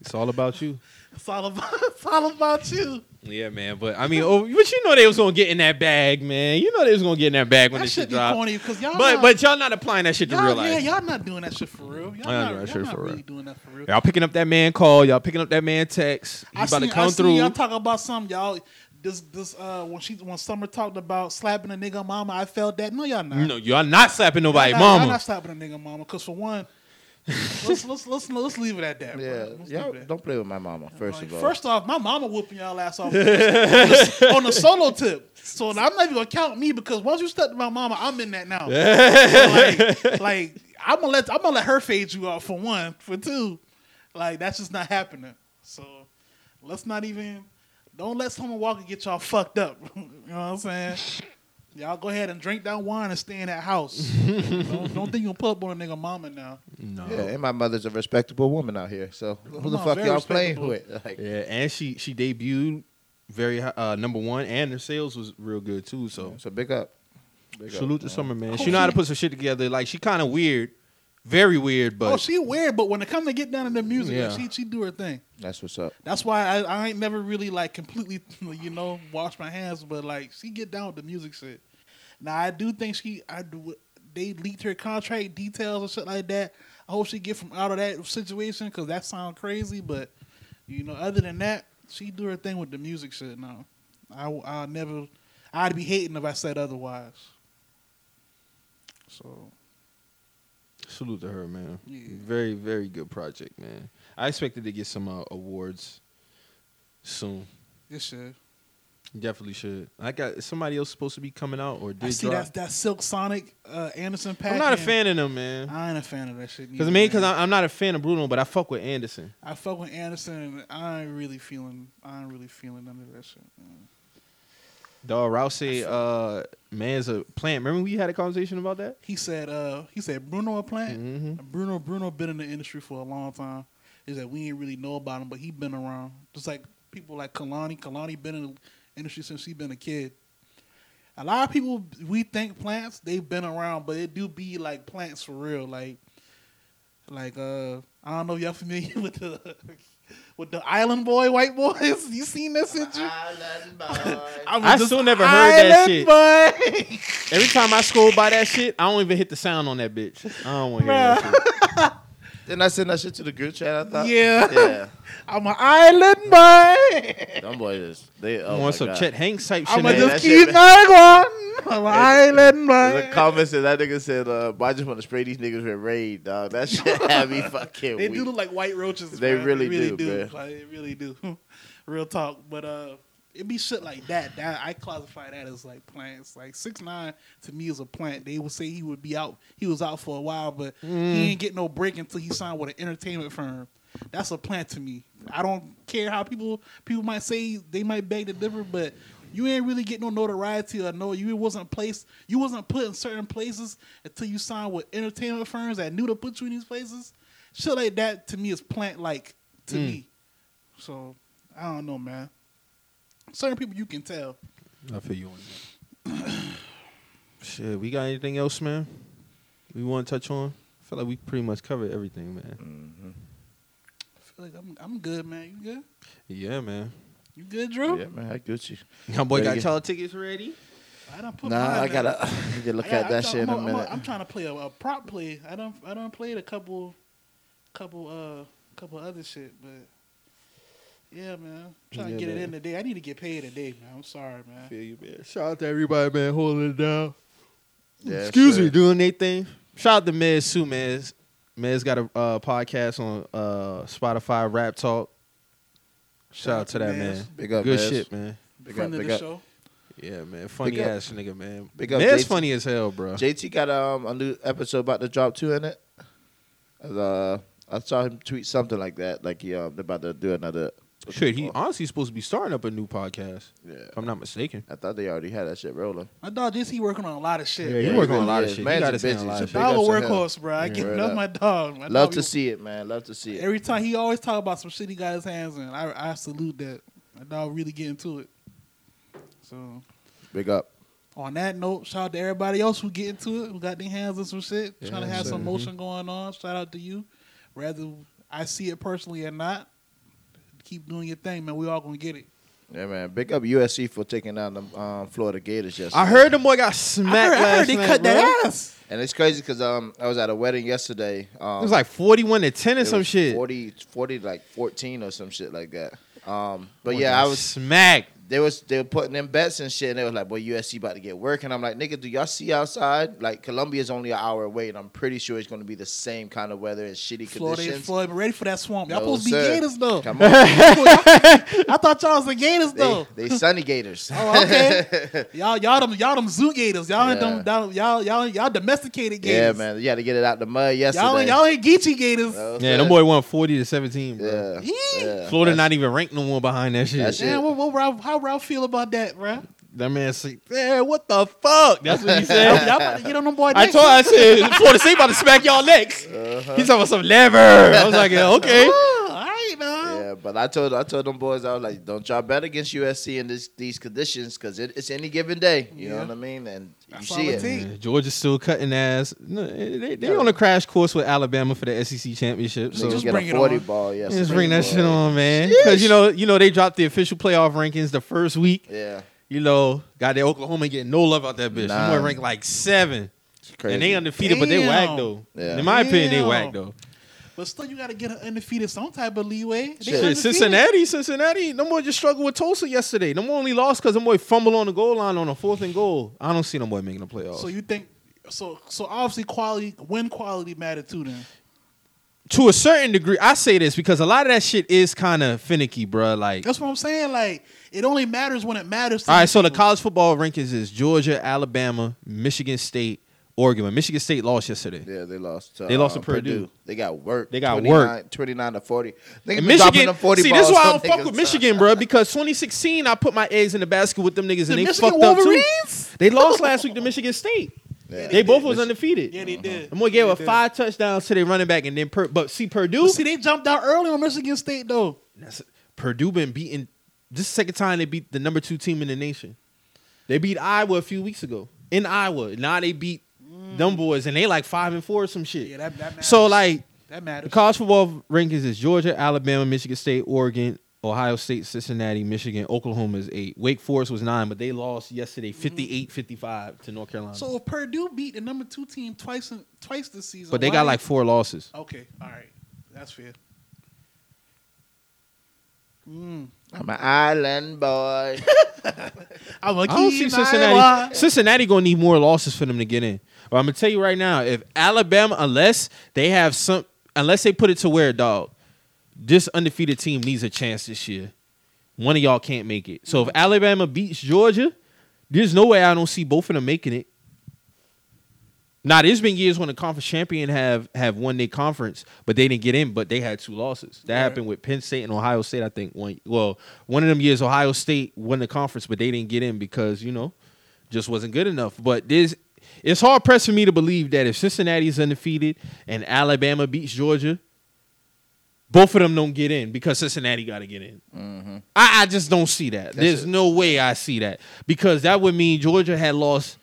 It's all about you. It's all about it's all about you. Yeah, man. But I mean, oh, but you know they was gonna get in that bag, man. You know they was gonna get in that bag when That this shit shit dropped. corny y'all. But not, but y'all not applying that shit to real yeah, y'all not doing that shit for real. Y'all not, that y'all shit not for really real. doing that for real. Y'all picking up that man call. Y'all picking up that man text. I about seen, to come I through. y'all talk about something, y'all. This this uh when she when Summer talked about slapping a nigga mama, I felt that. No, y'all not. no, y'all not slapping nobody, Y'all not, Y'all mama. not slapping a nigga mama. Because for one, let's let's let's let's leave it at that. bro. Yeah, y'all leave it at don't play with my mama. First Like, of all, First off, my mama whooping y'all ass off on the, solo tip. So I'm not even gonna count me because once you step to my mama, I'm in that now. So, like, like I'm gonna let I'm gonna let her fade you off for one. For two, like that's just not happening. So let's not even don't let someone walk and get y'all fucked up. you know what I'm saying? Y'all go ahead and drink that wine and stay in that house. don't, don't think you gonna pull up on a nigga mama now. no. yeah, and my mother's a respectable woman out here. So who the Mom, fuck y'all playing respectable. with? Like, Yeah, and she she debuted very hi- uh, number one, and her sales was real good too. So so big up. Big up, salute to man. Summer, man. Oh, She know how to put some shit together. Like she kind of weird, very weird, but oh, she weird, but when it come to get down to the music, Yeah. she she do her thing. That's what's up. That's why I, I ain't never really like completely, you know, wash my hands. But like, she get down with the music shit. Now I do think she, I do. They leaked her contract details and shit like that. I hope she get from out of that situation because that sound crazy. But you know, other than that, she do her thing with the music shit. Now, I I never, I'd be hating if I said otherwise. So salute to her, man. Yeah. Very very good project, man. I expected to get some uh, awards soon. Yes, shit. Definitely should. I got somebody else supposed to be coming out or I did see drop. that that Silk Sonic uh, Anderson Paak. I'm not a fan of them, man. I ain't a fan of that shit. Because neither, me, because. I'm not a fan of Bruno, but I fuck with Anderson. I fuck with Anderson. And I ain't really feeling. I ain't really feeling none of that shit. man. Dog Rouse said, uh, man's a plant. Remember we had a conversation about that? He said. Uh, he said Bruno a plant. Mhm. Bruno Bruno been in the industry for a long time. Is that we ain't really know about him, but he been around. Just like people like Kalani. Kalani been in the industry since he been a kid. A lot of people we think plants they've been around, but it do be like plants for real. Like, like uh, I don't know if y'all familiar with the with the Island Boy white boys. You seen that shit? Ju- I'm I just still never heard that shit. Boy. Every time I scroll by that shit, I don't even hit the sound on that bitch. I don't want to hear that shit. Didn't I send that shit to the group chat? I thought. Yeah. Yeah. I'm an island boy. Them boys, they. Oh I my want some God. Chet Hanks type shit. I'ma man, just that keep shit- going. I'm an island There's a boy. comment said that nigga said, uh, "I just want to spray these niggas with raid, dog." That shit had me fucking They weak. do look like white roaches. They man. really really do, do. man. Like, they really do. Real talk. But uh, it be shit like that. That I classify that as like plants. Like six nine to me is a plant. They would say he would be out. He was out for a while, but he ain't get no break until he signed with an entertainment firm. That's a plant to me. I don't care how people people might say they might beg to differ, but you ain't really get no notoriety or no you wasn't placed you wasn't put in certain places until you signed with entertainment firms that knew to put you in these places. Shit like that to me is plant like to Mm. me. So I don't know, man. Certain people you can tell. I feel you on that. Shit, we got anything else, man? We want to touch on? I feel like we pretty much covered everything, man. I feel like I'm I'm good, man. You good? Yeah, man. You good, Drew? Yeah, man, I Gucci. My boy Ready got to y'all tickets ready. I don't put Nah, I gotta need to look I got- at that I'm shit try- in a I'm, I'm, minute. I'm trying to play a, a prop play. I don't I don't played a couple, couple uh, couple other shit, but yeah, man. I'm trying Yeah, to get it man. in today. I need to get paid today, man. I'm sorry, man. Feel you, man. Shout out to everybody, man, holding it down. Yeah, Excuse sure. me, doing anything. Shout out to Mez Sue, Mez. Mez got a uh, podcast on uh, Spotify, Rap Talk. Shout out to that, Mez. man. Big up, Good Mez. shit, man. Big Friend up, of big the up. show. Yeah, man. Funny Big up. ass nigga, man. Big up, Mez JT. funny as hell, bro. JT got um, a new episode about to drop too in it. Uh, I saw him tweet something like that, like he um, they're about to do another. Shit, he honestly supposed to be starting up a new podcast, Yeah, if I'm not mistaken. I thought they already had that shit rolling. My dog JC working on a lot of shit. Yeah, he Yeah, working he on a lot of is. shit. Man's you got a to say a busy, lot so of big shit. Dog a workhorse, bro. I get Word love up. my dog. My Love dog to be- see it, man. Love to see it. Every time he always talk about some shit he got his hands in. I I salute that. My dog really get into it. So Big up. on that note, shout out to everybody else who get into it, who got their hands in some shit, Yeah, trying to have sure. some mm-hmm. motion going on. Shout out to you. Whether I see it personally or not, keep doing your thing, man. We all gonna get it. Yeah, man. Big up USC for taking down the um, Florida Gators yesterday. I heard the boy got smacked I heard, I last heard they night, cut bro. that ass. and it's crazy because um, I was at a wedding yesterday. Um, It was like 41 to 10 or it some was shit. 40, 40, like 14 or some shit like that. Um, but Boy yeah, I was smacked. They was they were putting in bets and shit, and they was like, "Boy, USC about to get work." And I'm like, "Nigga, do y'all see outside? Like, Columbia's only an hour away, and I'm pretty sure it's going to be the same kind of weather and shitty Florida, conditions." Florida, ready for that swamp. Y'all No, supposed to be. Gators though. Come on, I thought y'all was the Gators they, though. they sunny Gators. Oh, okay. y'all, y'all them, y'all them zoo gators. Y'all ain't Yeah. them, y'all, y'all, y'all, y'all domesticated gators. yeah, man, you had to get it out the mud yesterday. Y'all, ain't- y'all ain't Geechee gators. No, Yeah, sir. them boy won 40 to 17, bro. Yeah, yeah. Florida That's- not even ranked no more behind that shit. That shit- Man, what, what Ralph, how Ralph feel about that, bro? That man said, "Man, what the fuck?" That's what he said. y'all about to get on them boy I told I said Florida State about to smack y'all necks. Uh-huh. He's talking about some lever. I was like, yeah, okay. Oh, all right, man. Yeah, but I told I told them boys I was like, don't y'all bet against USC in this these conditions because it, it's any given day. You know what I mean? And you That's see it it. Yeah, Georgia's still cutting ass. No, eh, they they on a crash course with Alabama for the SEC championship. So just get bring a it forty on. ball. Yes, just bring that shit on, man. Because you know, you know, they dropped the official playoff rankings the first week. Yeah, You know, got their Oklahoma getting no love out that bitch. Nah. Nah. ranked like seven, it's crazy. and they undefeated, but they Damn. whack though. Yeah. In my opinion, they Damn. whack though. But still, you got to get an undefeated some type of leeway. Shit. Cincinnati, Cincinnati. No more just struggled with Tulsa yesterday. No more only lost because them boy fumbled on the goal line on a fourth and goal. I don't see no boy making the playoffs. So you think? So so obviously quality, win quality mattered too. Then to a certain degree, I say this because a lot of that shit is kind of finicky, bruh. Like, that's what I'm saying. Like it only matters when it matters. To all right, so the college football rankings is Georgia, Alabama, Michigan State, Oregon. But Michigan State lost yesterday. Yeah, they lost. To, They lost uh, to Purdue. They got work. They got 29 work. Twenty nine to forty. Niggas And Michigan, them 40 see, this is why I on don't fuck with Michigan, bro. Because 2016, I put my eggs in the basket with them niggas, The and they Michigan fucked up too. They lost last week to Michigan State. Yeah. They both was undefeated. Yeah, they did. I'm gonna give They up five touchdowns to their running back, and then per, but see Purdue. But see, they jumped out early on Michigan State though. That's, Purdue been beating. This is the second time they beat the number two team in the nation. They beat Iowa a few weeks ago in Iowa. Now they beat them boys, and they like five and four or some shit. Yeah, that, that matters. so like that the matters. college football rankings is Georgia, Alabama, Michigan State, Oregon, Ohio State, Cincinnati, Michigan, Oklahoma is eight. Wake Forest was nine, but they lost yesterday 58-55 to North Carolina. So if Purdue beat the number two team twice in, twice this season, but they got like four losses. okay, all right. That's fair. Mm. I'm an island boy. I'm a I don't see Cincinnati. Iowa. Cincinnati gonna need more losses for them to get in. But I'm gonna tell you right now, if Alabama, unless they have some, unless they put it to where, dog, this undefeated team needs a chance this year. One of y'all can't make it. So if Alabama beats Georgia, there's no way I don't see both of them making it. Now, there's been years when the conference champion have have won their conference, but they didn't get in, but they had two losses. That Right. happened with Penn State and Ohio State, I think. One well, one of them years Ohio State won the conference, but they didn't get in because, you know, just wasn't good enough. But this it's hard pressed for me to believe that if Cincinnati's undefeated and Alabama beats Georgia, both of them don't get in because Cincinnati got to get in. Mm-hmm. I, I just don't see that. There's it. no way I see that because that would mean Georgia had lost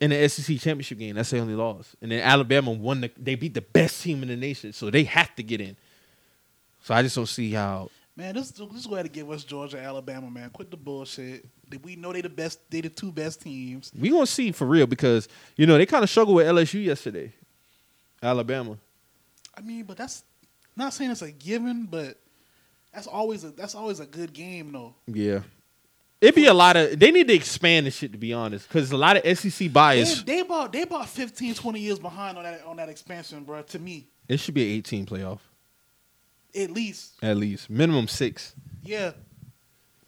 in the SEC championship game. That's the only loss, and then Alabama won. The, they beat the best team in the nation, so they have to get in. So I just don't see how. Man, this this is going to give us Georgia, Alabama, man. Quit the bullshit. We know they the best. They the two best teams. We gonna see for real because you know they kind of struggled with LSU yesterday. Alabama. I mean, but that's not saying it's a given, but that's always a that's always a good game though. Yeah. It'd be a lot of. They need to expand this shit to be honest, because a lot of SEC bias. they bought. they about 15, 20 years behind on that on that expansion, bro. To me, It should be an 18 playoff at least, at least, minimum six, yeah.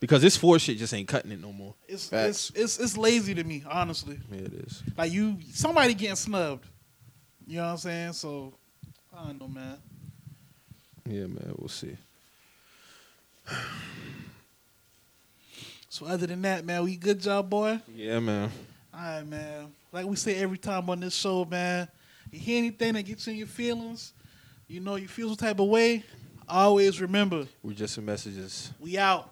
because this four shit just ain't cutting it no more. It's Facts. it's it's it's lazy to me, honestly. Yeah, it is. Like you, somebody getting snubbed. You know what I'm saying? So I don't know, man. Yeah, man. We'll see. So other than that, man, we good job, boy. Yeah, man. All right, man. Like we say every time on this show, man. You hear anything that gets you in your feelings, you know you feel some type of way. Always remember, We're just some messages. we out.